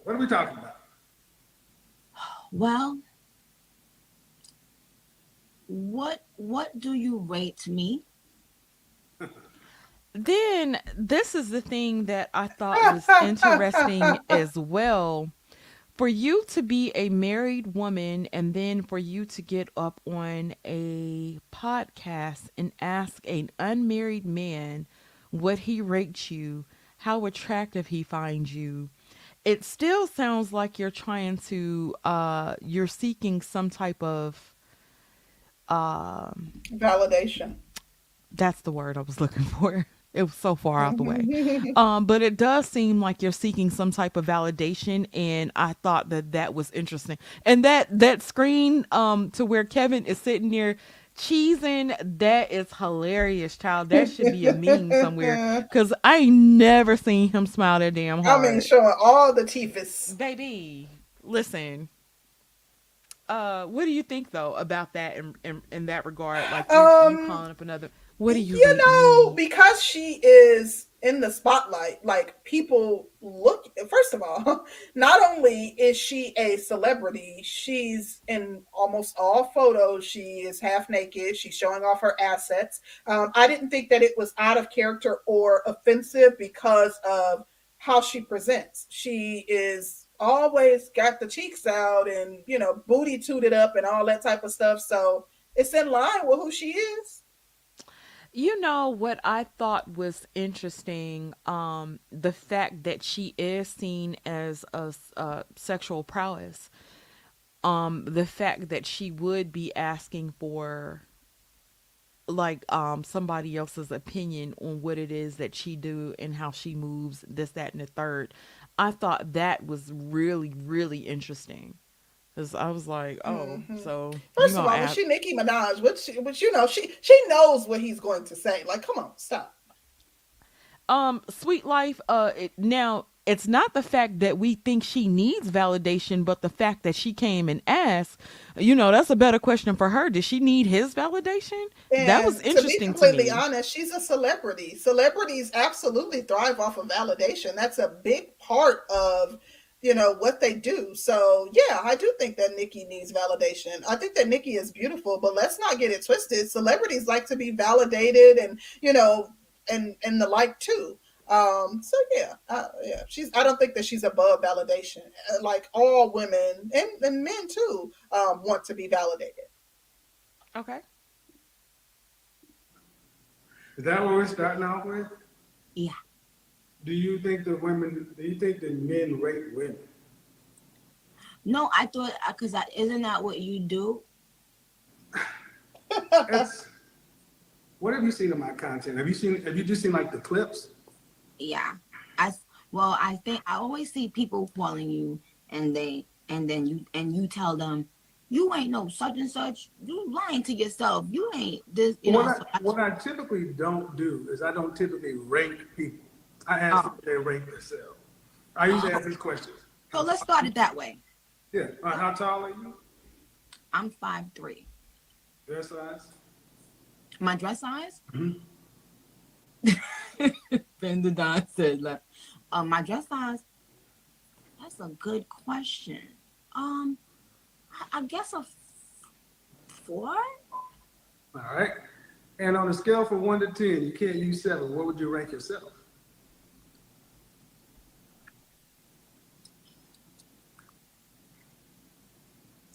What are we talking about? well what what do you rate me then this is the thing that I thought was interesting as well. For you to be a married woman and then for you to get up on a podcast and ask an unmarried man what he rates you, how attractive he finds you, it still sounds like you're trying to uh you're seeking some type of um Validation. that's the word I was looking for. It was so far out the way. Um, but it does seem like you're seeking some type of validation, and I thought that that was interesting. And that that screen um to where Kevin is sitting there cheesing, that is hilarious, child. That should be a meme somewhere because I ain't never seen him smile that damn hard I mean, showing all the teeth is. Baby, listen. Uh, what do you think though about that in in, in that regard? Like you, you Um, calling up another. What do you? you know because she is in the spotlight like people look first of all not only is she a celebrity she's in almost all photos she is half naked she's showing off her assets um, i didn't think that it was out of character or offensive because of how she presents she is always got the cheeks out and you know booty tooted up and all that type of stuff so it's in line with who she is You know what I thought was interesting? Um, the fact that she is seen as a, uh, sexual prowess. Um, the fact that she would be asking for like um somebody else's opinion on what it is that she do and how she moves this that and the third i thought that was really really interesting because i was like oh Mhm. so First of all, ask- she Nicki Minaj, which which you know, she she knows what he's going to say. Like, come on, stop. um sweet life uh it, now it's not the fact that we think she needs validation but the fact that she came and asked you know that's a better question for her did she need his validation And that was interesting To to, be completely me honest, she's a celebrity. Celebrities absolutely thrive off of validation. That's a big part of you know what they do. So yeah, I do think that Nikki needs validation. I think that Nikki is beautiful, but let's not get it twisted. Celebrities like to be validated, and you know, and and the like too. Um, so yeah, uh, yeah, she's. I don't think that she's above validation. Uh, Like all women and, and men too, um, want to be validated. okay Is that what we're starting off with? Yeah. Do you think the women? Do you think that men rape women? No, I thought because isn't that what you do? What have you seen of my content? Have you seen? Have you just seen like the clips? Yeah. I well, I think I always see people calling you and they and then you and you tell them you ain't no such and such. You lying to yourself. You ain't this. You what, know. I, so I- what I typically don't do is I don't typically rate people. I ask Oh. if they rate themselves. I usually ask these questions. so let's start it that way. Yeah. Uh, how tall are you? I'm five three. Dress size? My dress size? Mhm. Brenda Don said, like, uh, my dress size. That's a good question. Um, I, I guess a f- four. All right. And on a scale from one to ten, you can't use seven. What would you rank yourself?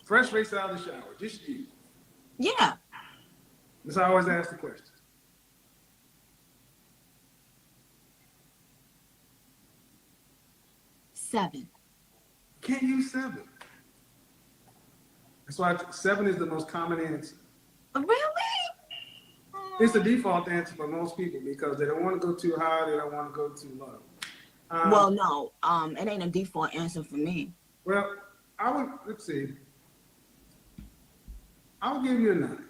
Fresh face out of the shower, just you. Yeah, That's how I always ask the question. Seven. Can't use seven. That's why seven is the most common answer. Really? It's the default answer for most people because they don't want to go too high, they don't want to go too low. Um, Well, no. Um, it ain't a default answer for me. Well, I would let's see. I'll give you a nine.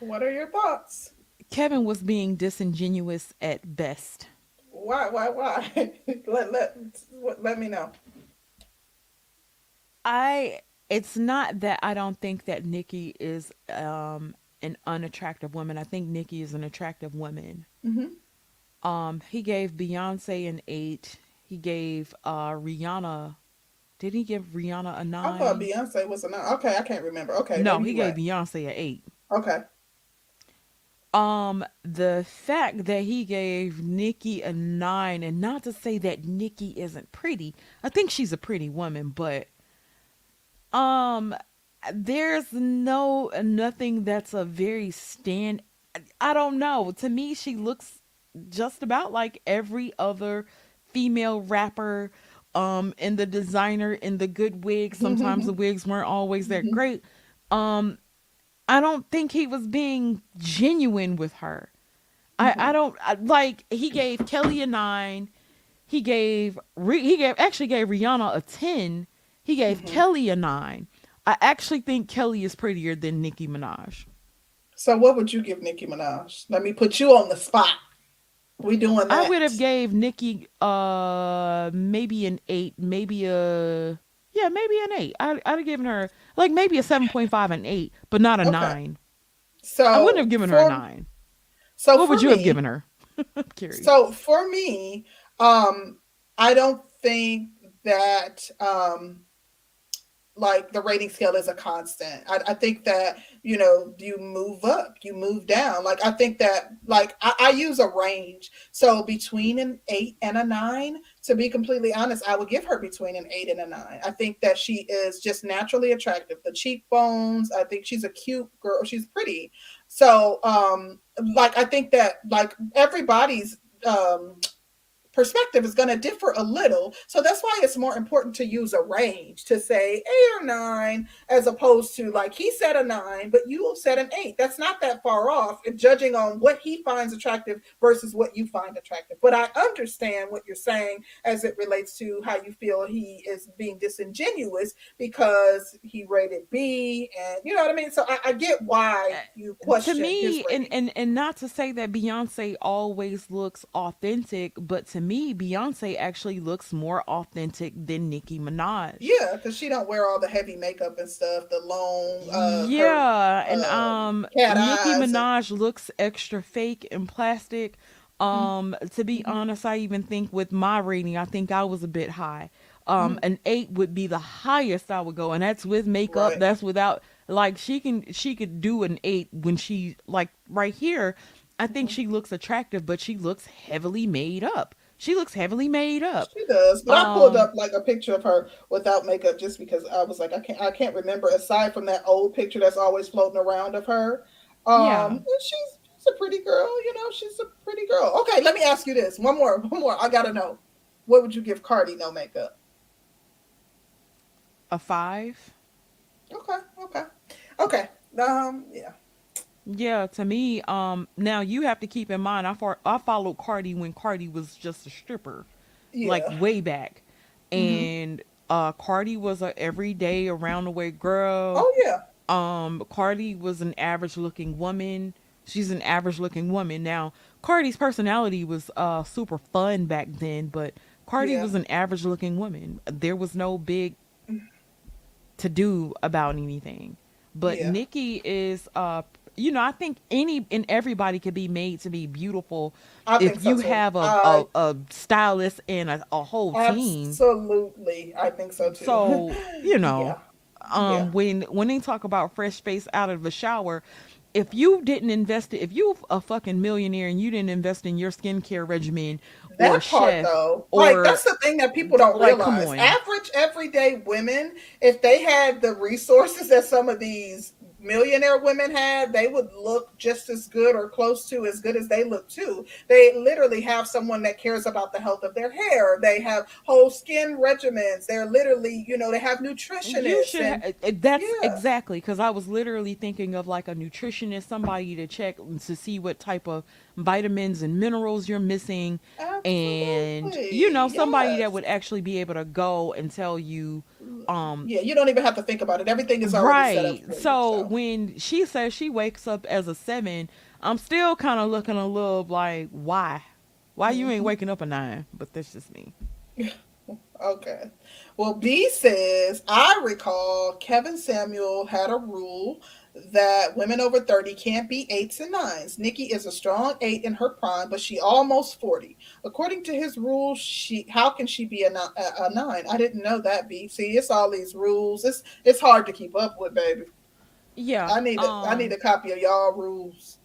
What are your thoughts? Kevin was being disingenuous at best Why, why, why? let, let, let me know. I it's not that I don't think that Nikki is um an unattractive woman. I think Nikki is an attractive woman. Um he gave Beyonce an 8. He gave uh Rihanna Did he give Rihanna a I nine? thought Beyonce was a nine. Okay, I can't remember. Okay, no, he gave? Beyonce an eight. Okay. Um, the fact that he gave Nikki a nine, and not to say that Nikki isn't pretty, I think she's a pretty woman, but um, there's no nothing that's a very stand. I don't know. To me, she looks just about like every other female rapper. Um, and the designer in the good wig. Sometimes the wigs weren't always that great. Um, I don't think he was being genuine with her. I, I don't I, like. He gave Kelly a nine. He gave he gave actually gave Rihanna a ten. He gave Kelly a nine. I actually think Kelly is prettier than Nicki Minaj. So what would you give Nicki Minaj? Let me put you on the spot. We doing that. I would have gave Nicki uh maybe an eight, maybe a yeah, maybe an eight. I I'd have given her like maybe a seven point five and eight, but not a Okay. nine. So I wouldn't have given her a nine. So What would you have given her? I'm curious. So for me, um, I don't think that um, like the rating scale is a constant. I, I think that you know you move up, you move down. Like I think that like I, I use a range. So between an eight and a nine, to be completely honest, I would give her between an eight and a nine. I think that she is just naturally attractive. The cheekbones, I think she's a cute girl. She's pretty. So um like I think that like everybody's um perspective is going to differ a little. So that's why it's more important to use a range to say eight or nine, as opposed to like he said a nine, but you said an eight. That's not that far off, if judging on what he finds attractive versus what you find attractive. But I understand what you're saying as it relates to how you feel he is being disingenuous because he rated B, and you know what I mean. So I, I get why uh, you question to me and, and and not to say that beyonce always looks authentic but to me beyonce actually looks more authentic than nicki minaj Yeah, because she don't wear all the heavy makeup and stuff. The long, uh, her- yeah and uh, um cat nicki eyes and- minaj looks extra fake and plastic um to be Mm-hmm. honest i even think with my rating i think i was a bit high um Mm-hmm. an eight would be the highest i would go and that's with makeup Right. that's without like she can she could do an eight when she like right here i think Mm-hmm. she looks attractive but she looks heavily made up she looks heavily made up She does, but I pulled Um, up like a picture of her without makeup just because I was like, I can't, I can't remember. Aside from that old picture that's always floating around of her, um, Yeah. and she's she's a pretty girl. You know, she's a pretty girl. Okay, let me ask you this. One more, one more. I gotta know. What would you give Cardi no makeup? a five Okay, okay, okay. Um, yeah. Yeah, to me, um, now you have to keep in mind, I I followed Cardi when Cardi was just a stripper, Yeah. like way back, and uh, Cardi was a everyday around the way girl. oh yeah. Um, Cardi was an average looking woman. She's an average looking woman now. Cardi's personality was uh super fun back then, but Cardi Yeah. was an average looking woman. There was no big to do about anything. But Yeah. Nikki is uh you know, I think any and everybody could be made to be beautiful I if so, you too. have a stylist and a, a whole team. Absolutely, I think so too. So, you know, Yeah. um Yeah. when when they talk about fresh face out of the shower, if you didn't invest it, if you a fucking millionaire and you didn't invest in your skincare regimen that or part chef though or like that's the thing that people don't like, realize average everyday women if they had the resources that some of these millionaire women had they would look just as good or close to as good as they look too they literally have someone that cares about the health of their hair they have whole skin regimens they're literally you know they have nutritionists You should. and- uh, that's Yeah. exactly because I was literally thinking of like a nutritionist, somebody to check to see what type of vitamins and minerals you're missing, and you know Absolutely, somebody that would actually be able to go and tell you, um, yeah you don't even have to think about it everything is already set up right. for you, So when she says she wakes up as a seven, I'm still kind of looking a little like, why, why you Mm-hmm. ain't waking up a nine? But that's just me. Okay. Well, B says, I recall Kevin Samuel had a rule that women over 30 can't be eights and nines. Nikki is a strong eight in her prime, but she almost 40. According to his rules, she how can she be a, a, a nine? I didn't know that. B. See, it's all these rules. It's it's hard to keep up with, baby. Yeah. I need a, um, I need a copy of y'all rules.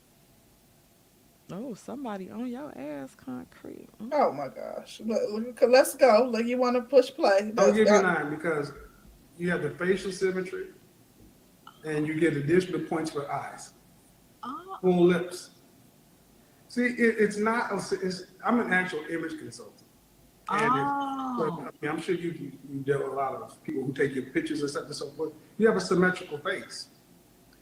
Oh, somebody on your ass concrete. Mm. Oh my gosh. Look, look, let's go. Look, you want to push play? I'll give you nine because you have the facial symmetry and you get additional points for eyes, ah. Oh, full lips. See, it, it's not, a, it's, I'm an actual image consultant. And oh, I mean, I'm sure you, you, you deal with a lot of people who take your pictures and stuff and so forth. You have a symmetrical face.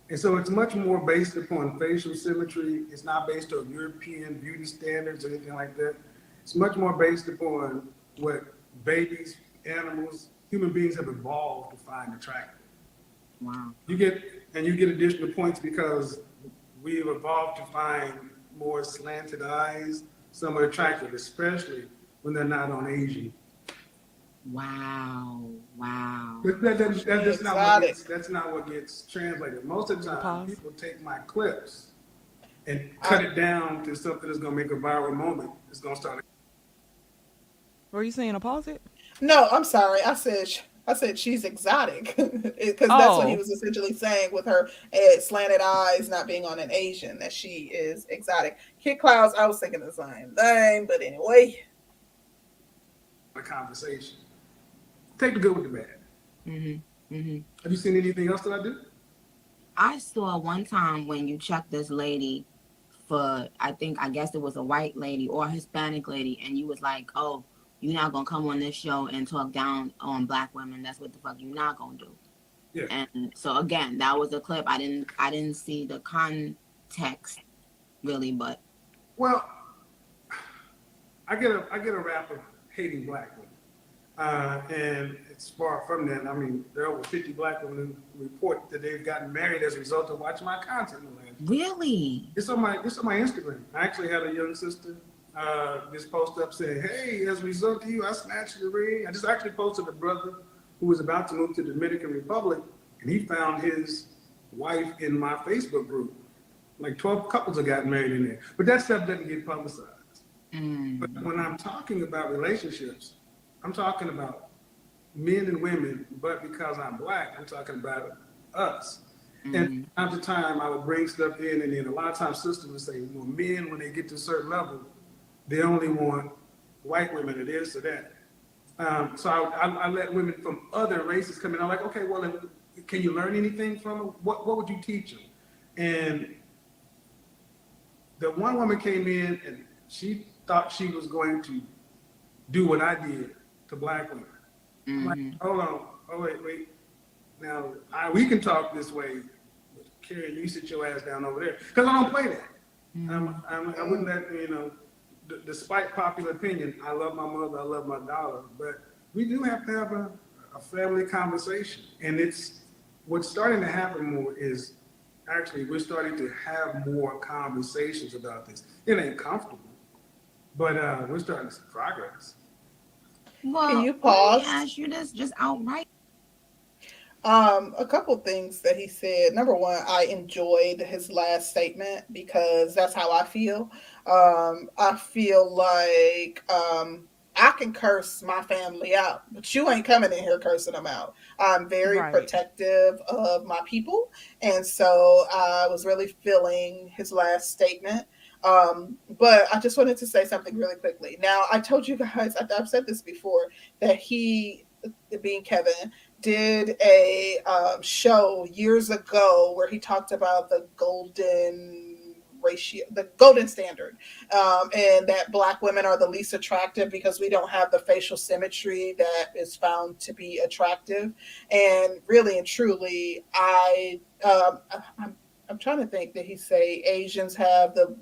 And so it's much more based upon facial symmetry. It's not based on European beauty standards or anything like that. It's much more based upon what babies, animals, human beings have evolved to find attractive. Wow. You get, and you get additional points because we've evolved to find more slanted eyes, somewhat attractive, especially when they're not on Asian. Wow. Wow. That, that, that, that's not what gets, that's not what gets translated. Most of the time, Pause. people take my clips and cut it down to something that's gonna make a viral moment. It's gonna start. Were you saying a pause it? No, I'm sorry. I said sh- I said she's exotic because that's what he Oh. was essentially saying with her uh, slanted eyes not being on an Asian that she is exotic. Kid Clouds, I was thinking the same thing, but anyway. a conversation. Take the good with the bad. Mm-hmm. Mm-hmm. Have you seen anything else that I do? I saw one time when you checked this lady for, I think, I guess it was a white lady or a Hispanic lady, and you was like, oh, you're not gonna come on this show and talk down on black women. That's what the fuck you're not gonna do. Yeah. And so again, that was a clip. I didn't, I didn't see the context really, but Well, I get a I get a rap of hating black women, uh, and it's far from that. I mean, there are over 50 black women who report that they've gotten married as a result of watching my content. in the last really, It's on my it's on my Instagram. I actually had a young sister uh, just post up saying, "Hey, as a result of you, I snatched the ring." I just actually posted a brother who was about to move to the Dominican Republic, and he found his wife in my Facebook group. Like twelve couples have gotten married in there, but that stuff doesn't get publicized. mm, But when I'm talking about relationships, I'm talking about men and women, but because I'm black, I'm talking about us. mm, And from time to time, I would bring stuff in, and then a lot of times, sisters would say, "Well, men, when they get to a certain level, they only want white women or this or that." Um, so I, I, I let women from other races come in. I'm like, "Okay, well, can you learn anything from them? What What would you teach them?" And the one woman came in, and she thought she was going to do what I did to black women. I'm like, hold on, oh wait, wait. Now I, we can talk this way, but Karen, you sit your ass down over there because I don't play that. I'm, I'm, I wouldn't let you know. D- despite popular opinion, I love my mother, I love my daughter, but we do have to have a, a family conversation, and it's what's starting to happen more is actually we're starting to have more conversations about this. It ain't comfortable, but uh, we're starting to see progress. well, you let me pause? ask you this just outright. Um, a couple things that he said. Number one, I enjoyed his last statement because that's how I feel. Um, I feel like um, I can curse my family out, but you ain't coming in here cursing them out. I'm very Right. protective of my people, and so I was really feeling his last statement. Um, but I just wanted to say something really quickly. Now, I told you guys, I- I've said this before, that he, being Kevin, did a um, show years ago where he talked about the golden ratio, the golden standard, um, and that black women are the least attractive because we don't have the facial symmetry that is found to be attractive. And really and truly, I um, I'm, I'm trying to think that he say Asians have the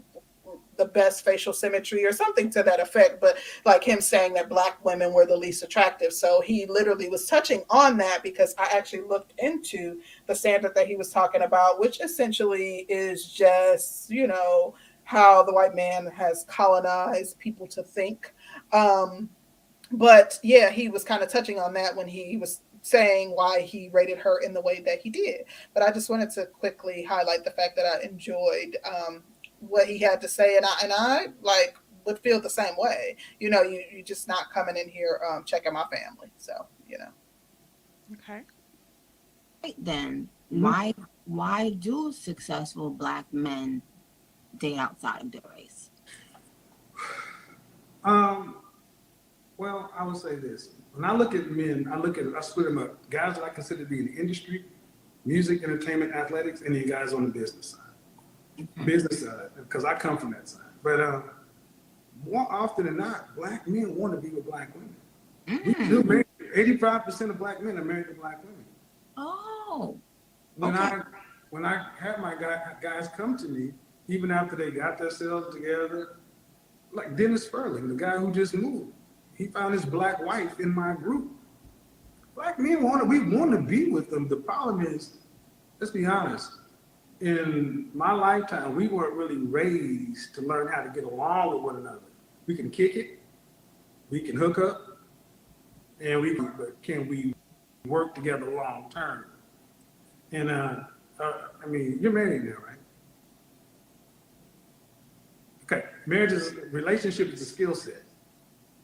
the best facial symmetry or something to that effect but like him saying that black women were the least attractive so he literally was touching on that because i actually looked into the standard that he was talking about which essentially is just you know how the white man has colonized people to think um but yeah he was kind of touching on that when he was saying why he rated her in the way that he did. But I just wanted to quickly highlight the fact that I enjoyed um, what he had to say, and I and I like would feel the same way. You know, you you just not coming in here um, checking my family. So you know. Okay. Right then, Mhm. why why do successful black men date outside of their race? Um, well, I would say this. When I look at men, I look at, I split them up. Guys that I consider to be in the industry, music, entertainment, athletics, and then guys on the business side. Business side, because I come from that side. But uh, more often than not, black men want to be with black women. We Mm. do marry, 85% of black men are married to black women. Oh, When Okay. I when I had my guy, guys come to me, even after they got themselves together, like Dennis Furling, the guy who just moved, he found his black wife in my group. Black men want to, we want to be with them. The problem is, let's be honest, in my lifetime, we weren't really raised to learn how to get along with one another. We can kick it, we can hook up, and we can, but can we work together long term? And uh, uh, I mean, you're married now, right? Okay, marriage is relationship is a skill set.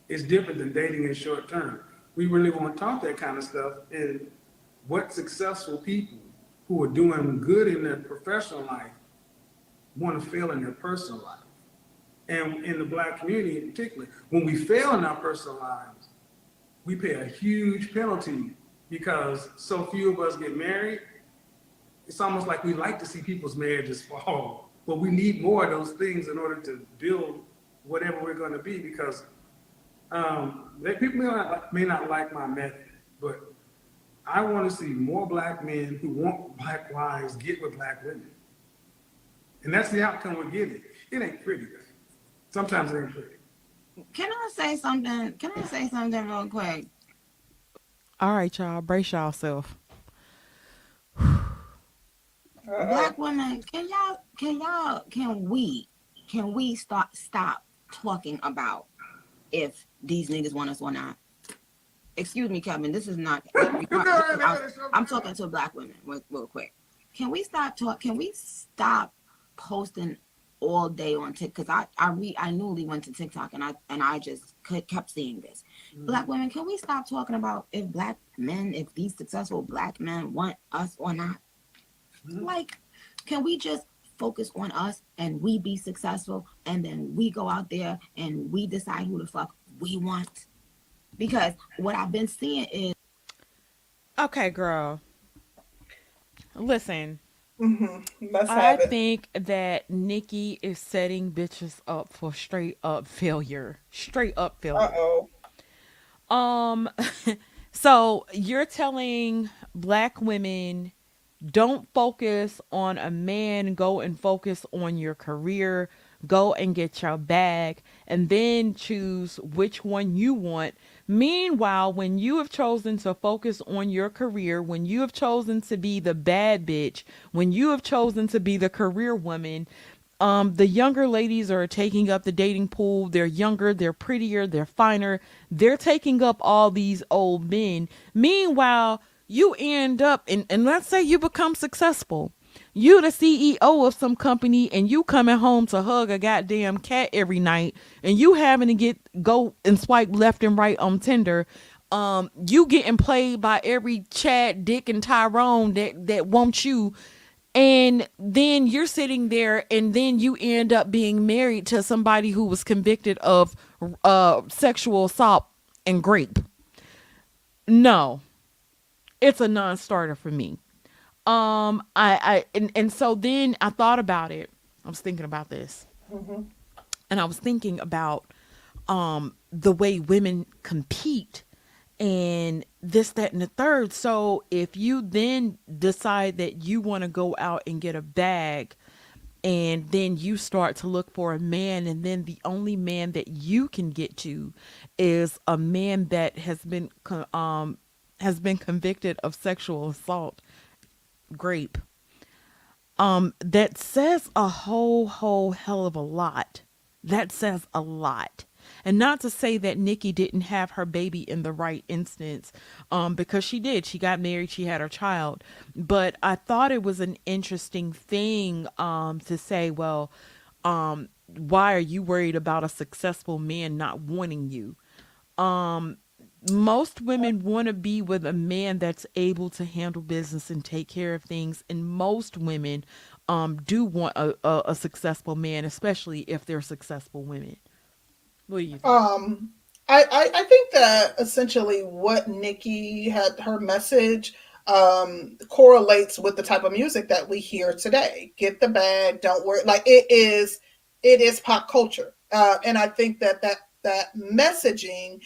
It's different than dating in short term. We really want to talk that kind of stuff. And what successful people who are doing good in their professional life want to fail in their personal life. And in the black community in particular, when we fail in our personal lives, we pay a huge penalty because so few of us get married it's almost like we like to see people's marriages fall, but we need more of those things in order to build whatever we're going to be. Because um, they, people may not, may not like my method, but I want to see more black men who want black wives get with black women, and that's the outcome we're getting. It ain't pretty. Though. Sometimes it ain't pretty. can I say something? Can I say something real quick? All right, y'all. Brace yourself. Black women, can y'all, can y'all, can we, can we start stop talking about if these niggas want us or not? Excuse me, Kevin. This is not. I'm, I'm talking to black women real, real quick. Can we stop talk? Can we stop posting all day on TikTok? Because I I re I newly went to TikTok and I and I just could, kept seeing this. Black women, can we stop talking about if black men, if these successful black men want us or not? Mhm. Like, can we just focus on us and we be successful and then we go out there and we decide who the fuck we want? Because what I've been seeing is Okay, girl. Listen, hmm I think that Nikki is setting bitches up for straight up failure. Straight up failure. Uh failure. oh. Um, so you're telling black women don't focus on a man, go and focus on your career, go and get your bag, and then choose which one you want. Meanwhile, when you have chosen to focus on your career, when you have chosen to be the bad bitch, when you have chosen to be the career woman, um, the younger ladies are taking up the dating pool. They're younger, they're prettier, they're finer. They're taking up all these old men. Meanwhile, you end up and, and let's say you become successful. You the CEO of some company and you coming home to hug a goddamn cat every night and you having to get go and swipe left and right on Tinder. Um, you getting played by every Chad, Dick, and Tyrone that that wants you. And then you're sitting there and then you end up being married to somebody who was convicted of uh sexual assault and grape no. It's a non-starter for me um i i and, and so then i thought about it. I was thinking about this. And i was thinking about um the way women compete and this that and the third. So if you then decide that you want to go out and get a bag and then you start to look for a man and then the only man that you can get to is a man that has been um has been convicted of sexual assault grape um that says a whole whole hell of a lot that says a lot And not to say that Nikki didn't have her baby in the right instance, um, because she did. She got married, she had her child. But I thought it was an interesting thing um, to say, well, um, why are you worried about a successful man not wanting you? Um, most women want to be with a man that's able to handle business and take care of things and most women um do want a, a, a successful man especially if they're successful women what do you think? Um, I, I, I think that essentially what Nikki had her message um, correlates with the type of music that we hear today. Get the bag, don't worry. Like it is, it is pop culture, uh, and I think that that that messaging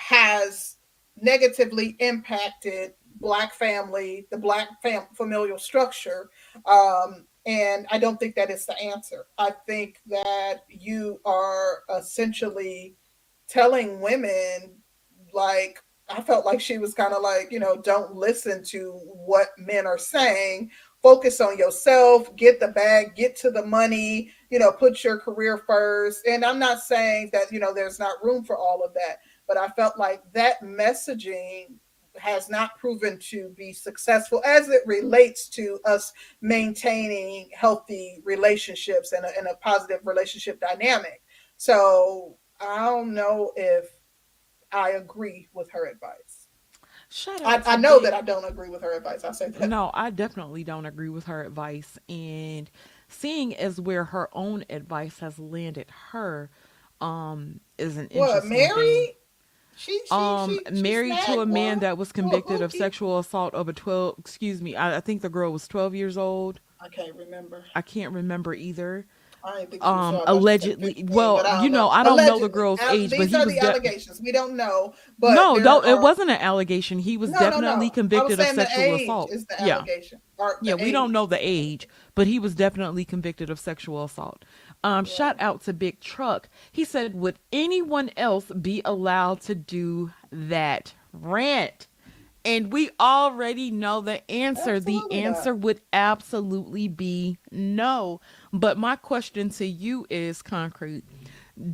has negatively impacted Black family, the Black fam- familial structure, um, and I don't think that is the answer. I think that you are essentially telling women, like, I felt like she was kind of like, you know, don't listen to what men are saying. Focus on yourself, get the bag, get to the money, you know, put your career first. And I'm not saying that, you know, there's not room for all of that, but I felt like that messaging has not proven to be successful as it relates to us maintaining healthy relationships and a, and a positive relationship dynamic. So I don't know if I agree with her advice. Shout I, out to I know Big- that I don't agree with her advice. I'll say that. no i definitely don't agree with her advice and seeing as where her own advice has landed her um is an What, interesting Mary? thing. She, she, um she, married to a man one. that was convicted of sexual assault of a 12 excuse me I, I think the girl was 12 years old I can't remember. i can't remember either I think she was um sure. I thought she said allegedly 15, well you know i don't know the girl's Al- age but These he are was the de- allegations. We don't know. But no don't it wasn't an allegation he was No, no, definitely no. Was convicted of sexual age assault yeah yeah we don't know the age but he was definitely convicted of sexual assault um shout out to big truck he said would anyone else be allowed to do that rant and we already know the answer. Absolutely the not. answer would absolutely be no. But my question to you is concrete.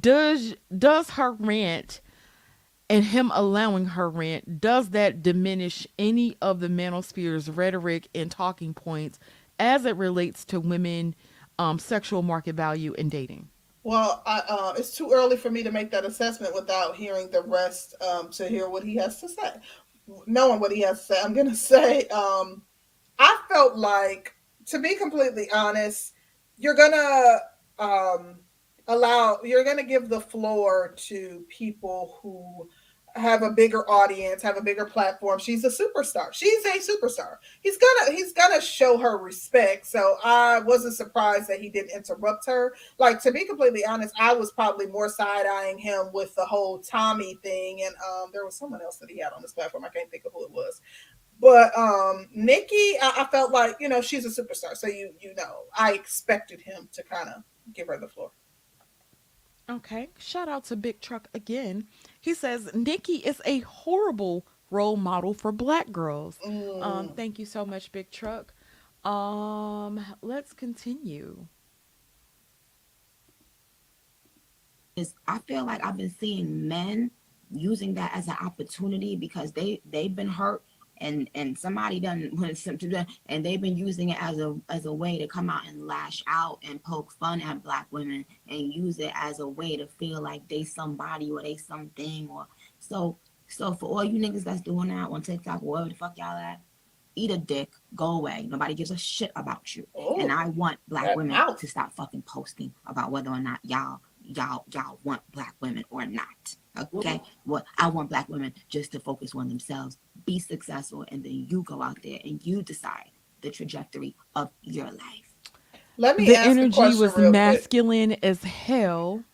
Does does her rant and him allowing her rant, does that diminish any of the manosphere's rhetoric and talking points as it relates to women um, sexual market value and dating? Well, I, uh, it's too early for me to make that assessment without hearing the rest um, to hear what he has to say. Knowing what he has to say, I'm going to say um, I felt like, to be completely honest, you're going to um, allow, you're going to give the floor to people who have a bigger audience, have a bigger platform. She's a superstar. She's a superstar. He's gonna he's gonna show her respect. So I wasn't surprised that he didn't interrupt her. Like to be completely honest, I was probably more side eyeing him with the whole Tommy thing, and um, there was someone else that he had on this platform. I can't think of who it was. But um, Nikki, I, I felt like you know she's a superstar, so you you know I expected him to kind of give her the floor. Okay. Shout out to Big Truck again. He says Nikki is a horrible role model for black girls. Mm. Um, thank you so much, Big Truck. Um, let's continue. is I feel like I've been seeing men using that as an opportunity because they they've been hurt and and somebody done when something done, and they've been using it as a as a way to come out and lash out and poke fun at black women and use it as a way to feel like they somebody or they something or so so for all you niggas that's doing that on TikTok wherever the fuck y'all at eat a dick go away nobody gives a shit about you Oh, and I oh, want black women mouth. to stop fucking posting about whether or not y'all y'all y'all want black women or not. Okay. Well, I want black women just to focus on themselves, be successful, and then you go out there and you decide the trajectory of your life. Let me The ask energy question was real quick. masculine as hell.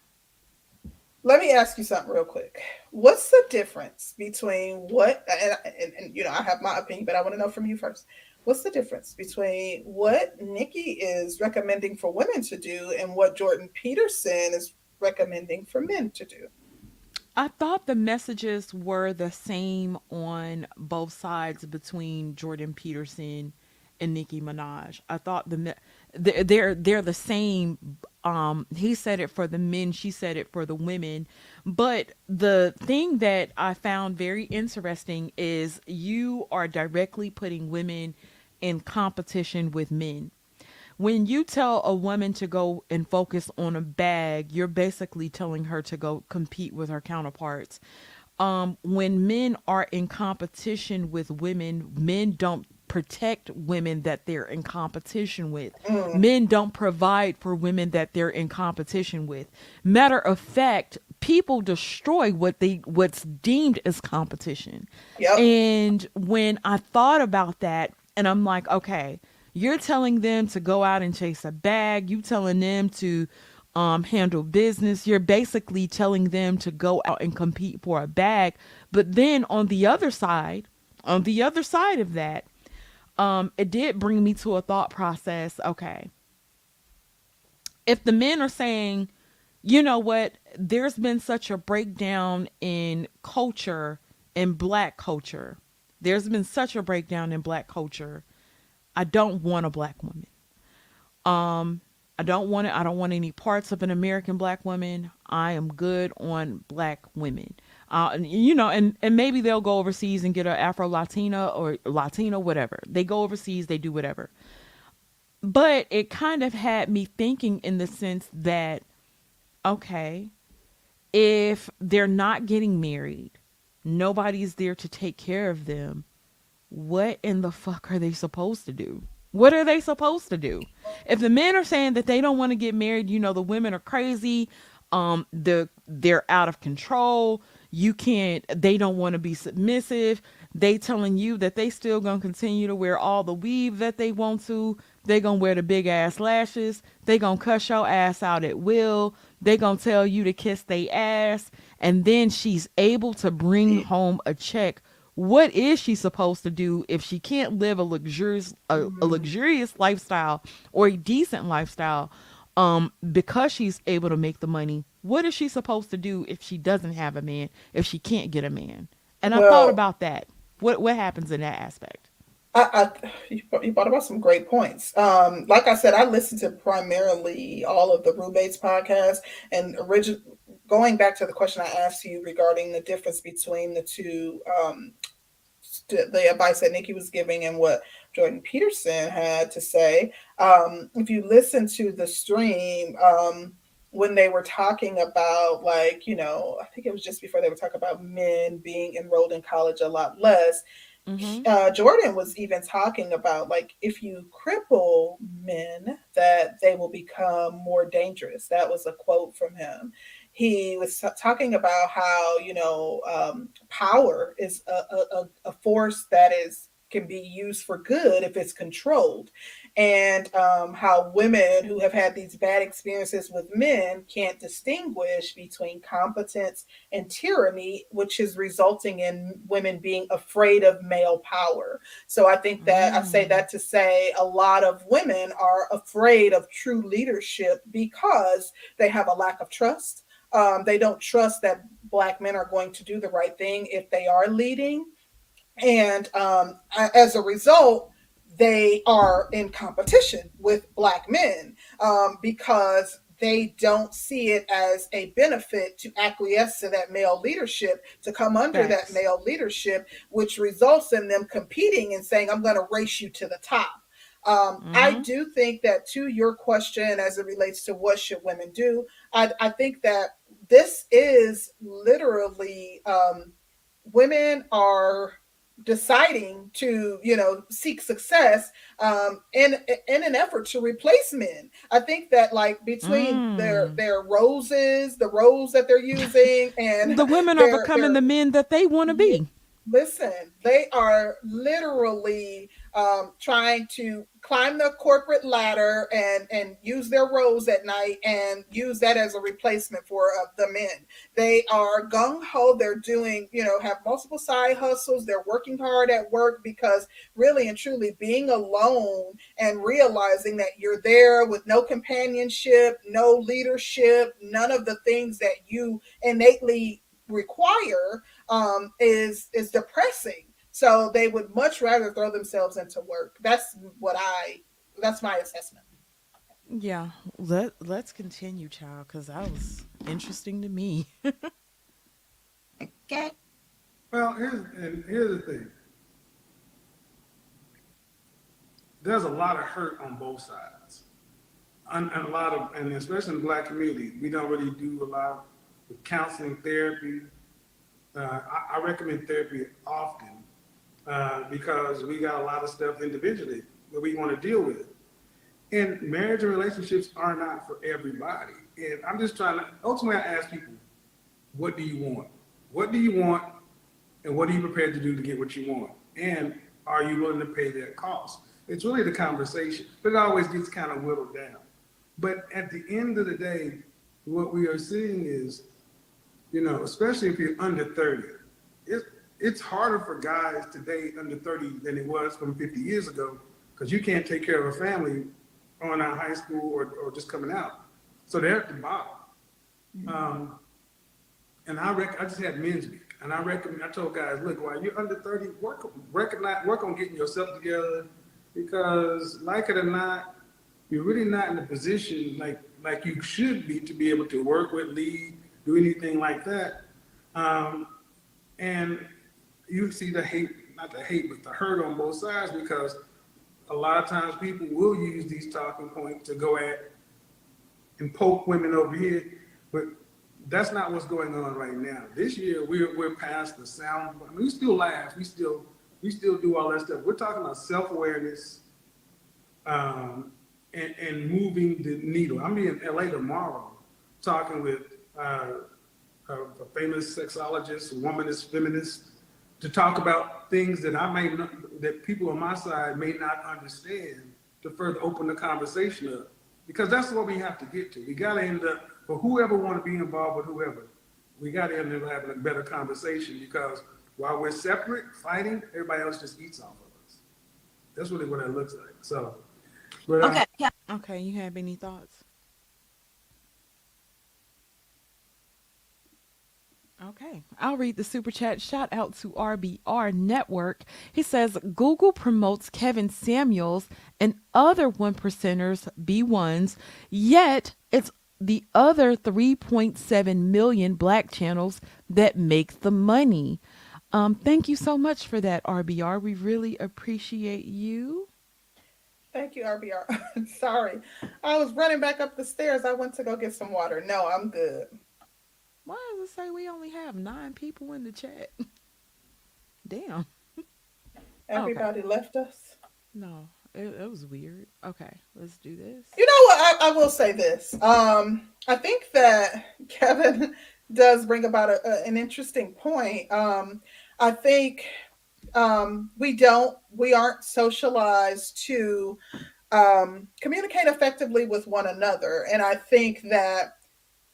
Let me ask you something real quick. What's the difference between what and, and, and you know I have my opinion, but I want to know from you first. What's the difference between what Nikki is recommending for women to do and what Jordan Peterson is recommending for men to do? I thought the messages were the same on both sides between Jordan Peterson and Nicki Minaj. I thought the me- they're they're, the same. Um, he said it for the men, she said it for the women, But the thing that I found very interesting is you are directly putting women in competition with men. When you tell a woman to go and focus on a bag, you're basically telling her to go compete with her counterparts. Um, when men are in competition with women, men don't protect women that they're in competition with. Men don't provide for women that they're in competition with. Matter of fact, people destroy what they what's deemed as competition. Yep. And when I thought about that and I'm like, okay, you're telling them to go out and chase a bag, you telling them to um, handle business. You're basically telling them to go out and compete for a bag. But then on the other side, on the other side of that, um, it did bring me to a thought process. Okay. If the men are saying, you know what, there's been such a breakdown in culture, in black culture, there's been such a breakdown in black culture. I don't want a black woman. Um, I don't want it. I don't want any parts of an American black woman. I am good on black women. Uh, you know, and and maybe they'll go overseas and get an Afro Latina or Latino, whatever. They go overseas, they do whatever. But it kind of had me thinking in the sense that, okay, if they're not getting married, nobody's there to take care of them. What in the fuck are they supposed to do? What are they supposed to do? If the men are saying that they don't want to get married, you know, the women are crazy, um, the they're out of control. You can't. They don't want to be submissive. They telling you that they still gonna continue to wear all the weave that they want to. They gonna wear the big ass lashes. They gonna cuss your ass out at will. They gonna tell you to kiss they ass, and then she's able to bring home a check. What is she supposed to do if she can't live a luxurious a, a luxurious lifestyle or a decent lifestyle? um because she's able to make the money what is she supposed to do if she doesn't have a man if she can't get a man? And i thought about that. What what happens in that aspect I, I you you brought about some great points. Um, like I said, I listened to primarily all of the Rubates podcast, and origin going back to the question I asked you regarding the difference between the two, um, the advice that Nikki was giving and what Jordan Peterson had to say. Um, if you listen to the stream, um, when they were talking about like you know, I think it was just before they were talking about men being enrolled in college a lot less mm-hmm. uh, Jordan was even talking about like if you cripple men, that they will become more dangerous. That was a quote from him. He was t- talking about how you know um, power is a, a, a force that is can be used for good if it's controlled, and um, how women who have had these bad experiences with men can't distinguish between competence and tyranny, which is resulting in women being afraid of male power. So I think that I say Mm. that to say a lot of women are afraid of true leadership because they have a lack of trust. Um, they don't trust that black men are going to do the right thing if they are leading. And um, as a result, they are in competition with black men um, because they don't see it as a benefit to acquiesce to that male leadership, to come under Facts. that male leadership, which results in them competing and saying, I'm going to race you to the top. Um, I Mhm. do think that to your question as it relates to what should women do, I, I think that this is literally um, women are deciding to you know seek success um in in an effort to replace men i think that like between their Mm. their roses the roles that they're using and the women are their- becoming their- the men that they want to be listen they are literally um, trying to climb the corporate ladder and and use their roles at night and use that as a replacement for uh, the men. They are gung-ho. They're doing you know have multiple side hustles. They're working hard at work because really and truly being alone and realizing that you're there with no companionship no leadership none of the things that you innately require um, is is depressing. So they would much rather throw themselves into work. That's what I. That's my assessment. yeah let let's continue child because that was interesting to me Okay. Well, here's and here's the thing. There's a lot of hurt on both sides, and, and a lot of, and especially in the black community, we don't really do a lot with counseling, therapy. Uh, I, I recommend therapy often uh, because we got a lot of stuff individually that we want to deal with. And marriage and relationships are not for everybody. And I'm just trying to ultimately I ask people, what do you want? What do you want? And what are you prepared to do to get what you want? And are you willing to pay that cost? It's really the conversation, but it always gets kind of whittled down. But at the end of the day, what we are seeing is, you know, especially if you're under 30, it, it's harder for guys today under 30 than it was from 50 years ago because you can't take care of a family on out high school or, or just coming out. So they're at the bottom. Um, and I rec- I just had men's week, and I recommend. I told guys, look, while you're under 30, work recognize work on getting yourself together, because like it or not, you're really not in a position like like you should be to be able to work with, lead, do anything like that. Um, and you see the hate, not the hate, but the hurt on both sides because a lot of times people will use these talking points to go at and poke women over here, but that's not what's going on right now. This year, we're we're past the sound. I mean, we still laugh, we still we still do all that stuff. We're talking about self awareness, um, and and moving the needle. I'm in LA tomorrow, talking with uh, a, a famous sexologist, womanist feminist, to talk about things that I may not, that people on my side may not understand to further open the conversation up. Because that's what we have to get to. We got to end up for whoever want to be involved with whoever. We got to end up having a better conversation because while we're separate, fighting, everybody else just eats off of us. That's really what it looks like. So, but uh, Okay. Yeah. Okay, you have any thoughts? Okay, I'll read the super chat. Shout out to RBR Network. He says Google promotes Kevin Samuels and other one percenters, B1s, yet it's the other 3.7 million black channels that make the money. Um, thank you so much for that, RBR. We really appreciate you. Thank you, RBR. Sorry. I was running back up the stairs. I went to go get some water. No, I'm good. Why does it say we only have nine people in the chat? Damn. Everybody left us. No, it, it was weird. Okay, let's do this. You know what? I, I will say this. Um, I think that Kevin does bring about a, a- an interesting point. Um, I think um, we don't, we aren't socialized to um, communicate effectively with one another. And I think that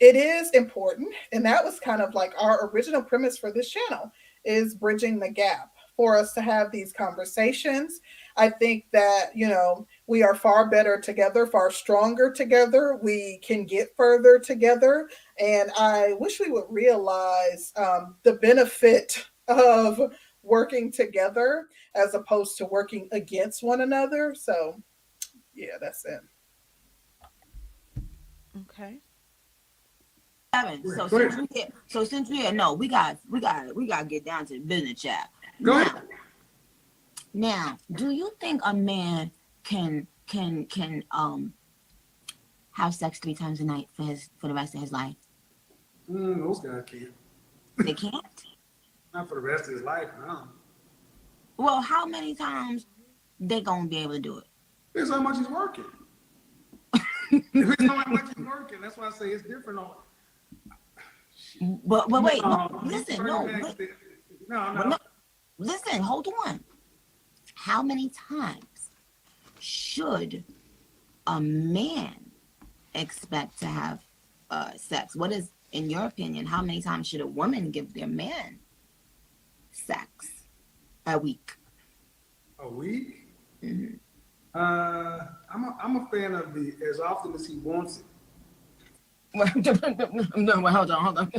it is important. And that was kind of like our original premise for this channel is bridging the gap for us to have these conversations. I think that, you know, we are far better together, far stronger together. We can get further together. And I wish we would realize um, the benefit of working together as opposed to working against one another. So, yeah, that's it. Okay. So since we here, so since we here, no, we got we got we got to get down to the business chat. Go now, ahead. Now, do you think a man can can can um have sex three times a night for his for the rest of his life? Mm, those guys can't. They can't. Not for the rest of his life. No. Well, how many times they gonna be able to do it? It's how much he's working. it's how much he's working. That's why I say it's different on. But but wait, no, No, listen, no, No, no. no, listen, hold on. How many times should a man expect to have uh, sex? What is, in your opinion, how many times should a woman give their man sex a week? A week? Mhm. Uh, I'm a, I'm a fan of the as often as he wants it. no, wait, hold on, hold on.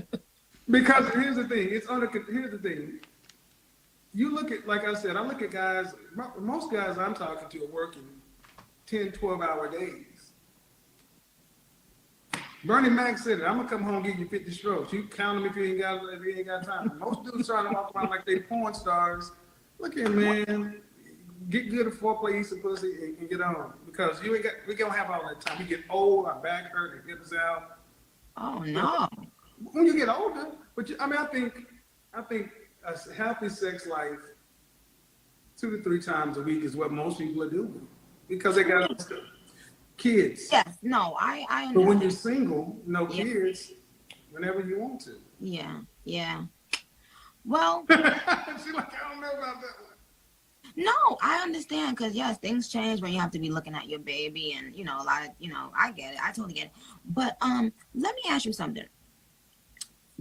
Because here's the thing, it's under. Here's the thing. You look at, like I said, I look at guys. Most guys I'm talking to are working 10, 12 hour days. Bernie Mac said it. I'm gonna come home and give you 50 strokes. You count them if you ain't got if you ain't got time. Most dudes trying to walk around like they porn stars. Look here, man. Get good at foreplay, eat some pussy, and, and get on. Because you ain't got we don't have all that time. We get old, our back hurt, our hips out. Oh no. When you get older, but you, I mean, I think I think a healthy sex life two to three times a week is what most people are doing because they got kids. Yes. No. I. I But when you're single, no Yeah. kids, whenever you want to. Yeah. Yeah. Well, She's like, I don't know about that. No, I understand because yes, things change when you have to be looking at your baby, and you know, a lot of you know, I get it. I totally get it. But um, let me ask you something.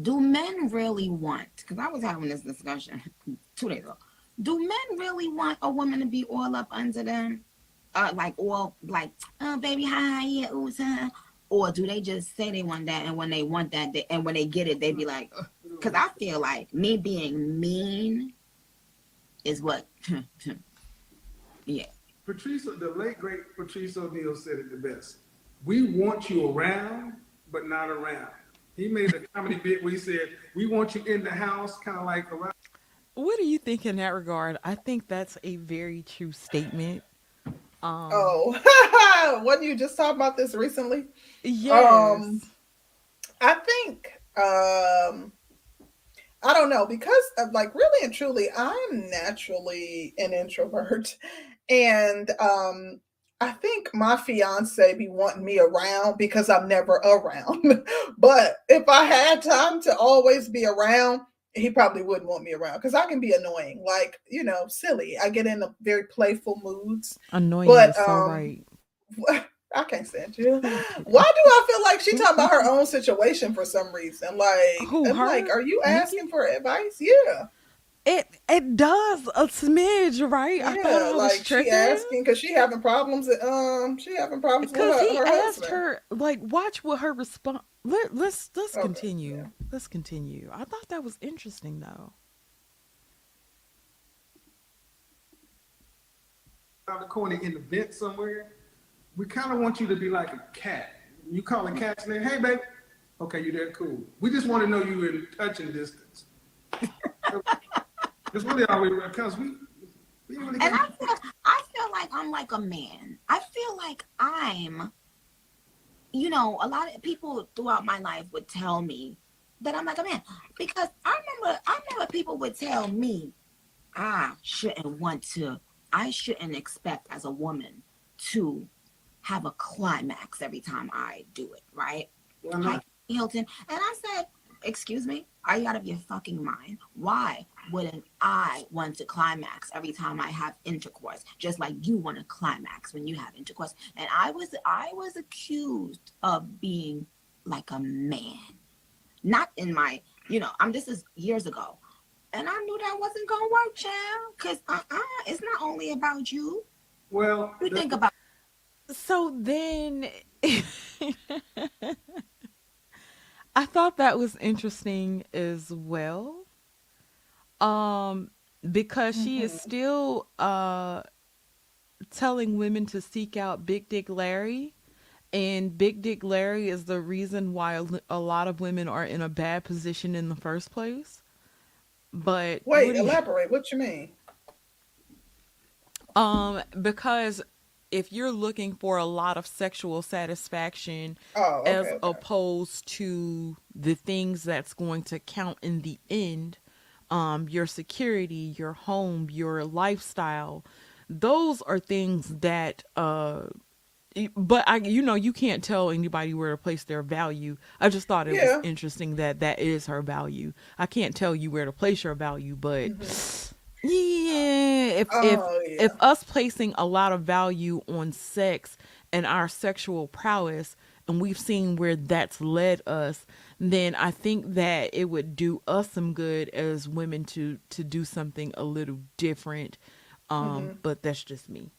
Do men really want? Because I was having this discussion two days ago. Do men really want a woman to be all up under them? Uh, like all like, oh baby, hi, yeah, ooh, son. Or do they just say they want that, and when they want that, they, and when they get it, they be like, because I feel like me being mean is what, yeah, Patrice, the late great Patrice O'Neal said it the best. We want you around, but not around. He made a comedy bit where he said, "We want you in the house, kind of like around." What do you think in that regard? I think that's a very true statement. Um, Oh, wasn't you just talking about this recently? yes. um, I think um I don't know because of like really and truly I'm naturally an introvert and um I think my fiance be wanting me around because I'm never around. but if I had time to always be around, he probably wouldn't want me around because I can be annoying, like, you know, silly. I get in a very playful moods. Annoying but, um, right. I can't stand you. Why do I feel like she talking about her own situation for some reason? Like, Who, I'm like, are you Nikki? asking for advice? Yeah, It it does a smidge, right? I thought I yeah. was Like she asking because she having problems. At, um, she having problems with Because her, he her asked husband. her, like, watch what her response. Let, let's let's Okay, continue. yeah. Let's continue. I thought that was interesting, though. around the corner in the vent somewhere, we kind of want you to be like a cat. You call a cat's name, hey, babe. Okay, you there, cool. We just want to know you in touching distance. That's really all we because we, we really and I feel I feel like I'm like a man. I feel like I'm, you know, a lot of people throughout my life would tell me that I'm like a man because I remember I remember people would tell me I shouldn't want to, I shouldn't expect as a woman to have a climax every time I do it, right? Uh-huh. Like not? Hilton. And I said, Excuse me, are you out of your fucking mind? Why wouldn't I want to climax every time I have intercourse? Just like you want to climax when you have intercourse. And I was I was accused of being like a man. Not in my, you know, I'm this is years ago. And I knew that wasn't gonna work, child. Cause uh-uh, it's not only about you. Well, You the- think about So then, I thought that was interesting as well. Um, because she is still uh telling women to seek out Big Dick Larry, and Big Dick Larry is the reason why a lot of women are in a bad position in the first place. But Wait, what do you- elaborate. What you mean? um, because if you're looking for a lot of sexual satisfaction Oh, okay, as okay. opposed to the things that's going to count in the end um your security your home your lifestyle those are things that uh but I, you know, you can't tell anybody where to place their value. I just thought it Yeah. was interesting that that is her value. I can't tell you where to place your value, but yeah, if Oh, if yeah. if us placing a lot of value on sex and our sexual prowess, and we've seen where that's led us, then I think that it would do us some good as women to to do something a little different. Um, Mm-hmm. but that's just me.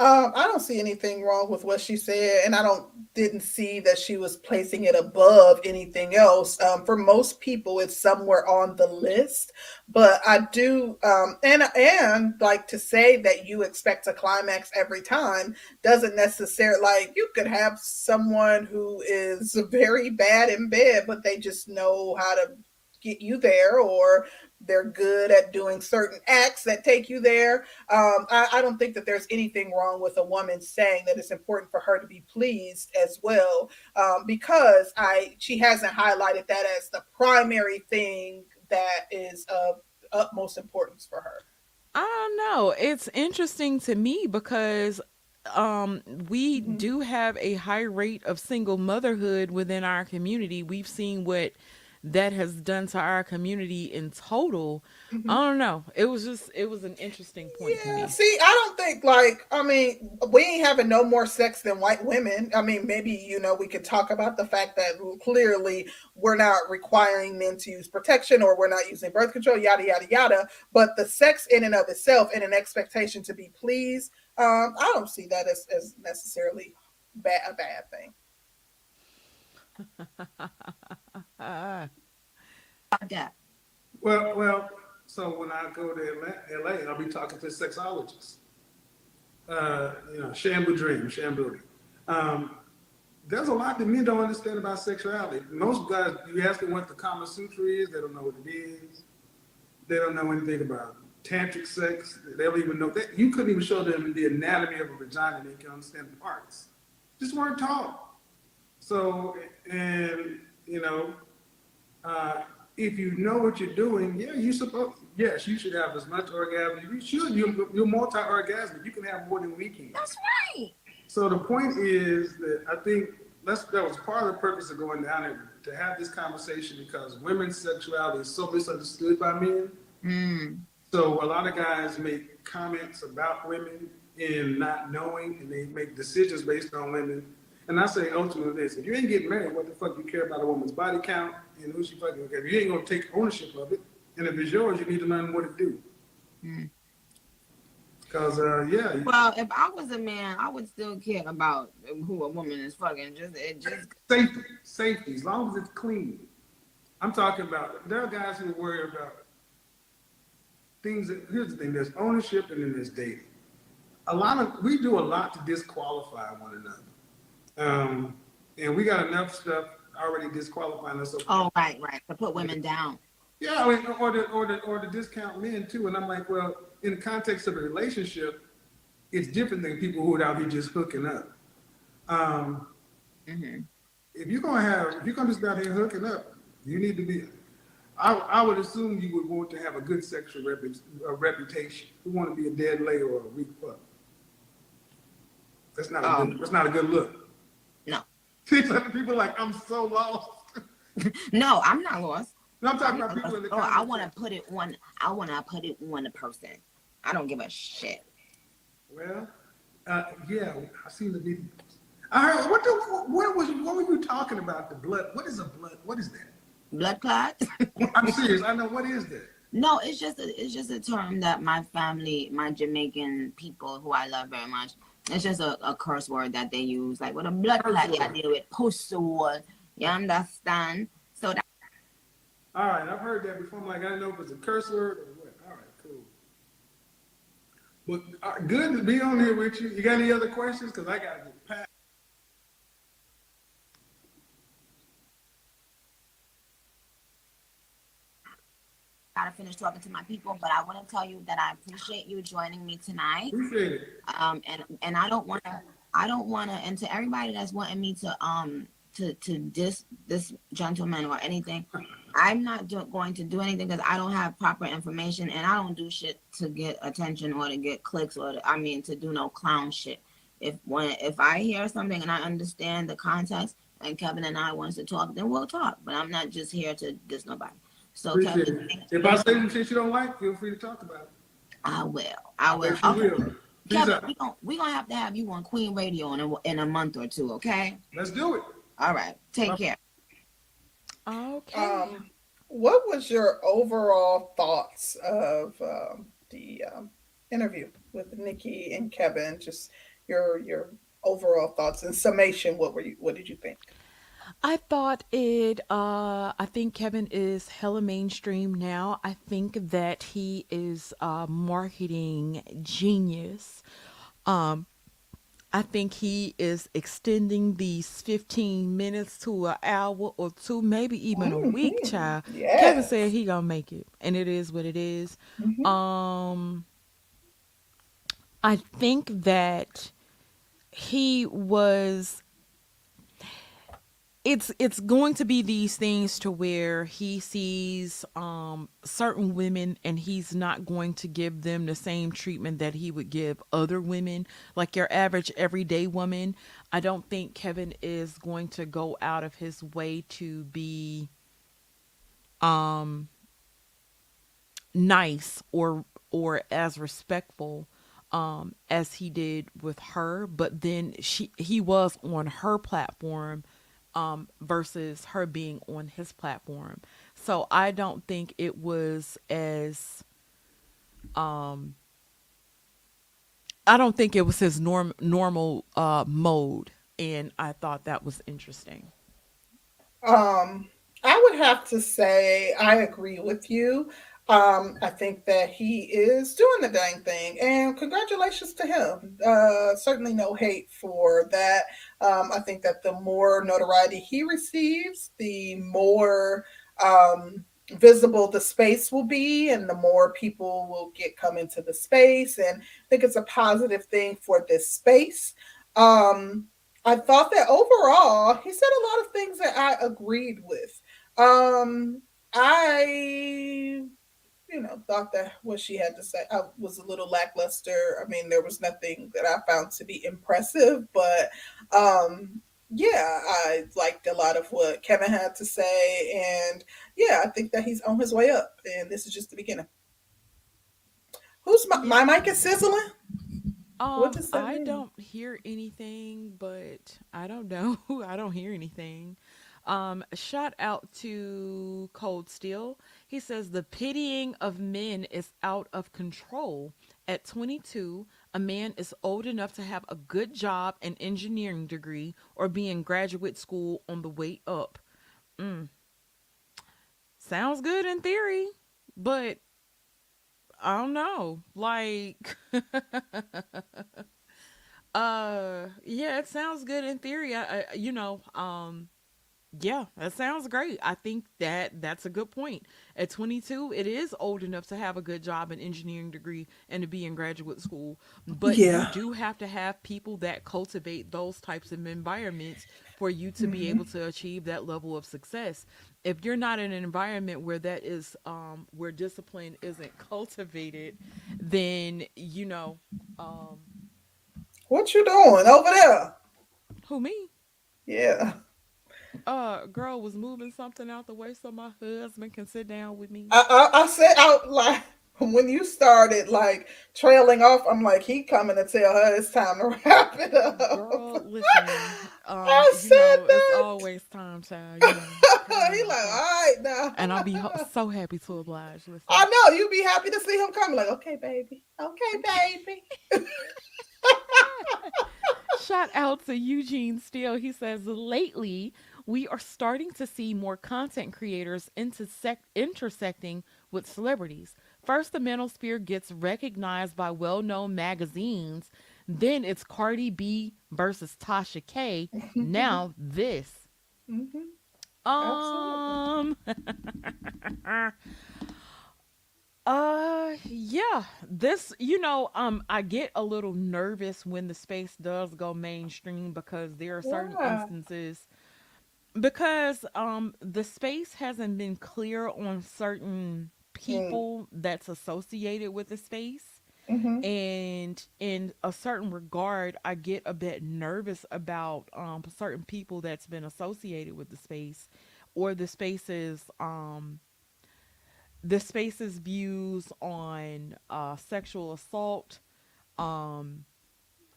Um, I don't see anything wrong with what she said, and I don't didn't see that she was placing it above anything else. Um, for most people, it's somewhere on the list, but I do, um, and and like to say that you expect a climax every time doesn't necessarily like you could have someone who is very bad in bed, but they just know how to get you there, or they're good at doing certain acts that take you there. Um, I, I don't think that there's anything wrong with a woman saying that it's important for her to be pleased as well, um, because I she hasn't highlighted that as the primary thing that is of utmost importance for her. I don't know. It's interesting to me because um we Mhm. do have a high rate of single motherhood within our community. We've seen what that has done to our community in total. Mhm. I don't know. It was just it was an interesting point to Yeah, me. see, I don't think like I mean we ain't having no more sex than white women. I mean, maybe you know we could talk about the fact that clearly we're not requiring men to use protection or we're not using birth control, yada yada yada. But the sex in and of itself and an expectation to be pleased, um, I don't see that as, as necessarily bad a bad thing. Well, well, so when I go to LA, LA I'll be talking to sexologists. Uh, you know, Shan Boodram, Shambu. Um, there's a lot that men don't understand about sexuality. Most guys, you ask them what the Kama Sutra is, they don't know what it is. They don't know anything about tantric sex. They don't even know that. You couldn't even show them the anatomy of a vagina. They can understand the parts. Just weren't taught. So, and you know, uh, if you know what you're doing, yeah, you supposed yes, you should have as much orgasm. You should. You're, you're multi-orgasmic. You can have more than we can. That's right. So the point is that I think that's that was part of the purpose of going down there to have this conversation because women's sexuality is so misunderstood by men. Mm. So a lot of guys make comments about women in not knowing, and they make decisions based on women. And I say ultimately this: if you ain't getting married, what the fuck do you care about a woman's body count and who she fucking? If you ain't gonna take ownership of it, and if it's yours, you need to learn what to do. Mm. Cause uh, yeah, Well, if I was a man, I would still care about who a woman is fucking. Just it just Safety, safety, as long as it's clean. I'm talking about, there are guys who worry about things, that, here's the thing, there's ownership and then there's dating. A lot of, we do a lot to disqualify one another. Um, and we got enough stuff already disqualifying us. So, oh right, right. To put women down. yeah, I mean, or the, or the, or the discount men too. And I'm like, well, in the context of a relationship, it's different than people who are out here just hooking up. Um, hmm if you're gonna have, if you're gonna just be out here hooking up, you need to be. I, I would assume you would want to have a good sexual repu- uh, reputation. You want to be a dead lay or a weak fuck. That's not a good, that's not a good look. See, some people like I'm so lost. No, I'm not lost. No, I'm talking I'm about people in the. Oh, I want to put it on. I want to put it on the person. I don't give a shit. Well, uh, yeah, I seen the video. I heard. What the? What was? What were you talking about? The blood. What is a blood? What is that? Blood clots. I'm serious. I know. What is that? No, it's just a, it's just a term that my family, my Jamaican people who I love very much, it's just a, a curse word that they use. Like with a blood Curse clot, yeah, word. deal with pussy. You understand? So that All right, I've heard that before. I'm like, I didn't know if it's a curse word or what. All right, cool. But uh, good to be on here with you. You got any other questions? Because I got to get packed. Gotta finish talking to my people, but I want to tell you that I appreciate you joining me tonight. Appreciate it. Um, and and I don't want to, I don't want to, and to everybody that's wanting me to um to to dis this gentleman or anything, I'm not do, going to do anything because I don't have proper information and I don't do shit to get attention or to get clicks or to, I mean to do no clown shit. If when if I hear something and I understand the context and Kevin and I wants to talk, then we'll talk. But I'm not just here to diss nobody. So Appreciate Kevin, it. If I say some shit you don't like, feel free to talk about it. I will. I will. Yes, Okay. will. Peace Kevin, out. we gon' we gonna have to have you on Queen Radio in a in a month or two, okay? Let's do it. All right. Take care. okay. Um, what was your overall thoughts of um, the um, interview with Nikki and Kevin? Just your your overall thoughts and summation. What were you? What did you think? I thought it, uh, I think Kevin is hella mainstream now. I think that he is a marketing genius. Um, I think he is extending these 15 minutes to an hour or two, maybe even a week, child. Kevin said he gonna make it, and it is what it is. hmm Um, I think that he was it's it's going to be these things to where he sees um certain women and he's not going to give them the same treatment that he would give other women. Like your average everyday woman i don't think kevin is going to go out of his way to be um nice or or as respectful um as he did with her. But then she he was on her platform um versus her being on his platform so i don't think it was as um i don't think it was his norm normal uh mode and i thought that was interesting Um, I would have to say I agree with you. Um, I think that he is doing the dang thing, and congratulations to him. Uh, certainly no hate for that. Um, I think that the more notoriety he receives, the more um, visible the space will be, and the more people will get come into the space. And I think it's a positive thing for this space. Um, I thought that overall, he said a lot of things that I agreed with. Um, I, you know, thought that what she had to say I was a little lackluster. I mean, there was nothing that I found to be impressive, but um, yeah, I liked a lot of what Kevin had to say, and yeah, I think that he's on his way up, and this is just the beginning. Who's my, my mic is sizzling? What um i mean? don't hear anything but i don't know i don't hear anything Um, shout out to Cold Steel. He says the pitying of men is out of control. At 22, a man is old enough to have a good job and engineering degree or be in graduate school on the way up. Mm, sounds good in theory, but I don't know. Like, uh, yeah, it sounds good in theory. I, I you know, um, yeah, that sounds great. I think that that's a good point. At 22, it is old enough to have a good job, an engineering degree, and to be in graduate school. But you do have to have people that cultivate those types of environments for you to be able to achieve that level of success. If you're not in an environment where that is, um, where discipline isn't cultivated, then you know, um, What you doing over there? who me? Yeah. Uh, girl was moving something out the way so my husband can sit down with me. I, I, I said out like when you started like trailing off, I'm like, he coming to tell her it's time to wrap it up. Girl, listen, um, I said know, it's always time, child, you know, he like, all right now. And I'll be ho- so happy to oblige. Listen. I know you be happy to see him come. Like, okay, baby. Okay, baby. Shout out to Eugene Steele. He says, lately, we are starting to see more content creators intersect- intersecting with celebrities. First, the manosphere gets recognized by well known magazines. Then it's Cardi B versus Tasha K. Now, this. hmm Um, Uh yeah, this you know, um I get a little nervous when the space does go mainstream because there are certain Yeah. instances because um the space hasn't been clear on certain Mm. people that's associated with the space hmm and in a certain regard I get a bit nervous about um certain people that's been associated with the space or the space's um the space's views on uh, sexual assault, um,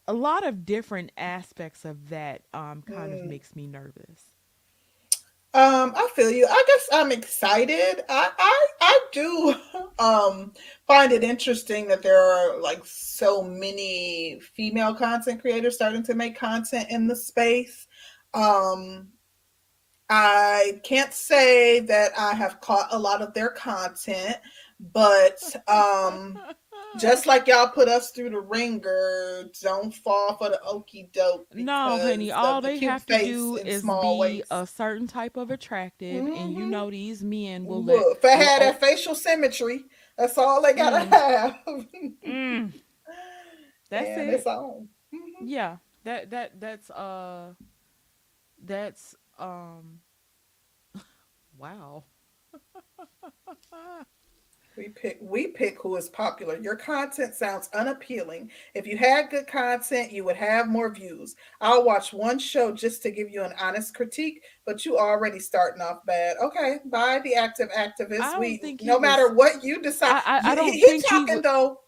a lot of different aspects of that um, kind of Mm. makes me nervous. Um, I feel you. I guess I'm excited. I I, I do um find it interesting that there are like so many female content creators starting to make content in the space. Um I can't say that I have caught a lot of their content, but um just like y'all put us through the ringer, don't fall for the okey doke. No, honey, all the they have to do is small be waist. a certain type of attractive, and you Mhm. know these men will let. Look, if I had that facial symmetry, that's all they gotta Mm. have. Mm, that's and it. it's on. Mhm. Yeah, that that that's uh, that's um, wow. We pick we pick who is popular. Your content sounds unappealing. If you had good content, you would have more views. I'll watch one show just to give you an honest critique, but you already starting off bad. Okay, by the active activist. We he no matter was- what you decide. I- I- I don't he, think he talking wa- though.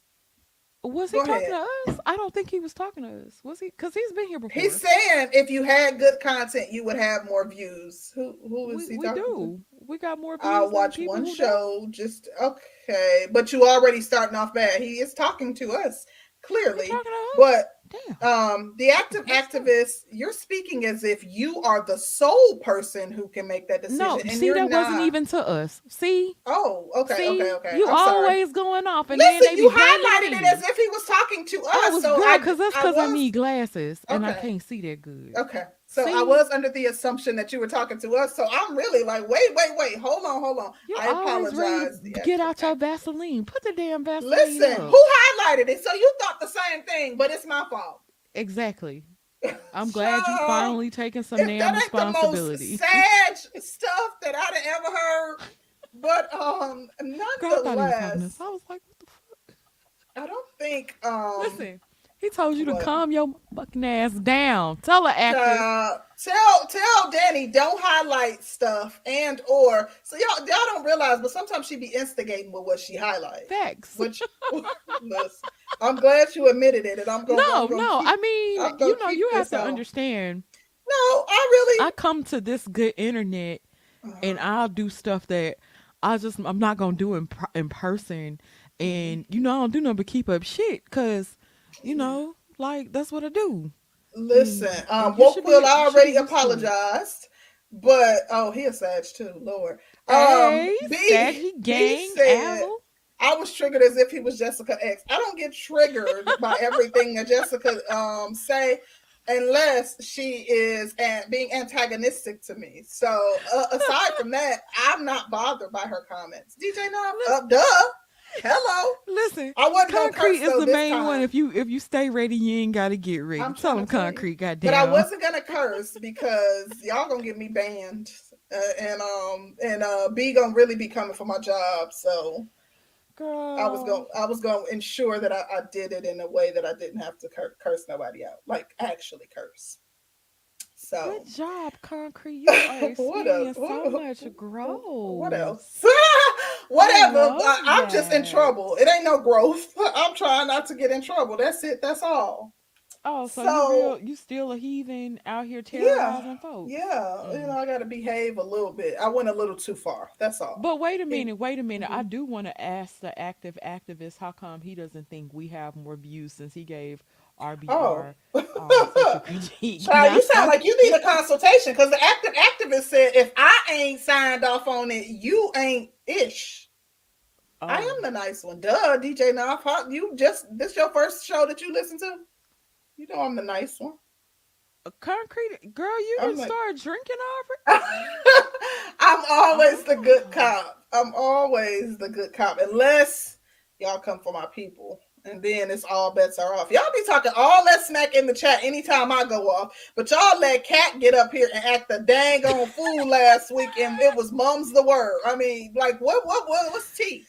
Was he Go talking ahead. to us? I don't think he was talking to us. Was he? Because he's been here before. He's saying if you had good content, you would have more views. Who who is we, he we talking to? do. We got more. I'll views than watch one who don't. show. Just okay, but you already starting off bad. He is talking to us clearly, talking to us? but. Um, the active What's up? activist, you're speaking as if you are the sole person who can make that decision. No, and see, that wasn't even to us. See, Oh, okay, see, okay, okay. you I'm sorry. always going off, and then they You highlighted it as if he was talking to us. I was so good because that's because I, was- need glasses and I can't see that good. Okay. So I was under the assumption that you were talking to us. So I'm really like, wait, wait, wait, hold on, hold on. You I apologize. The get out your Vaseline. Put the damn Vaseline Listen, up. who highlighted it? So you thought the same thing, but it's my fault. Exactly. I'm glad you Shut finally taking some damn that ain't the most responsibility. sad stuff that I'd ever heard. But um Girl, I thought he was talking to nonetheless. I was like, what the fuck? I don't think um Listen, he told you to what? calm your fucking ass down. Tell her actor. uh, tell tell Danny don't highlight stuff and or so y'all y'all don't realize, but sometimes she be instigating with what she highlights. Facts. Which I'm glad you admitted it, and I'm going. no, I'm gonna no. keep- I mean, you know, you have to on. understand. no, I really. I come to this good internet and Uh-huh. I'll do stuff that I just I'm not gonna do in in person, and you know I don't do nothing but keep up shit because you know like that's what I do. Listen, Mm, um, Woke Will already be used to it. apologized, but oh, he a Sag too, Lord. Hey, um, B, Saggy B gang, said. I was triggered as if he was Jessica X. I don't get triggered by everything that Jessica um say unless she is being antagonistic to me. So uh, aside from that, I'm not bothered by her comments. DJ Knob, uh, duh. Hello. Listen, I wasn't concrete curse is the main one. If you if you stay ready, you ain't gotta get ready. I'm Tell them concrete, goddamn. But I wasn't gonna curse because y'all gonna get me banned, uh, and um and uh B gonna really be coming for my job. So Girl, I was gonna I was to ensure that I, I did it in a way that I didn't have to cur- curse nobody out, like actually curse. So Good job, concrete. You are What else? experiencing so much growth. what else? Whatever. love I, I'm just in trouble. It ain't no growth. I'm trying not to get in trouble. That's it. That's all. Oh, so, So- you real, you still a heathen out here terrorizing folks? Yeah, you Mm. know I got to behave a little bit. I went a little too far. That's all. But wait a minute, wait a minute. I Mhm. do want to ask the active activist how come he doesn't think we have more views since he gave RBR um, critique. Child, you sound like you need a consultation because the active activist said if I ain't signed off on it, you ain't ish. I Oh. am the nice one. Duh, DJ Knopf. You just this your first show that you listen to? You know I'm the nice one. A concrete girl. You didn't like- start drinking already. I'm always the good Oh. cop. I'm always the good cop, unless y'all come for my people. And then it's all bets are off. Y'all be talking all that smack in the chat anytime I go off, but y'all let Cat get up here and act the dang on fool last week, and it was mum's the word. I mean, like what, what, what, what's tea?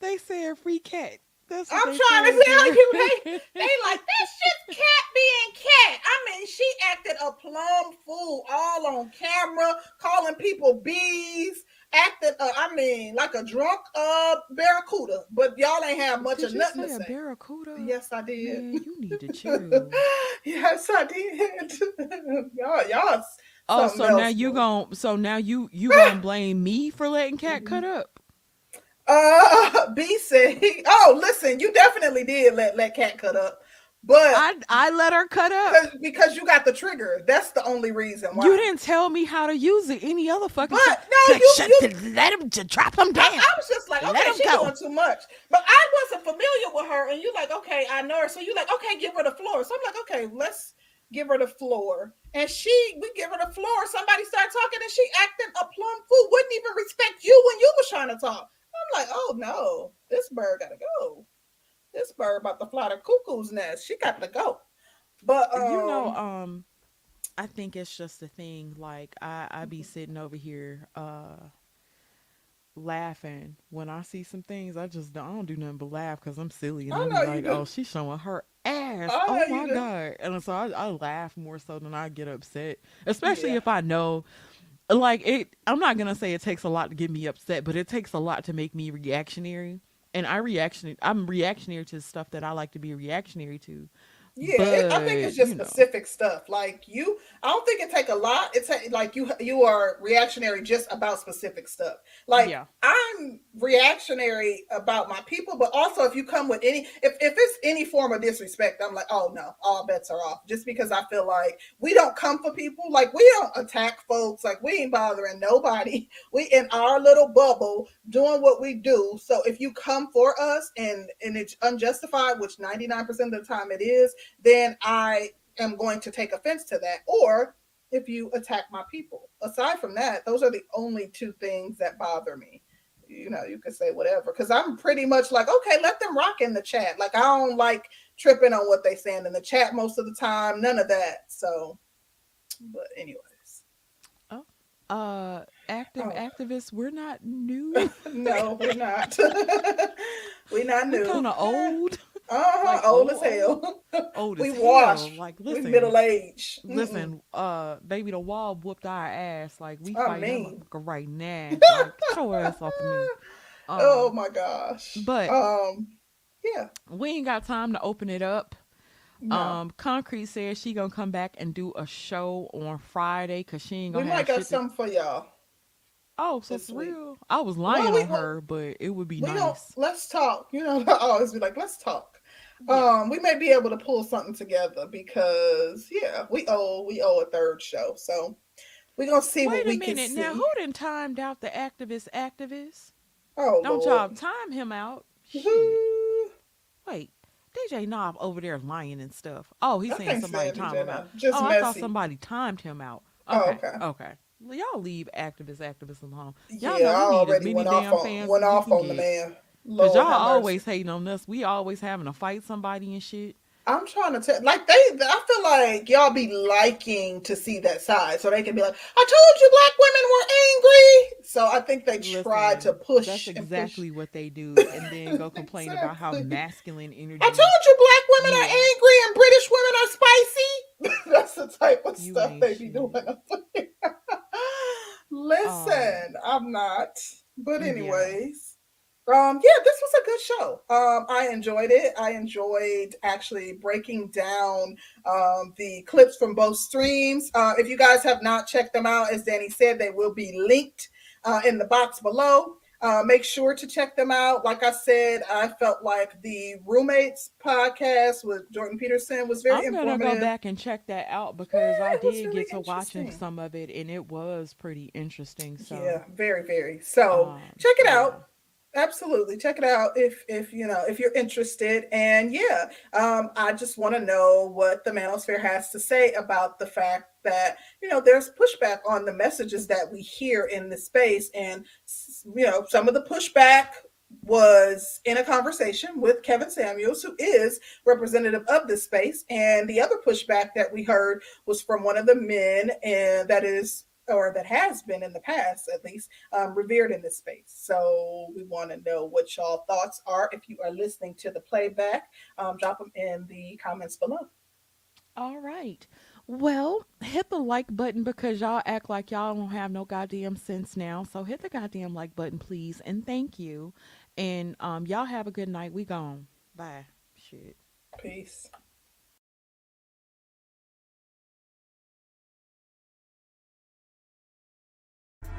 They said free cat. That's what I'm trying to tell you, They like that's just cat being cat. I mean, she acted a plum fool all on camera, calling people bees, acted. Uh, I mean, like a drunk uh barracuda. But y'all ain't have much Did of nothing say to a say. barracuda? Yes, I did. Man, you need to chill. yes, I did. y'all, y'all Oh, so now you gon' so now you you gonna blame me for letting Cat cut Mm-hmm. up? Uh, B said, "Oh, listen, you definitely did let let cat cut up, but I I let her cut up. because, you got the trigger. That's the only reason why. You didn't tell me how to use it any other fucking But, no, you- shut you- let him j- drop him I, down. I was just like, okay, she's doing too much. But I wasn't familiar with her, and you like, okay, I know her. So you like, okay, give her the floor. So I'm like, okay, let's give her the floor. And she, we give her the floor. Somebody started talking, and she acting a plum fool. Wouldn't even respect you when you was trying to talk. I'm like, oh no, this bird gotta go. This bird about to fly to cuckoo's nest. She got to go. But um, you know, um, I think it's just a thing. Like I, I be sitting over here, uh, laughing when I see some things. I just don't, I don't do nothing but laugh because I'm silly, and I I'm like, oh, she's showing her ass. Oh my god! And so I, I laugh more so than I get upset, especially Yeah. if I know. Like it, I'm not gonna say it takes a lot to get me upset, but it takes a lot to make me reactionary. And I reaction, I'm reactionary to stuff that I like to be reactionary to. Yeah, it, I think it's just you know. specific stuff. Like you, I don't think it take a lot. It's like you, you are reactionary just about specific stuff. Like Yeah. I'm reactionary about my people, but also if you come with any, if if it's any form of disrespect, I'm like, oh no, all bets are off. Just because I feel like we don't come for people, like we don't attack folks, like we ain't bothering nobody. We in our little bubble doing what we do. So if you come for us and and it's unjustified, which 99% of the time it is, then I am going to take offense to that. Or if you attack my people. Aside from that, those are the only two things that bother me. You know, you could say whatever because I'm pretty much like, okay, let them rock in the chat. Like, I don't like tripping on what they saying in the chat most of the time. None of that. So, but anyways, Oh, Uh, active Oh. activists, we're not new. no, we're not. we're not new. We're kind of old. Uh-huh, like, old old, as hell. Old we as washed. hell. Like, we listen, middle age. listen, uh, baby, the wall whooped our ass. Like, we I fighting mean. right now. Like, your ass off of me. Um, oh my gosh. but- um, yeah. we ain't got time to open it up. No. Um, Concrete says she gonna come back and do a show on Friday because she ain't we gonna might have got to- something for y'all. Oh, so week. real? I was lying we- on her, but it would be we nice. let's talk. You know, I always be like, let's talk. Um, we may be able to pull something together because yeah, we owe we owe a third show. So we're gonna see Wait what we minute can see. now. Who done timed out the activist activist? oh Don't Lord. y'all time him out? Wait, DJ Knob over there lying and stuff. Oh, he's I saying somebody stand timed him out. Just oh, I thought somebody timed him out. Oh, Okay, okay. okay. Well, y'all leave activists activists alone. Yeah, Y'all know I we need as already went damn off on fans went off on the get. Man. Cause Lord y'all always hating on us. We always having to fight somebody and shit. I'm trying to tell, like they, I feel like y'all be liking to see that side, so they can be like, "I told you, black women were angry." So I think they try to push. That's and push. exactly what they do, and then go complain about how masculine energy. I told you, black women are angry and British women are spicy. That's the type of You stuff they be doing. there. Um, Listen, I'm not. But Yeah. anyways, um, yeah, this was a good show. Um, I enjoyed it. I enjoyed actually breaking down um, the clips from both streams. Uh, if you guys have not checked them out, as Danny said, they will be linked uh, in the box below. Uh, make sure to check them out. Like I said, I felt like the roommates podcast with Jordan Peterson was very I'm gonna go back and check that out because Yeah, I did really get to watching some of it, and it was pretty interesting. So Yeah, very, very. So um, check it yeah. out. Absolutely, check it out if if you know if you're interested. And yeah, um, I just want to know what the Manosphere has to say about the fact that you know there's pushback on the messages that we hear in the space, and you know some of the pushback was in a conversation with Kevin Samuels, who is representative of this space, and the other pushback that we heard was from one of the men, and that is or that has been in the past at least um, revered in this space. So we want to know what y'all thoughts are. If you are listening to the playback, um, drop them in the comments below. All right. Well, hit the like button because y'all act like y'all don't have no goddamn sense now. So hit the goddamn like button, please, and thank you. And um, y'all have a good night. We gone. Bye. Shit. Peace.